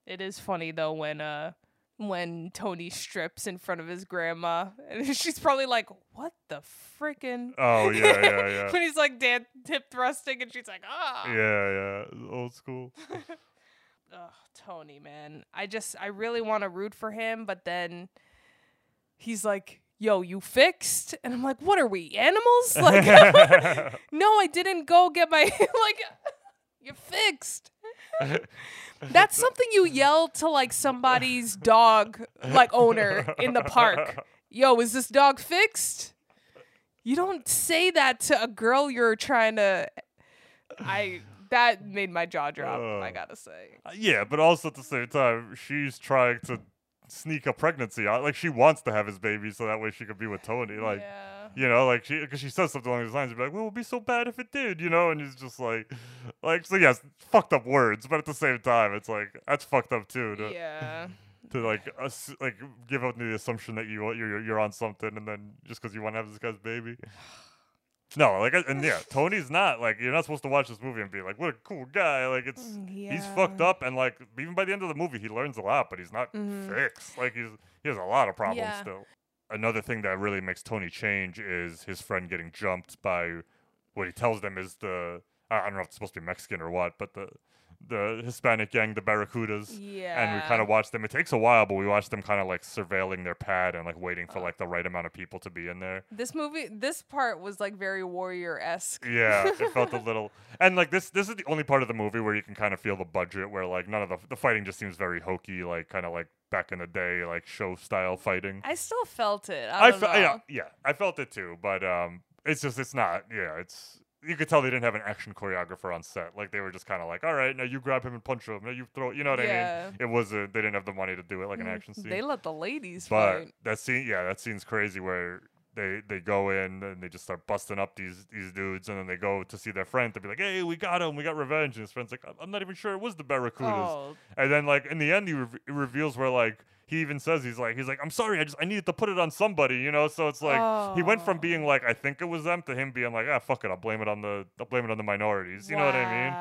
It is funny though when uh when Tony strips in front of his grandma and she's probably like, "What the frickin'?" Oh yeah, yeah, yeah. when he's like dan- hip thrusting and she's like, "Ah." yeah, yeah. Old school. Ugh, Tony, man. I just I really want to root for him, but then he's like, "Yo, you fixed?" And I'm like, "What are we, animals?" Like No, I didn't go get my like you're fixed. That's something you yell to like somebody's dog like owner in the park. Yo, is this dog fixed? You don't say that to a girl you're trying to I that made my jaw drop, I Oh. got to say. Uh, yeah, but also at the same time, she's trying to sneak a pregnancy out. Like she wants to have his baby, so that way she could be with Tony. Like. yeah. You know, like she, because she says something along those lines, you'd be like, "Well, it would be so bad if it did," you know, and he's just like, like, so yes, fucked up words, but at the same time, it's like that's fucked up too. To, Yeah. to like, us, like, give up the assumption that you you're you're on something, and then just because you want to have this guy's baby. No, like, and yeah, Tony's not like you're not supposed to watch this movie and be like, "What a cool guy!" Like, it's he's fucked up, and like even by the end of the movie, he learns a lot, but he's not Mhm. fixed. Like, he's he has a lot of problems Yeah. still another thing that really makes Tony change is his friend getting jumped by what he tells them is the I I don't know if it's supposed to be Mexican or what, but the the Hispanic gang, the Barracudas. Yeah. And we kind of watch them. It takes a while, but we watch them kind of like surveilling their pad and like waiting for like the right amount of people to be in there. This movie this part was like very warrior esque. Yeah, it felt a little, and like this, this is the only part of the movie where you can kind of feel the budget, where like none of the the fighting just seems very hokey, like kind of like back in the day, like show style fighting. I still felt it. I, I don't fe- know. yeah, yeah, I felt it too, but um, it's just it's not. Yeah, it's you could tell they didn't have an action choreographer on set. Like they were just kind of like, all right, now you grab him and punch him. Now you throw. You know what I Yeah. mean? It wasn't. They didn't have the money to do it like an Mm, action scene. They let the ladies but fight. that scene, yeah, that scene's crazy where. They, they go in and they just start busting up these these dudes and then they go to see their friend to be like hey we got him we got revenge and his friend's like I'm not even sure it was the Barracudas Oh, and then like in the end he re- reveals where like he even says he's like he's like I'm sorry, I just I needed to put it on somebody, you know. So it's like he went from being like I think it was them to him being like ah fuck it, I'll blame it on the I'll blame it on the minorities. You know what I mean?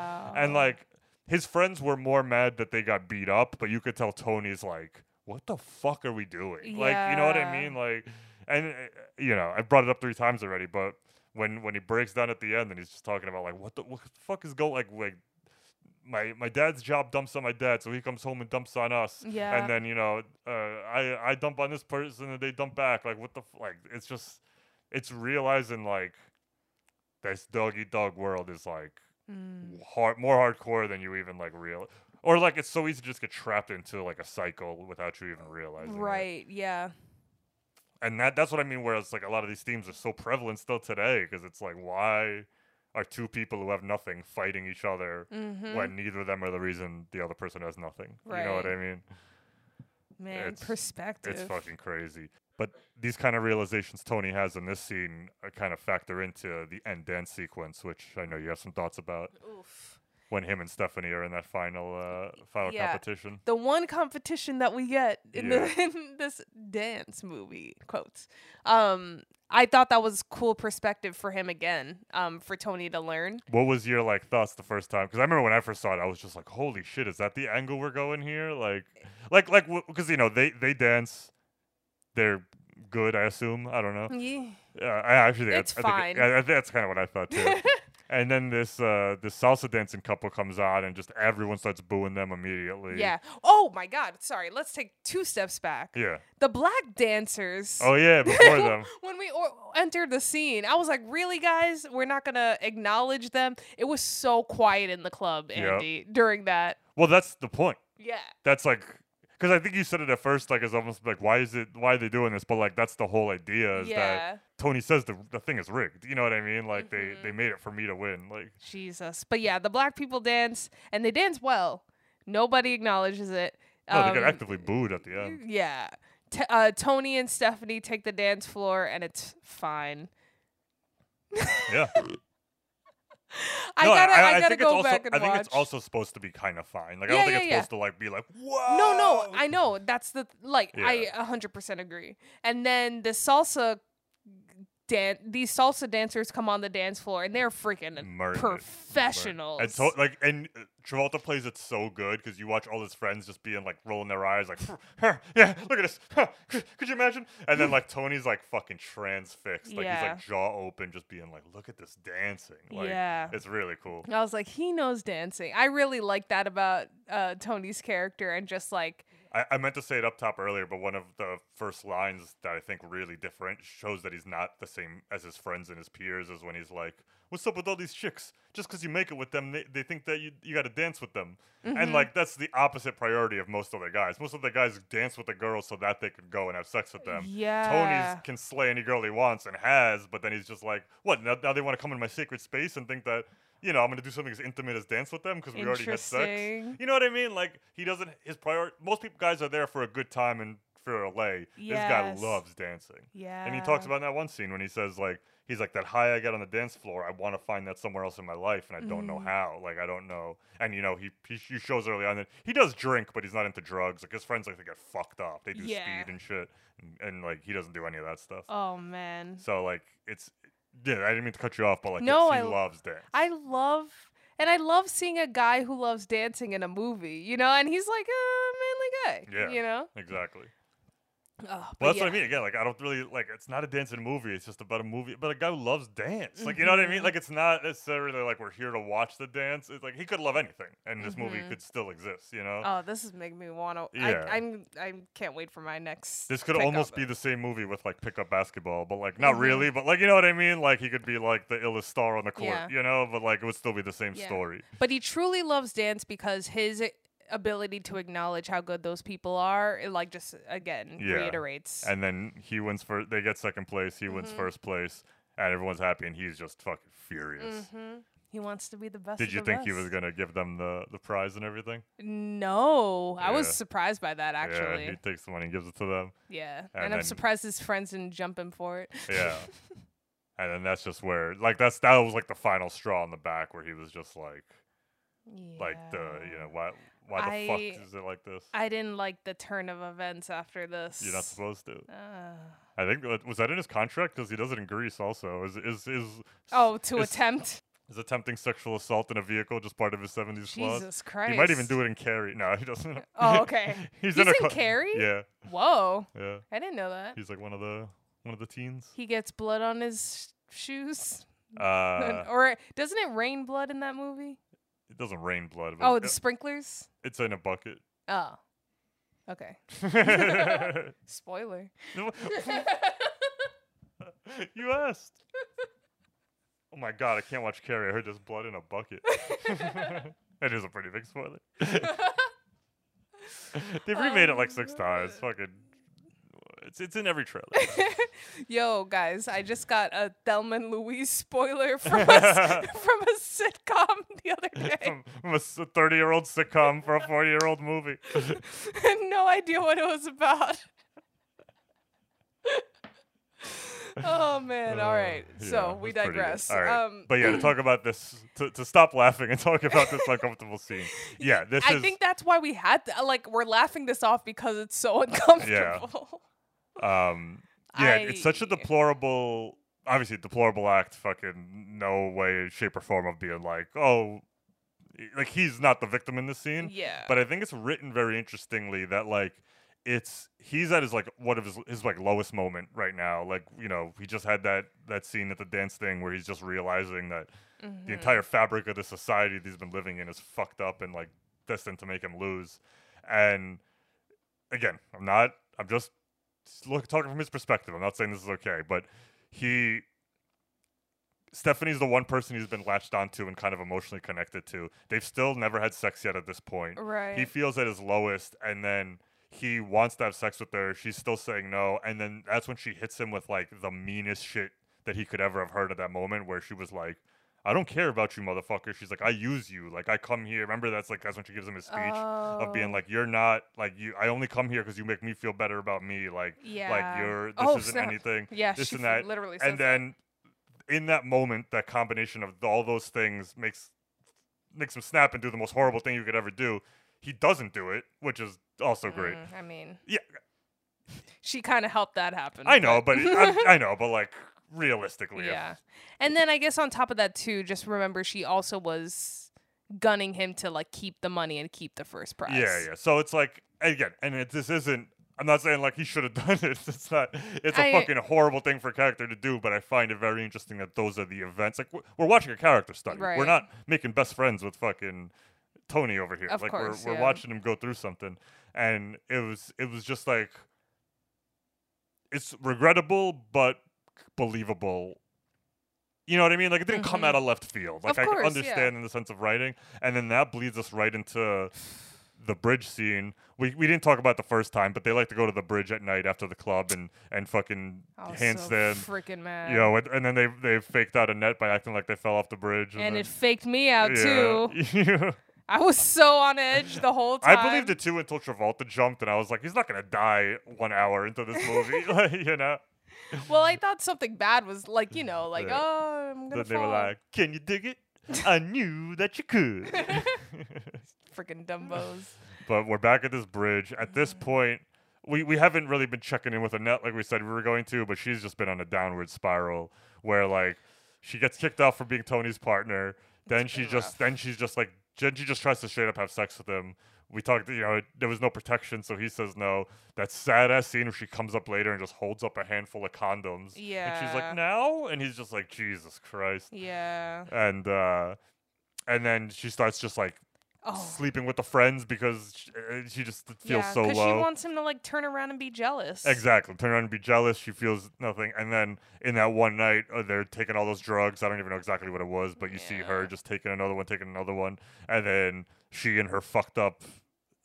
And like his friends were more mad that they got beat up, but you could tell Tony's like, what the fuck are we doing? Like you know what I mean? Like, and uh, you know I brought it up three times already, but when when he breaks down at the end and he's just talking about like what the what the fuck is going like like my my dad's job dumps on my dad, so he comes home and dumps on us. Yeah. And then you know, uh, I I dump on this person and they dump back. Like what the f- like? It's just it's realizing like this dog eat dog world is like Mm. hard more hardcore than you even like real or like it's so easy to just get trapped into like a cycle without you even realizing it. Right. Yeah. and that that's what I mean. Whereas like a lot of these themes are so prevalent still today because it's like why are two people who have nothing fighting each other Mhm. when neither of them are the reason the other person has nothing? You know what I mean? Man, It's- perspective. It's fucking crazy. But these kind of realizations Tony has in this scene uh, kind of factor into the end dance sequence, which I know you have some thoughts about. Oof. When him and Stephanie are in that final uh, final Yeah. competition. The one competition that we get in, Yeah. the, in this dance movie quotes. Um, I thought that was cool perspective for him again. Um, for Tony to learn. What was your like thoughts the first time? Because I remember when I first saw it, I was just like, "Holy shit, is that the angle we're going here?" Like, like, like, because you know they they dance, they're good. I assume. I don't know. Yeah. Yeah, I actually think It's I think, fine. I, I think that's kind of what I thought too. and then this uh this salsa dancing couple comes on, and just everyone starts booing them immediately. Yeah. Oh my God. Sorry. Let's take two steps back. Yeah. The black dancers. Oh yeah, before them. when we entered the scene, I was like, "Really, guys? We're not gonna acknowledge them." It was so quiet in the club, Yep. Andy, during that. Well, that's the point. Yeah. That's like. Because I think you said it at first, like it's almost like why is it why are they doing this? But like that's the whole idea is Yeah. that Tony says the the thing is rigged. You know what I mean? Like they Mm-hmm. they made it for me to win. Like Jesus. But yeah, the black people dance, and they dance well. Nobody acknowledges it. no, they get Um, actively booed at the end. Yeah. T- uh, Tony and Stephanie take the dance floor, and it's fine. Yeah. I No, gotta, I, gotta think go it's also, back and watch. I think it's also supposed to be kind of fine. Like I don't think yeah, it's yeah. supposed to like be like whoa. No, no, I know. That's the like Yeah. I a hundred percent agree. And then the salsa dan- these salsa dancers come on the dance floor and they're freaking Murdered. professionals. And so, like, and Travolta plays it so good because you watch all his friends just being like rolling their eyes, like, yeah, look at this. Could, could you imagine? And then like Tony's like fucking transfixed, like he's like jaw open, just being like, look at this dancing. Like, Yeah. it's really cool. I was like, he knows dancing. I really like that about uh, Tony's character and just like I, I meant to say it up top earlier, but one of the first lines that I think really different shows that he's not the same as his friends and his peers is when he's like, "What's up with all these chicks? Just because you make it with them, they, they think that you you got to dance with them." Mm-hmm. And like that's the opposite priority of most other guys. Most of the guys dance with the girls so that they could go and have sex with them. Yeah. Tony's can slay any girl he wants and has, but then he's just like, "What? Now, now they want to come in my sacred space and think that." You know, I'm gonna do something as intimate as dance with them because we already had sex. You know what I mean? Like he doesn't. His priority. Most people guys are there for a good time and for a lay. This guy loves dancing. yeah. And he talks about in that one scene when he says like he's like that high I get on the dance floor. I want to find that somewhere else in my life, and I don't Mm. know how. Like I don't know. And you know he he, shows early on that he does drink, but he's not into drugs. Like his friends like to get fucked up. They do Yeah. speed and shit, and, and like he doesn't do any of that stuff. Oh man. So like it's yeah. I didn't mean to cut you off, but like No, he I- loves dance. I love and I love seeing a guy who loves dancing in a movie, you know, and he's like oh, a manly guy. Yeah. You know? exactly. Oh, Well, but that's what I mean. Again, like I don't really like. It's not a dancing movie. It's just about a movie But a guy who loves dance. Like you know what I mean? Mhm. Like it's not necessarily like we're here to watch the dance. It's like he could love anything, and this movie Mhm. could still exist. You know, Oh, this is making me want to. Yeah. I, I'm. I can't wait for my next. this could almost be the same movie with like pickup basketball, but like not Mhm. really. But like you know what I mean? Like he could be like the illest star on the court. Yeah. You know, but like it would still be the same Yeah. story. But he truly loves dance because his ability to acknowledge how good those people are, it like just again Yeah. reiterates. And then he wins for they get second place. He wins Mhm. first place, and everyone's happy, and he's just fucking furious. hmm He wants to be the best. Did you think he was gonna give them the the prize and everything? No, I was surprised by that actually. Yeah, he takes the money and gives it to them. Yeah, And and, I'm surprised his friends didn't jump him for it. Yeah. and then that's just where like that's that was like the final straw in the back where he was just like Like the you know why why the I- fuck is it like this? I didn't like the turn of events after this. You're not supposed to. Uh, I think that- was that in his contract because he does it in Grease also. Is is is oh, to is, attempt. is attempting sexual assault in a vehicle just part of his 70s clause? Jesus Christ. He might even do it in Carrie. No, he doesn't. Oh, okay. he's, He's in, in cl- Carrie? Yeah, Whoa. yeah. I didn't know that. He's like one of the one of the teens. He gets blood on his shoes. Uh, or doesn't it rain blood in that movie? It doesn't rain blood. Oh, it- the sprinklers? it's in a bucket. Oh. Okay. Spoiler. you asked. Oh my god, I can't watch Carrie. I heard there's blood in a bucket. it is a pretty big spoiler. They've remade it like six oh, times. Fucking, it's it's in every trailer. Yo, guys, I just got a Thelma and Louise spoiler from a, from a sitcom the other day. from, from a thirty-year-old sitcom for a forty-year-old movie. no idea what it was about. oh man! All right, Uh, yeah, so we it's pretty good. digress. All right. Um, but yeah, to talk about this, to, to stop laughing and talk about this uncomfortable scene. Yeah, this I is. think that's why we had like we're laughing this off because it's so uncomfortable. Um, yeah, it's such a deplorable, obviously deplorable act. Fucking no way, shape, or form of being like, oh, like he's not the victim in the scene. Yeah. But I think it's written very interestingly that like it's he's at his like one of his his like lowest moment right now. Like you know he just had that that scene at the dance thing where he's just realizing that Mm-hmm. the entire fabric of the society that he's been living in is fucked up and like destined to make him lose. And again, I'm not. I'm just look talking from his perspective. I'm not saying this is okay, but he Stephanie's the one person he's been latched onto and kind of emotionally connected to. They've still never had sex yet at this point. Right. He feels at his lowest, and then he wants to have sex with her. She's still saying no, and then that's when she hits him with like the meanest shit that he could ever have heard at that moment, where she was like. I don't care about you, motherfucker. She's like, I use you. Like, I come here. Remember, that's like that's when she gives him his speech of being Oh. like, you're not like you. I only come here because you make me feel better about me. Like, like you're this Oh, isn't snap. anything. Yeah, this and that. literally and that. then in that moment, that combination of all those things makes makes him snap and do the most horrible thing you could ever do. He doesn't do it, which is also great. Mm, I mean, Yeah, she kind of helped that happen. I know, but I, I know, but like realistically, if- yeah. And then I guess on top of that too, just remember she also was gunning him to like keep the money and keep the first prize. Yeah, yeah. So it's like again, and it, this isn't. I'm not saying like he should have done it. It's not. It's a I- fucking horrible thing for a character to do. But I find it very interesting that those are the events. Like we're, we're watching a character study. We're not making best friends with fucking Tony over here. Of like course, we're we're yeah. watching him go through something, and it was it was just like it's regrettable but believable. You know what I mean? Like it didn't come out of left field. Like Mm-hmm. Of I course, yeah. understand in the sense of writing, and then that bleeds us right into the bridge scene. We we didn't talk about the first time, but they like to go to the bridge at night after the club and and fucking was handstand. so freaking mad. you know, and, and then they they faked out Annette by acting like they fell off the bridge. and then, it faked me out too. I was so on edge the whole time. I believed it too until Travolta jumped, and I was like, he's not gonna die one hour into this movie, like, you know. Well, I thought something bad was like you know, like Yeah. oh, I'm gonna Then they were like, "Can you dig it? I knew that you could." freaking dumbos. but we're back at this bridge. At this point, we, we haven't really been checking in with Annette like we said we were going to, but she's just been on a downward spiral where like she gets kicked out for being Tony's partner. Then she just rough. then she's just like then she just tries to straight up have sex with him. We talked, you know, there was no protection, so he says no. That sad ass scene where she comes up later and just holds up a handful of condoms. Yeah. And she's like, now? And he's just like, Jesus Christ. Yeah. And uh and then she starts just like Oh. sleeping with the friends because she, uh, she just feels yeah, so low. she wants him to like turn around and be jealous. Exactly. Turn around and be jealous. She feels nothing. And then in that one night, uh, they're taking all those drugs. I don't even know exactly what it was, but you see her just taking another one, taking another one. And then she, in her fucked up,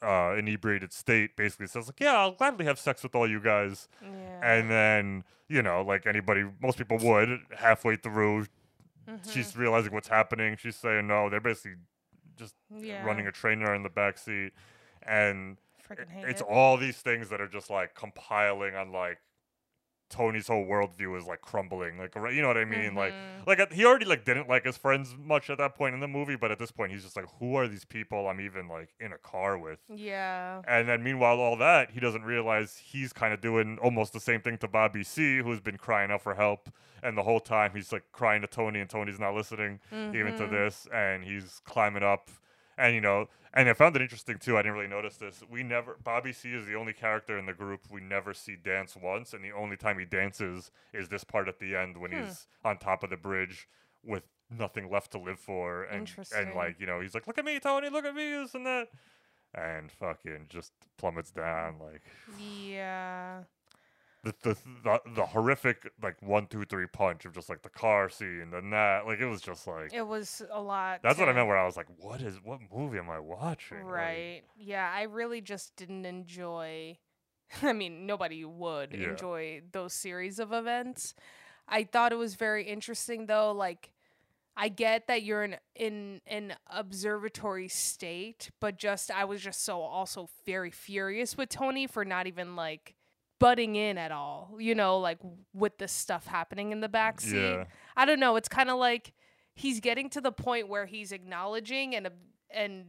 uh, inebriated state, basically says, like, yeah, I'll gladly have sex with all you guys. Yeah. And then, you know, like anybody, most people would, halfway through, Mm-hmm. she's realizing what's happening. She's saying, no, they're basically just yeah. running a trainer in the back seat. And it's it. all these things that are just like compiling on like Tony's whole worldview is like crumbling. Like you know what I mean? Like Mhm. like at- he already like didn't like his friends much at that point in the movie, but at this point he's just like, who are these people I'm even like in a car with? Yeah. And then meanwhile, all that, he doesn't realize he's kind of doing almost the same thing to Bobby C, who's been crying out for help. And the whole time he's like crying to Tony, and Tony's not listening even to Mhm. this. And he's climbing up. And, you know, and I found it interesting too. I didn't really notice this. We never, Bobby C is the only character in the group we never see dance once. And the only time he dances is this part at the end when Hmm. he's on top of the bridge with nothing left to live for. And, and like, you know, he's like, look at me, Tony, look at me, this and that and fucking just plummets down like Yeah. The, the the the horrific like one two three punch of just like the car scene and that like it was just like It was a lot. that's what I meant where I was like what is what movie am I watching Like, Right. Yeah, I really just didn't enjoy I mean, nobody would Yeah. enjoy those series of events. I thought it was very interesting though, like I get that you're in in an observatory state, but just I was just so also very furious with Tony for not even like butting in at all, you know, like with the stuff happening in the backseat. Yeah. I don't know. It's kind of like he's getting to the point where he's acknowledging and and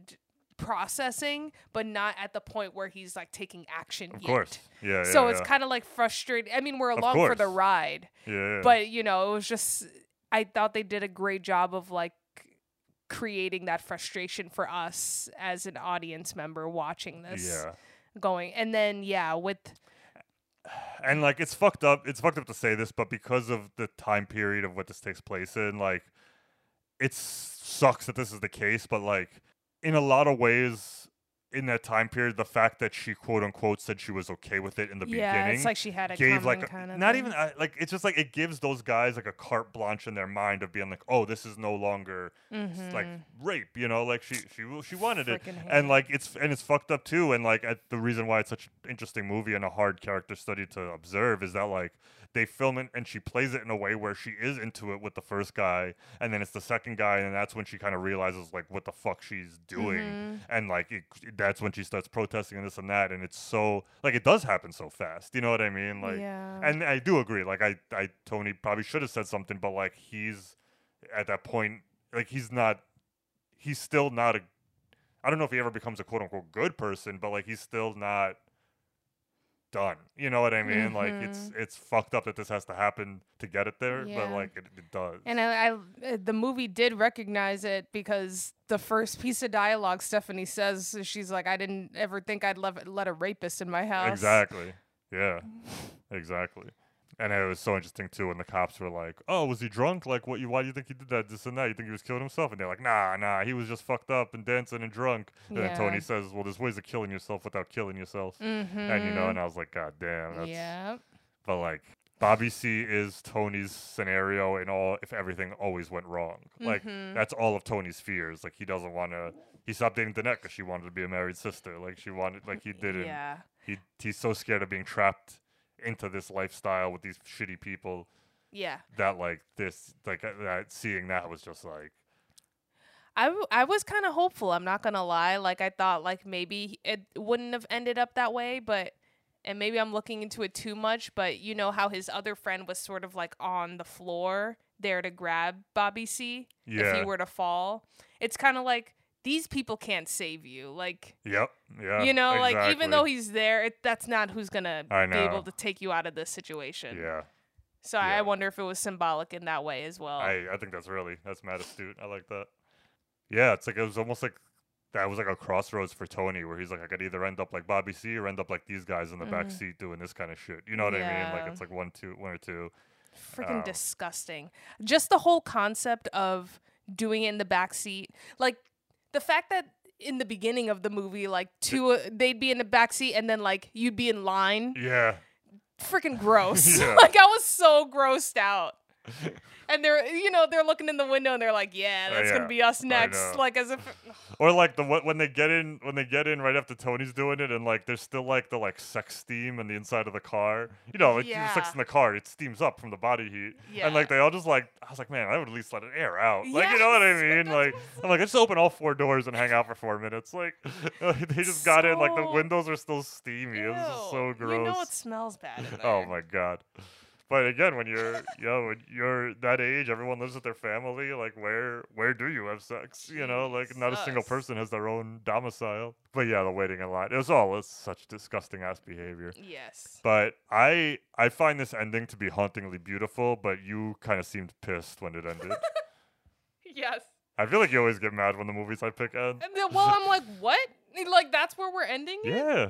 processing, but not at the point where he's like taking action. of yet. course yeah So yeah, it's yeah. kind of like frustrating. I mean, we're along for the ride, yeah, yeah. but you know, it was just I thought they did a great job of like creating that frustration for us as an audience member watching this yeah going. And then yeah, with and like it's fucked up it's fucked up to say this but because of the time period of what this takes place in like it sucks that this is the case but like in a lot of ways in that time period the fact that she quote unquote said she was okay with it in the yeah, beginning it's like she had a gave like a- kind of not even uh, like it's just like it gives those guys like a carte blanche in their mind of being like oh this is no longer s- like rape you know? Like she she she wanted it. Mm-hmm. Hate and like it's and it's fucked up too. And like at, the reason why it's such an interesting movie and a hard character study to observe is that like they film it and she plays it in a way where she is into it with the first guy and then it's the second guy and that's when she kind of realizes like what the fuck she's doing Mm-hmm. and like it, that's when she starts protesting and this and that and it's so like it does happen so fast you know what i mean like Yeah. and i do agree like i i tony probably should have said something but like he's at that point like he's not he's still not a i don't know if he ever becomes a quote unquote good person but like he's still not done you know what i mean like it's it's fucked up that this has to happen to get it there but Mm-hmm. Like it, it does And I, I, uh, the movie did recognize it because the first piece of dialogue Stephanie says, she's like, "I didn't ever think I'd let, let a rapist in my house." Exactly. Yeah. exactly. And it was so interesting too when the cops were like, "Oh, was he drunk? Like, what? You? Why do you think he did that? This and that? You think he was killing himself?" And they're like, "Nah, nah, he was just fucked up and dancing and drunk." And then Tony says, "Well, there's ways of killing yourself without killing yourself." Mm-hmm. And you know, and I was like, "God damn." That's, yeah. But like, Bobby C is Tony's scenario in all if everything always went wrong. Like, Mm-hmm. that's all of Tony's fears. Like, he doesn't want to. He stopped dating Annette because she wanted to be a married sister. Like, she wanted. Like, he didn't Yeah. he he's so scared of being trapped into this lifestyle with these shitty people Yeah. that like this like uh, that seeing that was just like I, w- I was kind of hopeful. I'm not gonna lie. Like I thought, like maybe it wouldn't have ended up that way, but and maybe I'm looking into it too much. But you know how his other friend was sort of like on the floor there to grab Bobby C if he were to fall. It's kind of like these people can't save you. Like yep yeah you know, like even though he's there, it, that's not who's gonna be able to take you out of this situation. yeah So yeah. I wonder if it was symbolic in that way as well. I I think that's really that's mad astute I like that yeah it's like it was almost like that was like a crossroads for Tony where he's like I could either end up like Bobby C or end up like these guys in the back seat doing this kind of shit you know what I mean like Mm-hmm. It's like one two one or two freaking Um, disgusting. Just the whole concept of doing it in the back seat, like the fact that in the beginning of the movie, like two, uh, they'd be in the back seat and then like you'd be in line. yeah Freaking gross. Yeah. like I was so grossed out. And they're, you know, they're looking in the window and they're like, "Yeah, Uh, that's yeah, gonna be us next." Like as if, Or like the when they get in when they get in right after Tony's doing it and like there's still like the like sex steam in the inside of the car. You know, like the sex Yeah. in the car, it steams up from the body heat. And like they all just like I was like, man, I would at least let it air out. Like you know what I mean? Like I'm like, let's open all four doors and hang out for four minutes. Like they just got in, like the windows are still steamy. It was so gross. You know it smells bad. In oh my god. But again, when you're you know when you're that age, everyone lives with their family. Like where where do you have sex? You know, like not a single person has their own domicile. But yeah, the waiting in line. It was all it's such disgusting ass behavior. Yes. But I I find this ending to be hauntingly beautiful. But you kind of seemed pissed when it ended. Yes. I feel like you always get mad when the movies I pick end. And then, well, I'm like, what? Like that's where we're ending it? Yeah.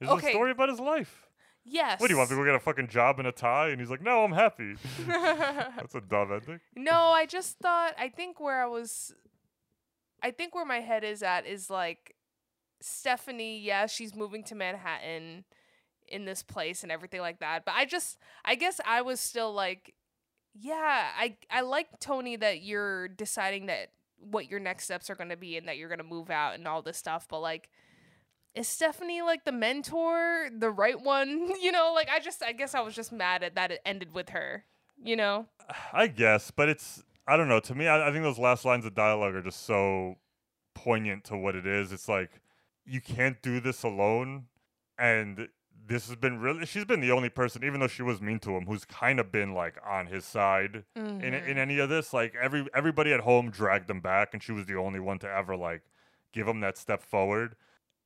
It's Okay. a story about his life. Yes. What do you want? People get a fucking job and a tie? And he's like, no, I'm happy. That's a dumb ending. No, I just thought I think where I was I think where my head is at is like Stephanie, yeah, she's moving to Manhattan in this place and everything like that. But I just I guess I was still like yeah, I I like Tony that you're deciding that what your next steps are going to be and that you're going to move out and all this stuff, but like is Stephanie like the mentor, the right one? You know, like I just I guess I was just mad at that it ended with her, you know? I guess, but it's I don't know. To me, I, I think those last lines of dialogue are just so poignant to what it is. It's like you can't do this alone, and this has been really. She's been the only person, even though she was mean to him, who's kind of been like on his side in mm-hmm. in any of this. Like every everybody at home dragged them back, and she was the only one to ever like give him that step forward.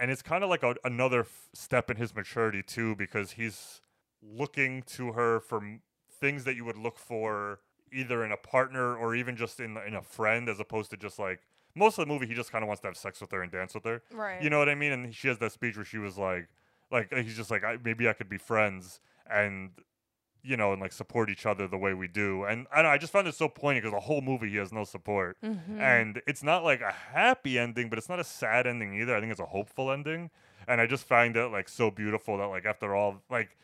And it's kind of like a, another f- step in his maturity too, because he's looking to her for m- things that you would look for either in a partner or even just in in a friend, as opposed to just like most of the movie he just kind of wants to have sex with her and dance with her. Right. You know what I mean? And she has that speech where she was like, like uh, he's just like, I, maybe I could be friends and. You know, and like support each other the way we do, and I, know, I just found it so poignant because the whole movie he has no support, Mm-hmm. and it's not like a happy ending, but it's not a sad ending either. I think it's a hopeful ending, and I just find it like so beautiful that like after all, like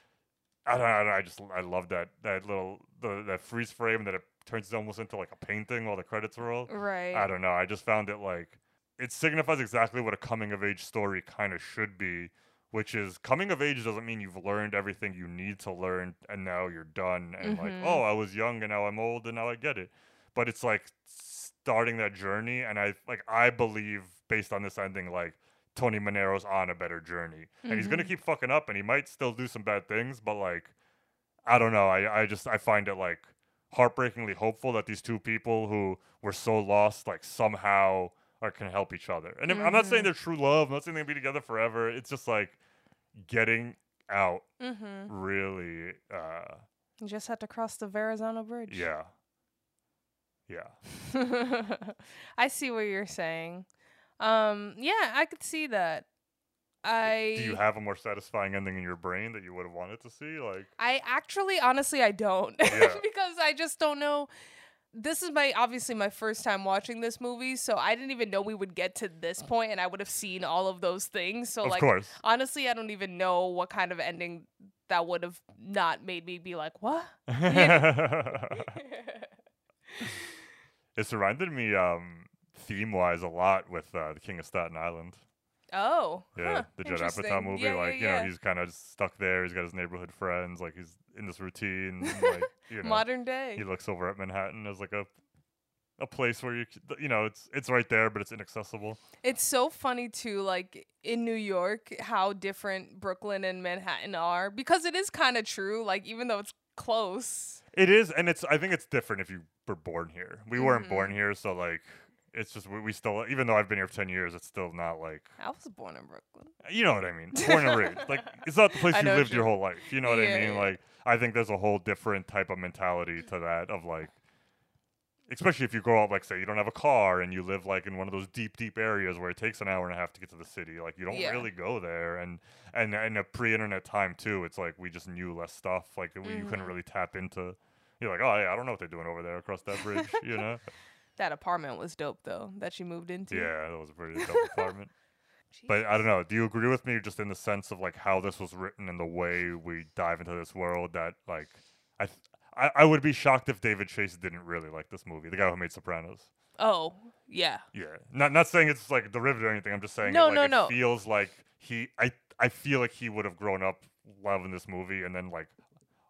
I don't, know, I, don't know, I just I love that that little the that freeze frame that it turns almost into like a painting while the credits roll. Right. I don't know. I just found it like it signifies exactly what a coming of age story kind of should be, which is coming of age doesn't mean you've learned everything you need to learn and now you're done and like Mhm. oh I was young and now I'm old and now I get it. But it's like starting that journey and I like I believe based on this ending like Tony Manero's on a better journey. And he's gonna keep fucking up and he might still do some bad things, but like I don't know. I, I just I find it like heartbreakingly hopeful that these two people who were so lost like somehow are can help each other. And if- I'm not saying they're true love. I'm not saying they'll be together forever. It's just like getting out Mm-hmm. really. Uh, You just had to cross the Verrazano Bridge. yeah, yeah. I see what you're saying. Um, yeah, I could see that. I Do you have a more satisfying ending in your brain that you would have wanted to see? Like, I actually honestly I don't Yeah. because I just don't know this is my obviously my first time watching this movie, so I didn't even know we would get to this point and I would have seen all of those things. So Of like course. honestly I don't even know what kind of ending that would have not made me be like, "What?" it's reminded me um, theme wise a lot with uh, the King of Staten Island. Oh. Yeah, huh, the Judd Apatow movie. Yeah, like, yeah, you know, he's kind of stuck there. He's got his neighborhood friends. Like, he's in this routine. like, you know, modern day. he looks over at Manhattan as like a a place where you, you know, it's it's right there, but it's inaccessible. It's so funny too, like in New York, how different Brooklyn and Manhattan are because it is kind of true. Like even though it's close, It is, and it's. I think it's different if you were born here. We weren't born Mm-hmm. here, so like, it's just we, we still. Even though I've been here for ten years, it's still not like I was born in Brooklyn. you know what I mean. Born and raised, like it's not the place I you know lived what your whole life. You know what Yeah, I mean? yeah. Like I think there's a whole different type of mentality to that of like, especially if you grow up like say you don't have a car and you live like in one of those deep deep areas where it takes an hour and a half to get to the city. Like you don't Yeah. really go there, and and in a pre-internet time too, it's like we just knew less stuff. Like you Mm-hmm. couldn't really tap into. You're like, oh yeah, I don't know what they're doing over there across that bridge. you know? That apartment was dope though that she moved into. Yeah, that was a pretty dope apartment. But I don't know. Do you agree with me just in the sense of like how this was written and the way we dive into this world that like I th- I, I would be shocked if David Chase didn't really like this movie, the guy who made Sopranos. Oh yeah. Yeah. Not not saying it's like derivative or anything. I'm just saying No, it, like, no, it no. feels like he I I feel like he would have grown up loving this movie and then like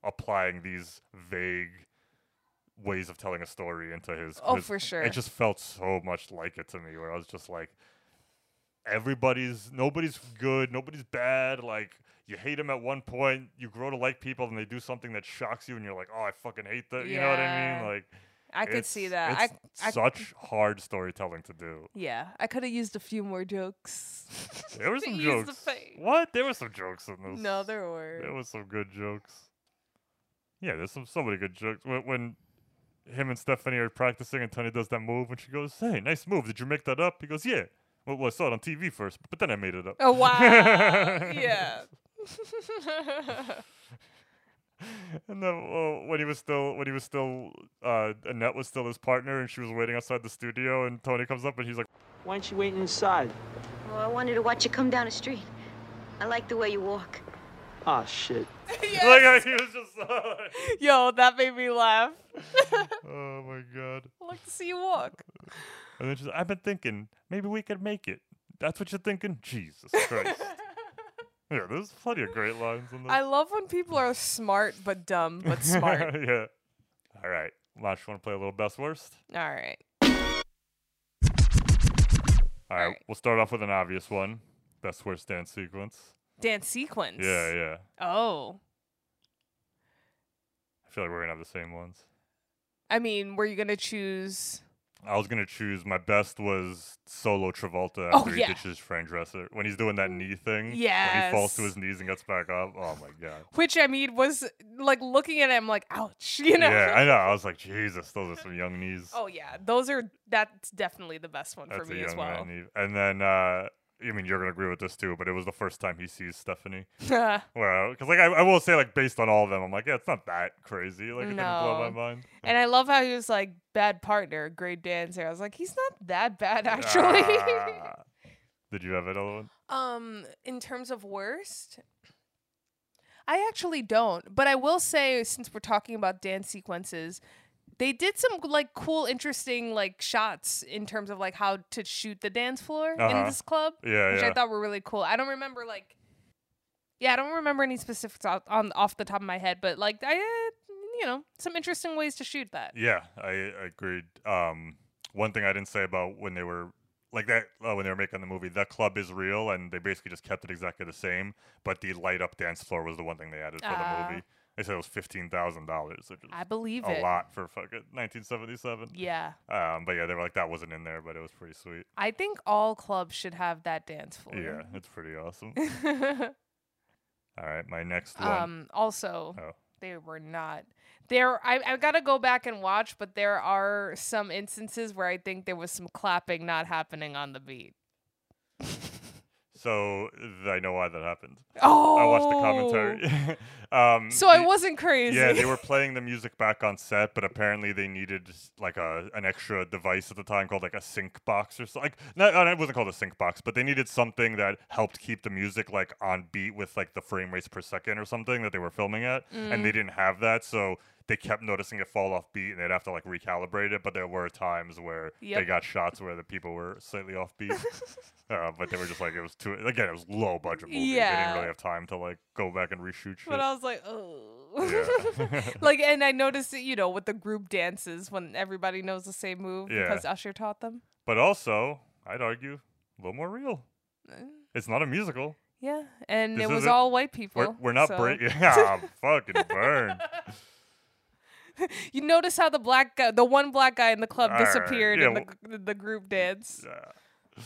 applying these vague ways of telling a story into his Oh, his- for sure. It just felt so much like it to me where I was just like everybody's nobody's good, nobody's bad. Like you hate them at one point, you grow to like people, and they do something that shocks you, and you're like, oh, I fucking hate that. You know what I mean? Like I could see that. It's I, I such hard storytelling to do. yeah, I could have used a few more jokes. There were some the jokes. face. What? There were some jokes in this. no, there were. There was some good jokes. Yeah, there's some so many good jokes. When, when him and Stephanie are practicing and Tony does that move and she goes, "Hey, nice move. Did you make that up?" He goes, "Yeah. Well, well I saw it on TV first, but then I made it up." Oh wow! yeah. And then uh, when he was still when he was still uh, Annette was still his partner and she was waiting outside the studio and Tony comes up and he's like, Why aren't you waiting inside? Oh, I wanted to watch you come down the street. I like the way you walk. Ah, shit. like he was just. Yo, that made me laugh. oh my god. I like to see you walk. And then she's like, I've been thinking, maybe we could make it. That's what you're thinking? Jesus Christ. yeah, there's plenty of great lines in this. I love when people are smart but dumb but smart. yeah. All right. Lash, you want to play a little best worst? All right. All right, We'll start off with an obvious one. Best worst dance sequence. Dance sequence. Yeah, yeah. Oh. I feel like we're to have the same ones. I mean, were you gonna choose? I was gonna choose my best was solo Travolta Oh, after he ditches Frank Dresser when he's doing that knee thing. Yeah, he falls to his knees and gets back up. Oh my god. Which I mean was like looking at him like, ouch, you know? Yeah, I know. I was like, Jesus, those are some young knees. Oh yeah, those are that's definitely the best one That's for me as well. And then, uh, I mean, you're gonna agree with this too, but it was the first time he sees Stephanie. and Well, because like I, I will say, like based on all of them, I'm like, yeah, it's not that crazy. Like it didn't blow my mind. And I love how he was like bad partner, great dancer. I was like, he's not that bad actually. Ah. Did you have another one? um, in terms of worst, I actually don't. But I will say, since we're talking about dance sequences, they did some like cool, interesting like shots in terms of like how to shoot the dance floor in Uh-huh. this club. Yeah, which yeah. I thought were really cool. I don't remember like, yeah, I don't remember any specifics off, on off the top of my head, but like I, uh, you know, some interesting ways to shoot that. Yeah, I, I agreed. Um, one thing I didn't say about when they were like that uh, when they were making the movie, that club is real, and they basically just kept it exactly the same. But the light up dance floor was the one thing they added for Ah. the movie. They said it was fifteen thousand dollars, which is I believe a it. lot for fucking 1977. Yeah, Um, but yeah, they were like that wasn't in there, but it was pretty sweet. I think all clubs should have that dance floor. Yeah, it's pretty awesome. All right, my next one. um. Also, oh, they were not. There, I I gotta go back and watch, but there are some instances where I think there was some clapping not happening on the beat. So I know why that happened. Oh, I watched the commentary. um, So I wasn't crazy. Yeah, they were playing the music back on set, but apparently they needed like a an extra device at the time called like a sync box or something. Like, not, it wasn't called a sync box, but they needed something that helped keep the music like on beat with like the frame rates per second or something that they were filming at, and they Mm. didn't have that, so they kept noticing it fall off beat, and they'd have to like recalibrate it. But there were times where they got shots where the people were slightly off beat. Uh, but they were just like it was too again. It was low budget movie. They didn't really have time to like go back and reshoot shit. But I was like, oh. Yeah. like, and I noticed it, you know, with the group dances when everybody knows the same move Yeah. because Usher taught them. But also, I'd argue a little more real. It's not a musical. Yeah, and This it was all white people. We're, we're not so- breaking. Yeah, fucking burn. You notice how the black guy, the one black guy in the club, disappeared yeah, in the, the group dance. Yeah.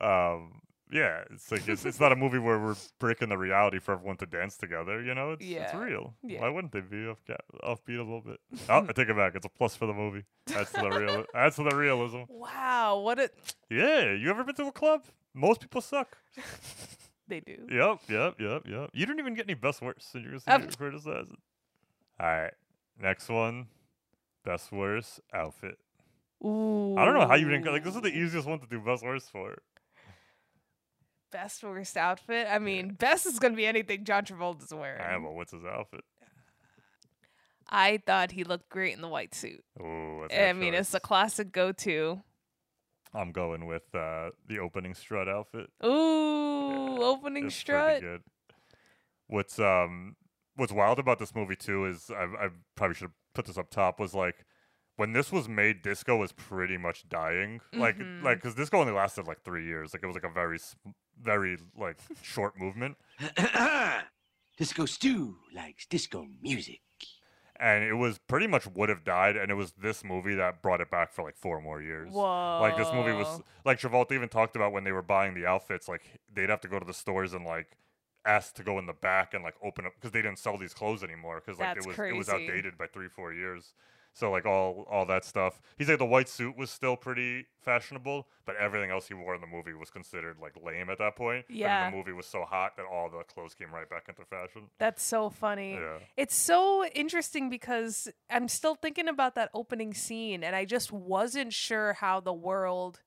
Um. Yeah, it's like it's, it's not a movie where we're breaking the reality for everyone to dance together. You know, it's it's real. yeah. Why wouldn't they be off offbeat a little bit? Oh, I take it back. It's a plus for the movie. That's the real. That's the realism. Wow, what a Yeah, you ever been to a club? Most people suck. they do. Yep, yep, yep, yep. You didn't even get any best worst, and you're Um, gonna criticize it. All right, next one, best worst outfit. Ooh. I don't know how you didn't go. Like this is the easiest one to do best worst for. Best worst outfit. I mean, best is gonna be anything John Travolta's wearing. I but what's his outfit? I thought he looked great in the white suit. Oh, that's a I mean, it's a classic go-to. I'm going with uh, the opening strut outfit. Ooh, Yeah, opening strut. good. What's um what's wild about this movie too is I I probably should have put this up top was like when this was made, disco was pretty much dying. Like, Mm-hmm. like because disco only lasted like three years. Like it was like a very, very like short movement, Disco Stew likes disco music. and it was pretty much would have died. And it was this movie that brought it back for like four more years. Whoa! Like this movie was like Travolta even talked about when they were buying the outfits. Like they'd have to go to the stores and like ask to go in the back and like open up because they didn't sell these clothes anymore because like That's it was it was outdated by three four years. So like all all that stuff. He's like the white suit was still pretty fashionable, but everything else he wore in the movie was considered like lame at that point. Yeah. the movie was so hot that all the clothes came right back into fashion. That's so funny. Yeah. It's so interesting because I'm still thinking about that opening scene and I just wasn't sure how the world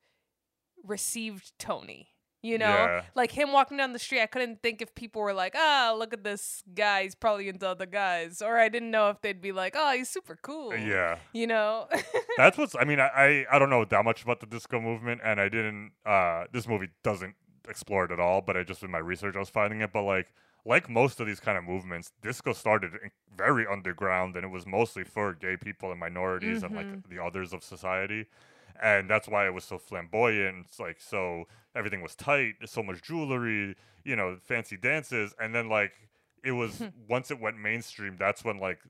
received Tony. You know, Yeah. like him walking down the street, I couldn't think if people were like, "Ah, look at this guy; he's probably into other guys," or I didn't know if they'd be like, "Oh, he's super cool." Yeah. you know. That's what's. I mean, I, I I don't know that much about the disco movement, and I didn't. Uh, this movie doesn't explore it at all. But I just in my research, I was finding it. But like like most of these kind of movements, disco started in- very underground, and it was mostly for gay people and minorities and like the others of society. And that's why it was so flamboyant. It's like so everything was tight, so much jewelry, you know, fancy dances, and then like it was once it went mainstream. That's when like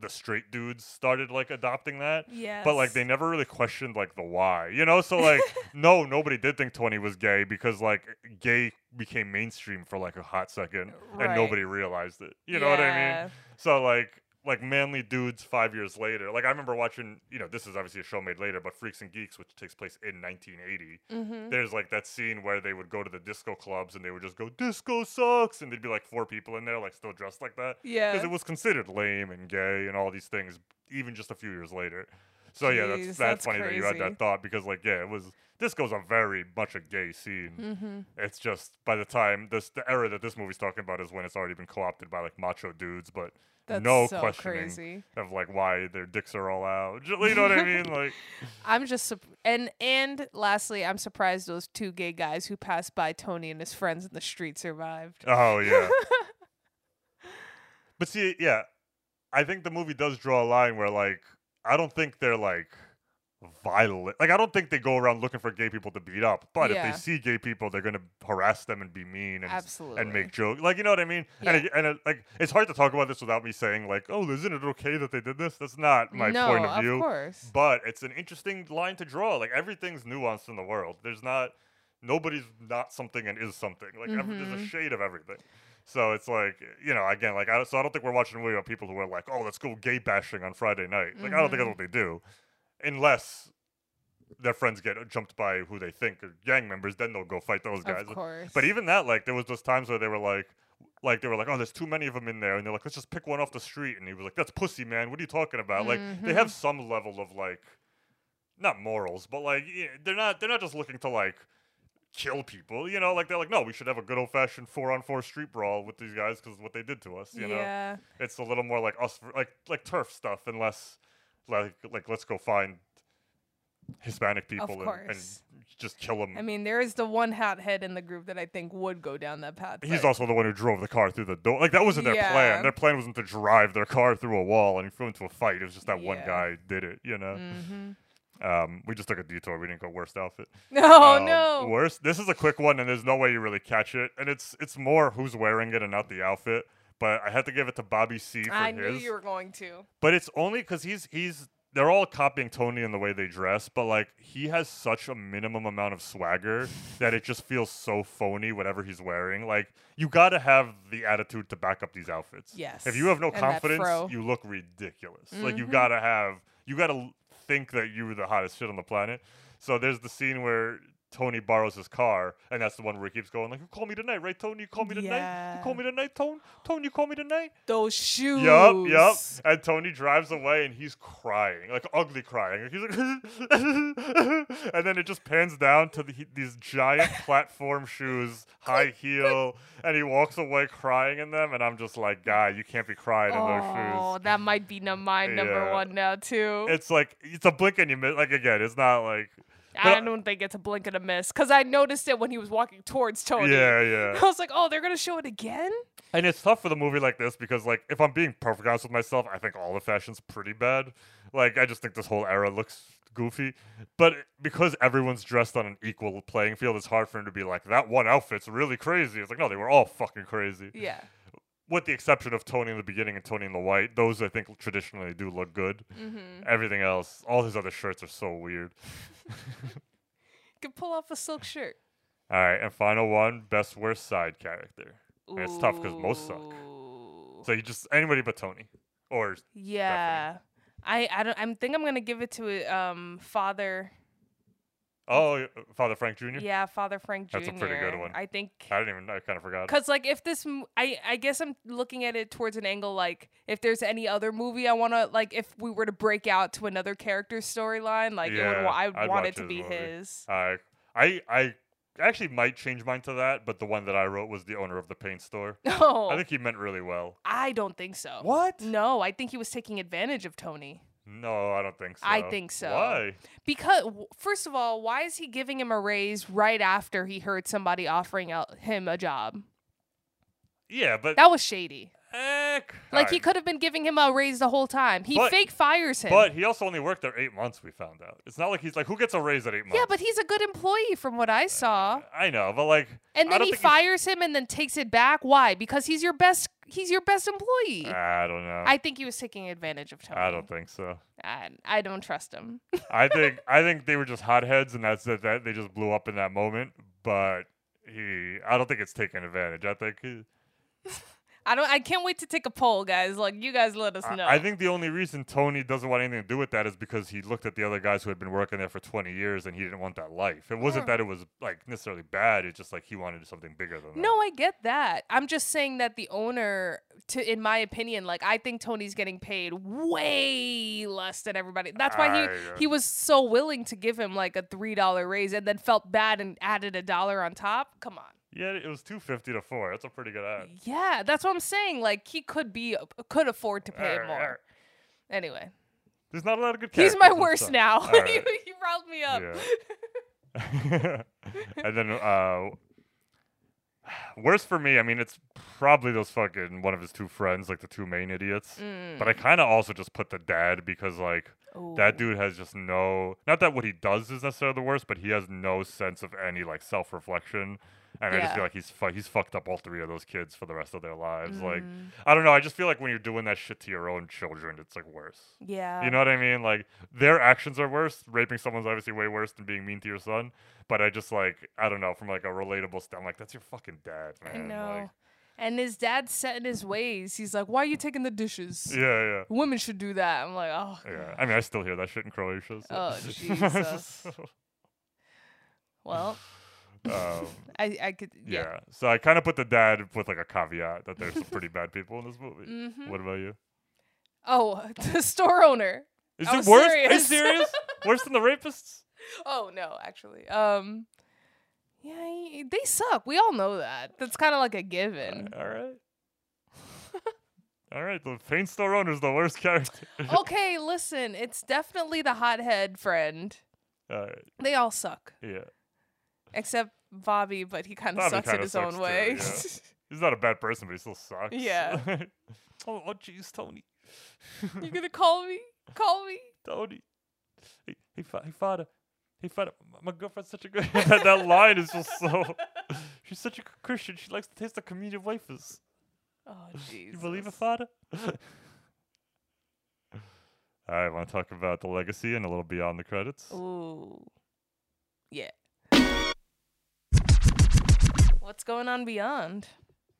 the straight dudes started like adopting that. Yeah. But like they never really questioned like the why, you know? So like no, nobody did think Tony was gay because like gay became mainstream for like a hot second and nobody realized it. You know what I Yeah. mean? So like like manly dudes 5 years later. Like I remember watching, you know, this is obviously a show made later, but Freaks and Geeks which takes place in 1980. Mm-hmm. There's like that scene where they would go to the disco clubs and they would just go disco sucks and there'd be like four people in there like still dressed like that Yeah. because it was considered lame and gay and all these things even just a few years later. So yeah, Jeez, that's that's, that's funny that you had crazy. that thought because like yeah, it was disco's a very much a gay scene. Mm-hmm. It's just by the time this the era that this movie's talking about is when it's already been co-opted by like macho dudes, but That's no so questioning crazy. of like why their dicks are all out. You know what I mean? Like I'm just sup- and and lastly, I'm surprised those two gay guys who passed by Tony and his friends in the street survived. Oh yeah. but see, yeah, I think the movie does draw a line where like I don't think they're like violent. Like I don't think they go around looking for gay people to beat up. But Yeah. if they see gay people, they're gonna harass them and be mean and Absolutely. and make jokes. Like you know what I mean? And it, and it, like it's hard to talk about this without me saying like, oh, isn't it okay that they did this? That's not my no, point of view. Of course. But it's an interesting line to draw. Like everything's nuanced in the world. There's not nobody's not something and is something. Like every, there's Mm-hmm. a shade of everything. So it's like you know again like I, so I don't think we're watching a movie about people who are like oh let's go gay bashing on Friday night. Like I don't think that's Mm-hmm. what they do, unless their friends get jumped by who they think are gang members. Then they'll go fight those guys. Of course. But even that like there was those times where they were like. Like they were like, oh, there's too many of them in there, and they're like, let's just pick one off the street. And he was like, that's pussy, man. What are you talking about? Like they Mm-hmm. have some level of like, not morals, but like yeah, they're not they're not just looking to like kill people. You know, like they're like, no, we should have a good old fashioned four on four street brawl with these guys because what they did to us. You know, it's a little more like us, like like turf stuff, and less like like let's go find Hispanic people and, and just kill them. I mean, there is the one hot head in the group that I think would go down that path. He's also the one who drove the car through the door. Like that wasn't their Yeah. plan. Their plan wasn't to drive their car through a wall and go into a fight. It was just that one guy did it. You know. Mhm. Um, we just took a detour. We didn't go worst outfit. No, Um, no. Worst. This is a quick one, and there's no way you really catch it. And it's it's more who's wearing it and not the outfit. But I had to give it to Bobby C for I his. knew you were going to. But it's only because he's he's they're all copying Tony in the way they dress, but like he has such a minimum amount of swagger that it just feels so phony whatever he's wearing. Like you got to have the attitude to back up these outfits. Yes, If you have no and confidence, you look ridiculous. Like you Mhm. got to have you got to think that you were the hottest shit on the planet. So there's the scene where Tony borrows his car, and that's the one where he keeps going like, "You call me tonight, right, Tony? You call me tonight? You call me tonight, Tony? Tone, you call me tonight?" Those shoes. Yup, yup. And Tony drives away and he's crying, like ugly crying. He's like, and then it just pans down to the, he- these giant platform shoes, high heel, and he walks away crying in them. And I'm just like, guy, you can't be crying in those shoes." Oh, that might be my number Yeah. one now too. It's like it's a blink and you miss. Like again, it's not like. I but- don't think it's a blink and a miss because I noticed it when he was walking towards Tony. Yeah, yeah. I was like, oh, they're gonna show it again. And it's tough for the movie like this because, like, if I'm being perfectly honest with myself, I think all the fashion's pretty bad. Like, I just think this whole era looks goofy. But because everyone's dressed on an equal playing field, it's hard for him to be like, that one outfit's really crazy. It's like, no, they were all fucking crazy. Yeah. With the exception of Tony in the beginning and Tony in the white. Those, I think, traditionally do look good. Mm-hmm. Everything else, all his other shirts are so weird. Could pull off a silk shirt. All right, and final one best worst side character. And it's tough because most suck. So you just anybody but Tony, or Yeah. I I don't I think I'm gonna give it to um father oh uh, Father Frank Jr. yeah father Frank Jr. That's a pretty good one. I think I didn't even. I kind of forgot. Cause like if this, I I guess I'm looking at it towards an angle like if there's any other movie I want to like if we were to break out to another character's storyline like it would Yeah, wa- I I'd want it to be movie. his. I I I actually might change mine to that, but the one that I wrote was the owner of the paint store. Oh, I think he meant really well. I don't think so. What? No, I think he was taking advantage of Tony. No, I don't think so. I think so. Why? Because first of all, why is he giving him a raise right after he heard somebody offering him a job? Yeah, but That was shady. Eh, Like he could have been giving him a raise the whole time. He But- fake fires him. But he also only worked there eight months. We found out. It's not like he's like who gets a raise at eight months. yeah, but he's a good employee from what I saw. I know, but like, And then he fires him and then takes it back. Why? Because he's your best. He's your best employee. I don't know. I think he was taking advantage of Tony. I don't think so. I, I don't trust him. I think I think they were just hotheads, and that's it. That they just blew up in that moment. But he, I don't think it's taking advantage. I think he, I don't. I can't wait to take a poll, guys. Like you guys, let us I- know. I think the only reason Tony doesn't want anything to do with that is because he looked at the other guys who had been working there for 20 years, and he didn't want that life. It wasn't that it was like necessarily bad. It's just like he wanted something bigger than that. No, I get that. I'm just saying that the owner, to in my opinion, like I think Tony's getting paid way less than everybody. That's why he I, uh, he was so willing to give him like a three dollar raise and then felt bad and added a dollar on top. Come on. Yeah, it was 250 to four. That's a pretty good ad. Yeah, that's what I'm saying. Like he could be could afford to pay Alright, more. alright. Anyway, There's not a lot of good. he's my worst now. Alright. he riled me up. Yeah. and then uh worse for me, I mean it's probably those fucking one of his two friends, like the two main idiots. But I kinda also just put the dad because like that dude has just no not that what he does is necessarily the worst, but he has no sense of any like self reflection. And I just feel like he's fu- he's fucked up all three of those kids for the rest of their lives. Like Mm. I don't know, I just feel like when you're doing that shit to your own children, it's like worse. Yeah. You know what I mean? Like their actions are worse. Raping someone's obviously way worse than being mean to your son. But I just like I don't know from like a relatable stand. Like that's your fucking dad, man. I know. Like, and his dad's set in his ways. He's like, "Why are you taking the dishes? yeah, yeah, Women should do that." I'm like, "Oh, yeah. I mean, I still hear that shit in Croatia. So. Oh, Jesus. well, um, I I could yeah. yeah." So I kind of put the dad with like a caveat that there's some pretty bad people in this movie. Mhm. What about you? Oh, the store owner. Is I it worse? Are you serious. serious? worse than the rapists? Oh no, actually, um, yeah, they suck. We all know that. That's kind of like a given. All right. All right, the paint store owner's the worst character. okay, listen, it's definitely the hothead friend. All right, They all suck, yeah. Except Bobby, but he kind of Bobby sucks in kinda his sucks own too, way. yeah. He's not a bad person, but he still sucks. Yeah. oh, oh, jeez, Tony. you gonna call me? Call me? Tony. Hey, hey, fa- hey, father. Hey, father. m- My girlfriend's such a good. that, that line is just so. She's such a good Christian. She likes to taste the communion wafers. Oh, jeez. You believe it, father? All right, want to talk about the legacy and a little beyond the credits? Ooh. Yeah. What's going on beyond?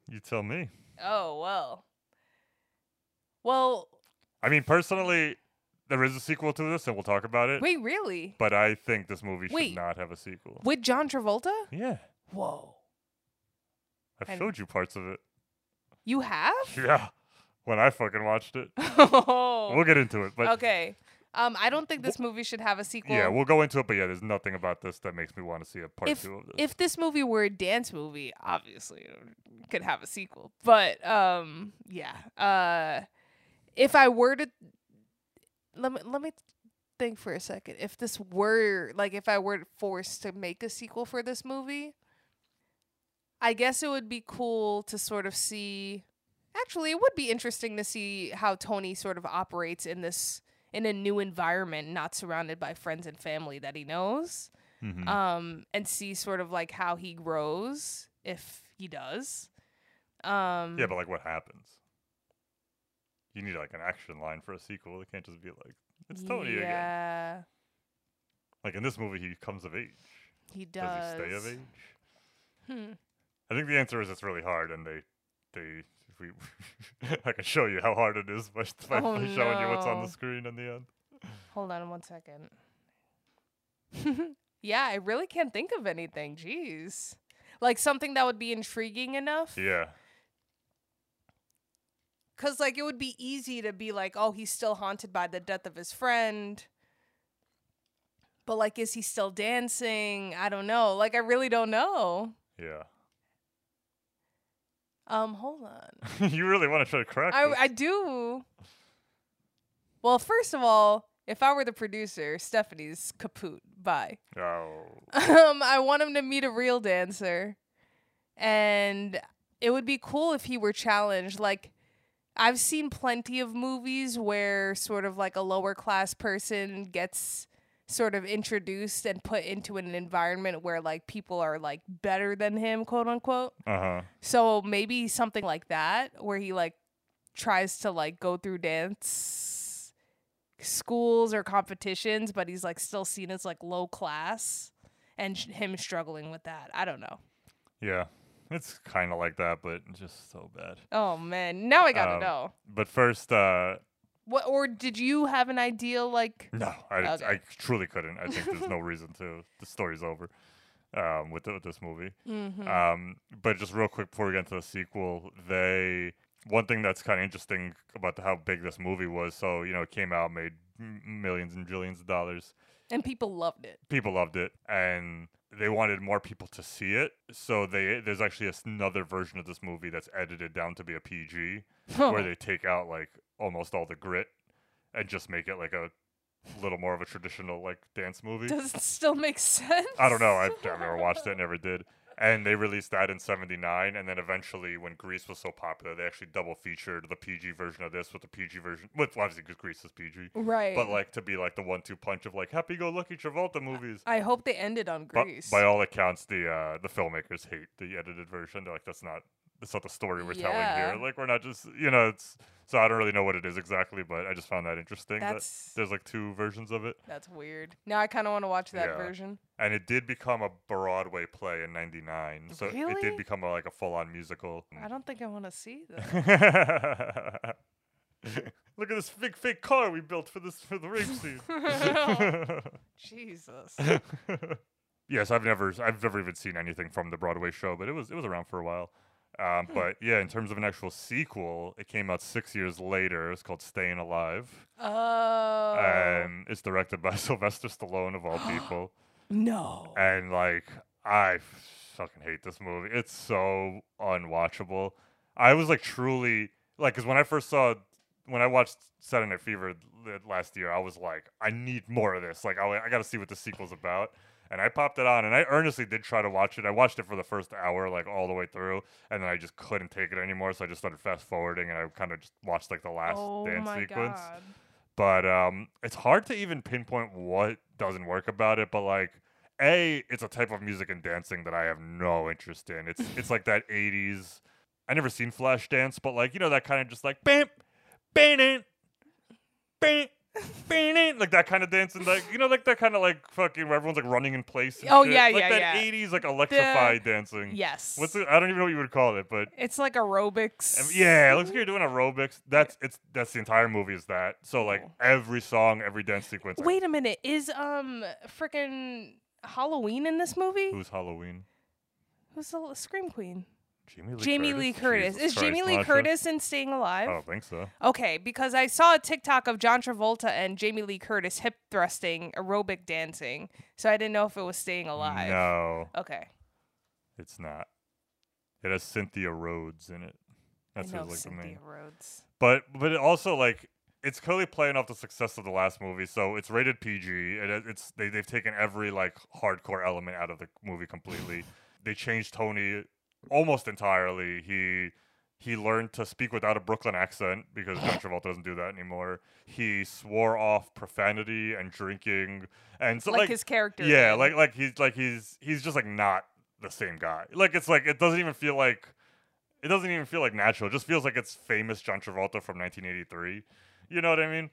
You tell me. Oh, well. Well, I mean, personally, there is a sequel to this, and we'll talk about it. wait, really? But I think this movie Wait. should not have a sequel. With John Travolta? Yeah, Whoa. I've I- showed you parts of it. You have? Yeah, when I fucking watched it. oh. We'll get into it, but okay. Um, I don't think this movie should have a sequel. yeah, we'll go into it. But yeah, there's nothing about this that makes me want to see a part if two of this. if this movie were a dance movie, obviously it could have a sequel. But um, yeah. Uh, if I were to let me let me think for a second. If this were like if I were forced to make a sequel for this movie, I guess it would be cool to sort of see. Actually, it would be interesting to see how Tony sort of operates in this in a new environment, not surrounded by friends and family that he knows, Mhm. um, and see sort of like how he grows if he does. Um, yeah, but like, what happens? You need like an action line for a sequel. It can't just be like it's Tony again. yeah, Like in this movie, he comes of age. he Does does. he stay of age? Hmm. I think the answer is it's really hard, and they, they, if we, I can show you how hard it is by, by Oh, showing you what's on the screen in the end. Hold on one second. yeah, I really can't think of anything. Jeez. Like something that would be intriguing enough. Yeah, Because, like, it would be easy to be like, oh, he's still haunted by the death of his friend. But, like, is he still dancing? I don't know. Like, I really don't know. yeah. Um, hold on. you really want to try to crack I, this? I do. Well, first of all, if I were the producer, Stephanie's kaput. Bye. Oh, um, I want him to meet a real dancer, and it would be cool if he were challenged. Like, I've seen plenty of movies where sort of like a lower class person gets sort of introduced and put into an environment where like people are like better than him, quote unquote. uh huh. So maybe something like that where he like tries to like go through dance schools or competitions, but he's like still seen as like low class and sh- him struggling with that. I don't know. Yeah, it's kind of like that, but just so bad. Oh man, now I gotta Um, know. But first, uh, What or did you have an idea like no, I, Okay. I truly couldn't. I think there's no reason to. The story's over um, with, the, with this movie. Mhm. Um, but just real quick before we get into the sequel, they one thing that's kind of interesting about the, how big this movie was. So you know, it came out, made millions and billions of dollars. and people loved it. People loved it, and they wanted more people to see it. So they there's actually another version of this movie that's edited down to be a PG, where they take out like almost all the grit and just make it like a little more of a traditional like dance movie. Does it still make sense? I don't know. I've, I've never watched it. Never did. And they released that in '79, and then eventually, when Grease was so popular, they actually double featured the PG version of this with the PG version. With obviously, because Grease is PG, Right. But like to be like the one-two punch of like happy-go-lucky Travolta movies. I hope they ended on But by all accounts, the uh, the filmmakers hate the edited version. They're like, that's not that's not the story we're telling here. Like we're not just you know. It's so I don't really know what it is exactly, but I just found that interesting. That's- that there's like two versions of it. That's weird. Now I kind of want to watch that Yeah. version. and it did become a Broadway play in '99. So it did become a, like a full-on musical. I don't think I want to see that. Look at this big fake car we built for this for the rape scene. Jesus. yes, I've never I've never even seen anything from the Broadway show, but it was it was around for a while. Um, Hmm. but yeah, in terms of an actual sequel, it came out six years later. It's called Staying Alive. Oh. and it's directed by Sylvester Stallone of all people. no. And like, I fucking hate this movie. It's so unwatchable. I was like truly like, because when I first saw, when I watched Saturday Night Fever last year, I was like, I need more of this. Like, I, I got to see what the sequel's about. And I popped it on, and I earnestly did try to watch it. I watched it for the first hour, like all the way through, and then I just couldn't take it anymore. So I just started fast forwarding, and I kind of just watched like the last oh dance my sequence god. but um, it's hard to even pinpoint what doesn't work about it. But like, a, it's a type of music and dancing that I have no interest in. It's it's like that '80s. I never seen Flashdance, but like you know that kind of just like bam, bam, bam, like that kind of dancing, like you know, like that kind of like fucking where everyone's like running in place. Oh, shit. yeah, like yeah, that yeah. '80s like electrified dancing. Yes. What's it? I don't even know what you would call it, but It's like aerobics. um, yeah, it looks like you're doing aerobics. That's it's that's the entire movie is that. So like Oh. every song, every dance sequence. Wait a minute. Is um freaking Halloween in this movie? Who's Halloween? Who's the scream queen? Jamie Lee Jamie Curtis? Lee Curtis. Jesus Is Jamie Lee Masha. Curtis in Staying Alive? I don't think so. Okay, because I saw a TikTok of John Travolta and Jamie Lee Curtis hip thrusting, aerobic dancing. So I didn't know if it was Staying Alive. No, Okay. it's not. It has Cynthia Rhodes in it. That's I know who's like the Cynthia main. Rhodes. But but it also like it's clearly playing off the success of the last movie, so it's rated PG. It, it's they they've taken every like hardcore element out of the movie completely. they changed Tony almost entirely. He he learned to speak without a Brooklyn accent because John Travolta doesn't do that anymore. He swore off profanity and drinking and so Like like, his character Yeah, like like he's like he's he's just like not the same guy. Like it's like it doesn't even feel like it doesn't even feel like natural. It just feels like it's famous John Travolta from 1983. You know what I mean?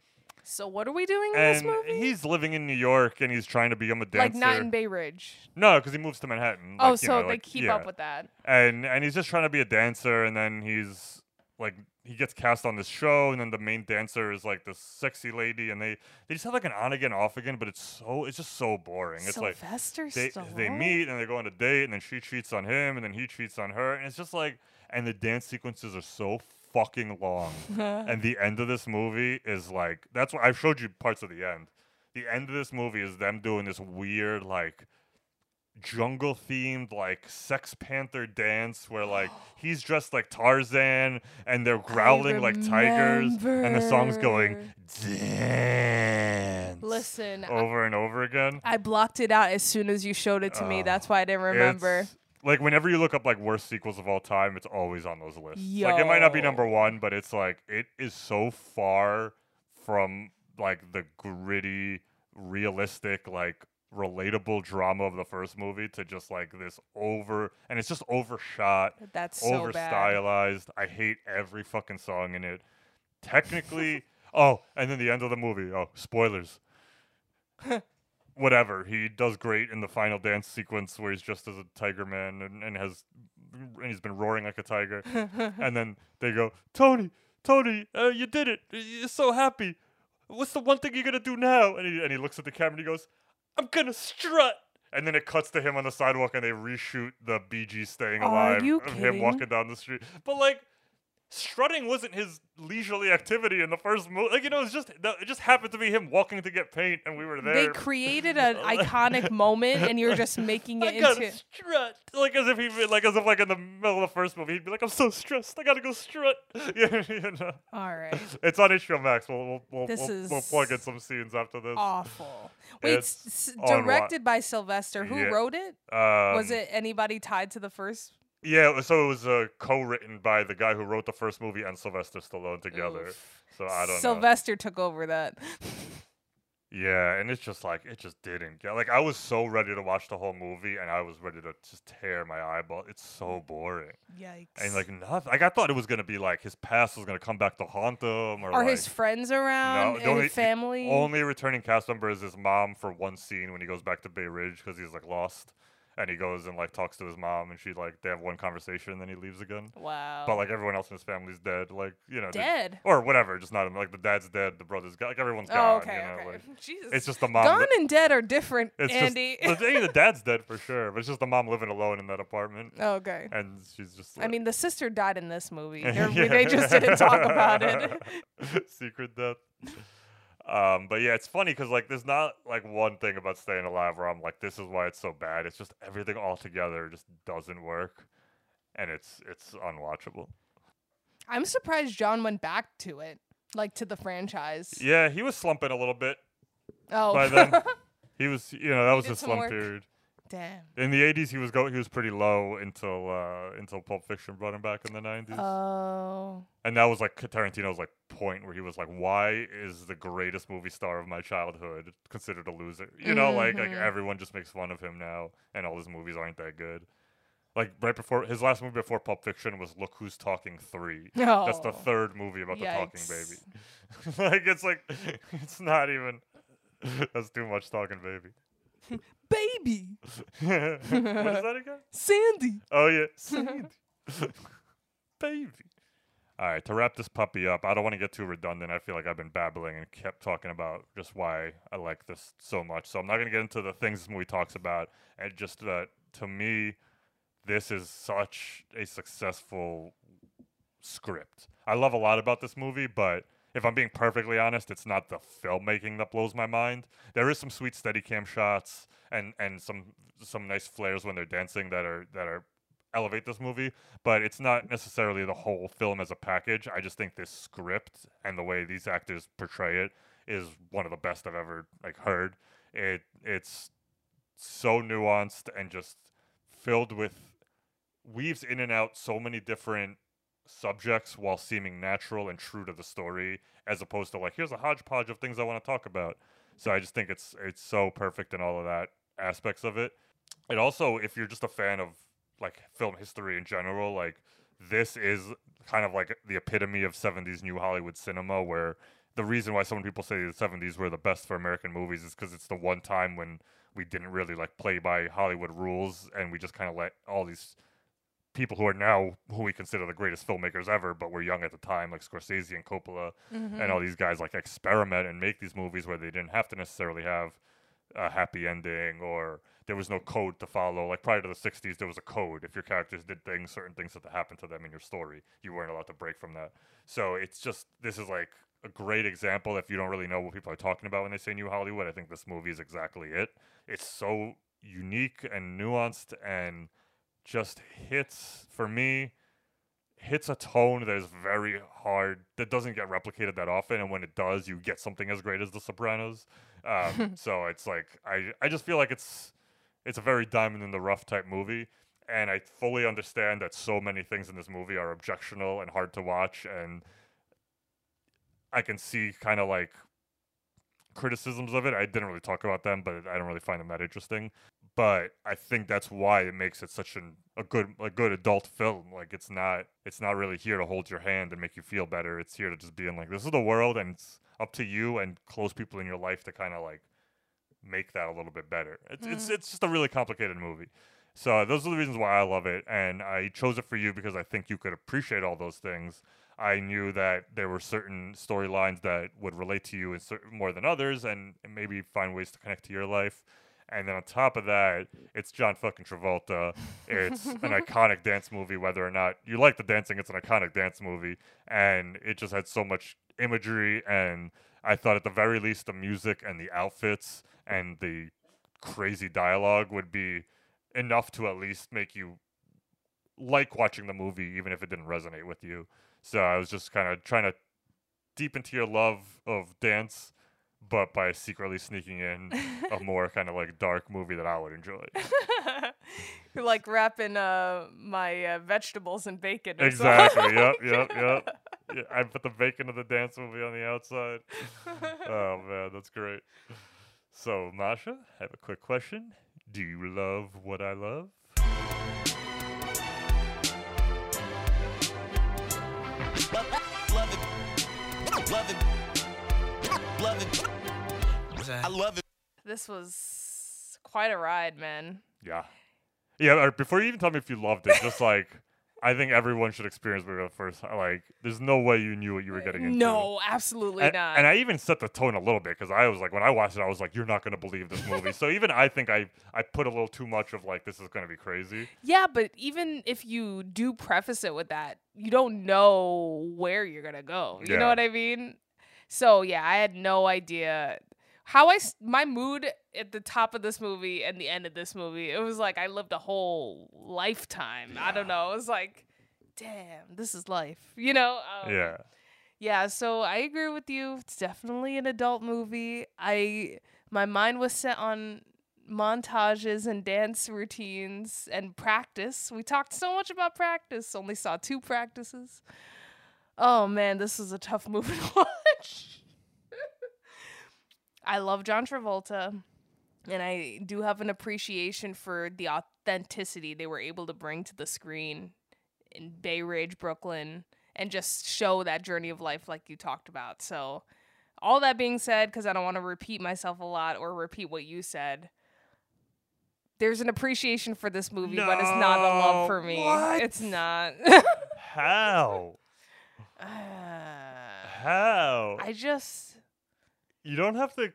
So what are we doing in this And movie? he's living in New York and he's trying to become a dancer. Like not in Bay Ridge. No, because he moves to Manhattan. oh, like, you so know, they like, keep yeah. up with that. And and he's just trying to be a dancer, and then he's like he gets cast on this show, and then the main dancer is like this sexy lady, and they they just have like an on again, off again, but it's so it's just so boring. It's like Sylvester they they Stallone? meet and they go on a date, and then she cheats on him, and then he cheats on her, and it's just like and the dance sequences are so fucking long. and the end of this movie is like that's why I've showed you parts of the end. The end of this movie is them doing this weird like jungle themed like Sex Panther dance where like he's dressed like Tarzan and they're growling like tigers and the song's going dance Listen, I- over and over again. I blocked it out as soon as you showed it to me. Uh, that's why I didn't remember. It's- like whenever you look up like worst sequels of all time, it's always on those lists. Like it might not be number one, but it's like it is so far from like the gritty, realistic, like relatable drama of the first movie to just like this over and it's just overshot, That's so over bad. stylized. I hate every fucking song in it. Technically, oh, and then the end of the movie. Oh, spoilers. whatever. He does great in the final dance sequence where he's just as a tiger man and, and has and he's been roaring like a tiger. and then they go, Tony, Tony, uh, you did it. You're so happy. What's the one thing you're gonna do now? And he and he looks at the camera and he goes, I'm gonna strut. And then it cuts to him on the sidewalk and they reshoot the BG staying Are alive you of him walking down the street. But like strutting wasn't his leisurely activity in the first movie. Like you know, it's just it just happened to be him walking to get paint, and we were there. They created an iconic moment, and you're just making I it into. strut, like as if he, like as if like in the middle of the first movie, he'd be like, "I'm so stressed, I gotta go strut." Yeah, you know. All right. It's on HBO Max. We'll we'll we'll, This we'll, we'll plug in some scenes after this. Awful. Wait, It's s- s- on wa- directed by Sylvester. Who Yeah. wrote it? Was Um, it anybody tied to the first? Yeah, so it was uh, co-written by the guy who wrote the first movie and Sylvester Stallone together. So I don't know. Sylvester took over that. Yeah, and it's just like it just didn't get like I was so ready to watch the whole movie and I was ready to just tear my eyeball. It's so boring. Yikes. And like nothing like I thought it was gonna be like his past was gonna come back to haunt him or Are like, his friends around? the and his family? Only returning cast member is his mom for one scene when he goes back to Bay Ridge because he's like lost. And he goes and like talks to his mom and she like they have one conversation and then he leaves again. Wow. But like everyone else in his family's dead, like you know, Dead? or whatever, just not. Like the dad's dead, the brother's gone, like everyone's Oh, gone. okay, you know, okay. like, Jesus. It's just the mom. Gone li- and dead are different, it's Andy. Just, the, the dad's dead for sure, but it's just the mom living alone in that apartment. Oh, okay. And she's just. Like, I mean, the sister died in this movie. Yeah. They just didn't talk about it. Secret death. Um, but yeah, it's funny because like there's not like one thing about staying alive where I'm like, this is why it's so bad. It's just everything all together just doesn't work, and it's it's unwatchable. I'm surprised John went back to it, like to the franchise. Yeah, he was slumping a little bit Oh. by then. he was, you know, that was his slump work. period. Damn. In the '80s, he was go he was pretty low until uh, until Pulp Fiction brought him back in the '90s. Oh. And that was like Tarantino's like point where he was like, "Why is the greatest movie star of my childhood considered a loser?" You know, like like Mhm. everyone just makes fun of him now, and all his movies aren't that good. Like right before his last movie before Pulp Fiction was Look Who's Talking Three. That's the Oh. third movie about the talking baby. like it's like it's not even. That's too much talking baby. Baby. what is that again? Sandy. Oh yeah, Sandy. baby. All right, to wrap this puppy up, I don't want to get too redundant. I feel like I've been babbling and kept talking about just why I like this so much. So I'm not going to get into the things this movie talks about. And just that, to me, this is such a successful script. I love a lot about this movie, but if I'm being perfectly honest, it's not the filmmaking that blows my mind. There is some sweet steady cam shots and and some some nice flares when they're dancing that are that are elevate this movie, but it's not necessarily the whole film as a package. I just think this script and the way these actors portray it is one of the best I've ever like heard. It it's so nuanced and just filled with weaves in and out so many different subjects while seeming natural and true to the story as opposed to like here's a hodgepodge of things I want to talk about. So I just think it's it's so perfect in all of that aspects of it. And also if you're just a fan of like film history in general, like this is kind of like the epitome of 70s new Hollywood cinema where the reason why some people say the 70s were the best for American movies is because it's the one time when we didn't really like play by Hollywood rules and we just kind of let all these people who are now who we consider the greatest filmmakers ever, but were young at the time, like Scorsese and Coppola and all mm-hmm. these guys, like experiment and make these movies where they didn't have to necessarily have a happy ending or there was no code to follow. Like prior to the 60s, there was a code. If your characters did things, certain things had to happen to them in your story, you weren't allowed to break from that. So it's just, this is like a great example if you don't really know what people are talking about when they say New Hollywood. I think this movie is exactly it. It's so unique and nuanced and just hits, for me, hits a tone that is very hard, that doesn't get replicated that often. And when it does, you get something as great as The Sopranos. Um, so it's like, I, I just feel like it's, it's a very diamond in the rough type movie. And I fully understand that so many things in this movie are objectionable and hard to watch. And I can see kind of like criticisms of it. I didn't really talk about them, but I don't really find them that interesting. But I think that's why it makes it such an a good a good adult film. Like it's not it's not really here to hold your hand and make you feel better. It's here to just be in like this is the world and it's up to you and close people in your life to kind of like make that a little bit better. It's it's mm. it's just a really complicated movie. So those are the reasons why I love it, and I chose it for you because I think you could appreciate all those things. I knew that there were certain storylines that would relate to you in certain, more than others, and maybe find ways to connect to your life. And then on top of that, it's John fucking Travolta. It's an iconic dance movie, whether or not you like the dancing, it's an iconic dance movie. And it just had so much imagery. And I thought, at the very least, the music and the outfits and the crazy dialogue would be enough to at least make you like watching the movie, even if it didn't resonate with you. So I was just kind of trying to deep into your love of dance, but by secretly sneaking in a more kind of like dark movie that I would enjoy. You're like wrapping uh, my uh, vegetables in bacon. or exactly. yep. Yep. Yep. Yeah, I put the bacon of the dance movie on the outside. oh man, that's great. So Masha, I have a quick question. Do you love what I love? Love it. Love it. Love. I love it. This was quite a ride, man. Yeah. Yeah, before you even tell me if you loved it, just like I think everyone should experience it for the first time. Like, there's no way you knew what you were getting into. No, absolutely And, not. and I even set the tone a little bit because I was like, when I watched it, I was like, "You're not gonna believe this movie." so even I think I I put a little too much of like, "This is gonna be crazy." yeah, but even if you do preface it with that, you don't know where you're gonna go. You Yeah. know what I mean? So yeah, I had no idea how I my mood at the top of this movie and the end of this movie. It was like I lived a whole lifetime. I don't know. It was like, damn, this is life. You know? Um, yeah. Yeah, so I agree with you. It's definitely an adult movie. I my mind was set on montages and dance routines and practice. We talked so much about practice, only saw two practices. Oh man, this is a tough movie to watch. I love John Travolta and I do have an appreciation for the authenticity they were able to bring to the screen in Bay Ridge, Brooklyn, and just show that journey of life like you talked about. So, all that being said, because I don't want to repeat myself a lot or repeat what you said, there's an appreciation for this movie, but it's not a love for me. what? It's not. How? How? I just you don't have to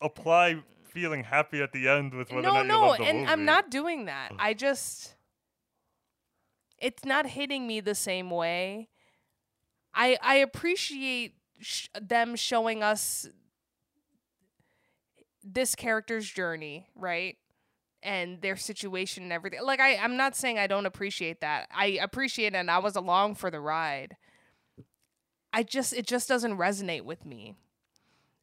apply feeling happy at the end with whether or no, not you no, love the and movie. I'm not doing that. I just, it's not hitting me the same way. I I appreciate sh- them showing us this character's journey, right? And their situation and everything. Like I, I'm not saying I don't appreciate that. I appreciate it and I was along for the ride. I just it just doesn't resonate with me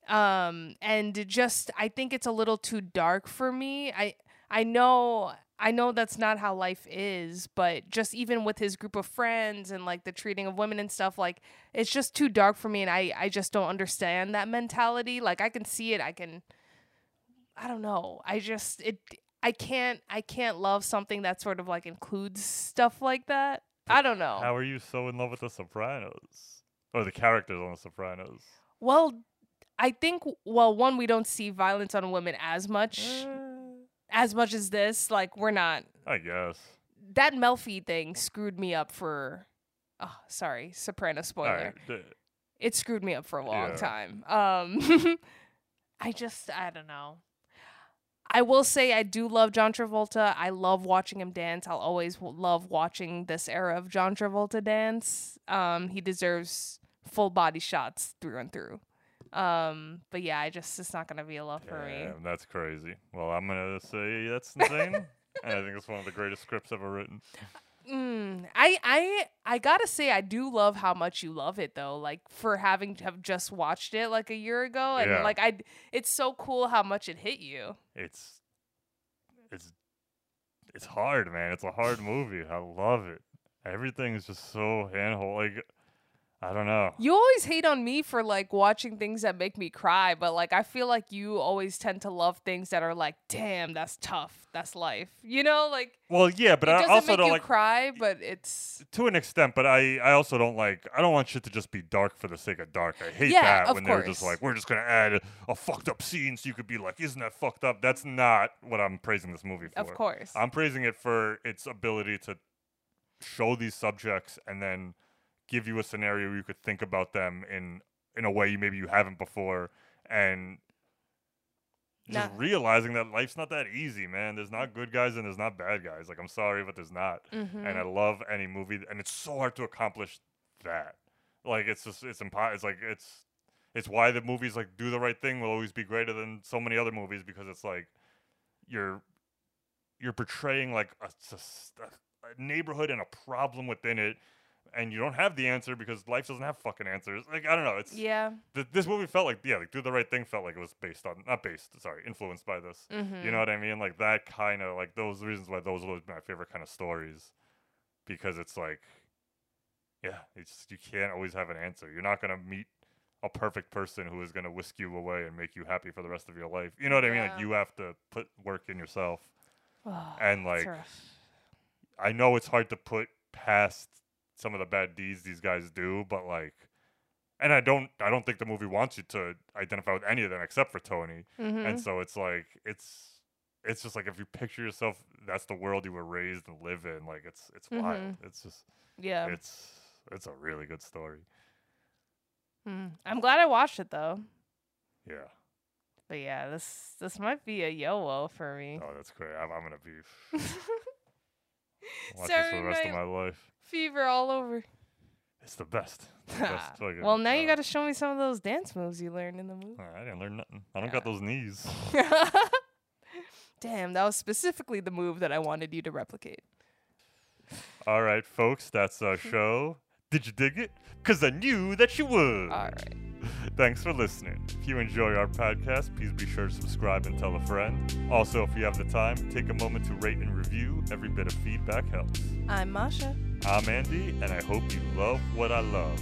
um and just i think it's a little too dark for me i i know I know that's not how life is, but just even with his group of friends and like the treating of women and stuff, like it's just too dark for me and I I just don't understand that mentality. Like I can see it, I can I don't know. I just it I can't I can't love something that sort of like includes stuff like that. I don't know. How are you so in love with The Sopranos? Or the characters on The Sopranos? Well, I think well, one we don't see violence on women as much as much as this. Like we're not I guess. that Melfi thing screwed me up for oh, sorry, soprano spoiler. Alright, d- It screwed me up for a long Yeah. time. Um I just I don't know. I will say I do love John Travolta. I love watching him dance. I'll always w- love watching this era of John Travolta dance. Um, he deserves full body shots through and through. Um, but yeah, I just it's not gonna be a love for me. Damn, that's crazy. Well, I'm gonna say that's insane. and I think it's one of the greatest scripts ever written. Mm, I I I gotta say I do love how much you love it though. Like for having to have just watched it like a year ago, and Yeah. like I, it's so cool how much it hit you. It's it's it's hard, man. It's a hard movie. I love it. Everything is just so handhold. Like I don't know. You always hate on me for like watching things that make me cry, but like I feel like you always tend to love things that are like, damn, that's tough, that's life. You know, like Well, yeah, but I also make don't you like cry, but it's to an extent. But I I also don't like. I don't want shit to just be dark for the sake of dark. I hate Yeah, that when they're just like, we're just gonna add a, a fucked up scene so you could be like, isn't that fucked up? That's not what I'm praising this movie for. Of course. I'm praising it for its ability to show these subjects and then give you a scenario where you could think about them in in a way you maybe you haven't before and just Nah. realizing that life's not that easy, man. There's not good guys and there's not bad guys. Like I'm sorry, but there's not. And I Mhm. love any movie, and it's so hard to accomplish that. Like it's just it's impo- It's like it's it's why the movies like Do the Right Thing will always be greater than so many other movies because it's like you're you're portraying like a neighborhood and a problem within it, and you don't have the answer because life doesn't have fucking answers. Like I don't know. It's yeah. th- this movie felt like yeah, like Do the Right Thing felt like it was based on not based, sorry, influenced by this. You Mhm. know what I mean? Like that kind of like those reasons why those are my favorite kind of stories, because it's like, yeah, it's you can't always have an answer. You're not gonna meet a perfect person who is gonna whisk you away and make you happy for the rest of your life. You know what I mean? Yeah. Like you have to put work in yourself, Oh, and like. I know it's hard to put past some of the bad deeds these guys do, but like, and I don't, I don't think the movie wants you to identify with any of them except for Tony. Mhm. And so it's like, it's, it's just like if you picture yourself, that's the world you were raised and live in. Like it's, it's wild. Mhm. It's just, yeah. it's, it's a really good story. Mm. I'm glad I watched it though. Yeah. But yeah, this this might be a yo for me. Oh, that's great. I'm, I'm gonna be watch this for the rest of my life. Fever all over. It's the best. It's the best well, now you uh, got to show me some of those dance moves you learned in the movie. I didn't learn nothing. I don't got those knees. Damn, that was specifically the move that I wanted you to replicate. All right, folks, that's our show. Did you dig it? Because I knew that you would. All right. Thanks for listening. If you enjoy our podcast, please be sure to subscribe and tell a friend. Also, if you have the time, take a moment to rate and review. Every bit of feedback helps. I'm Masha. I'm Andy, and I hope you love what I love.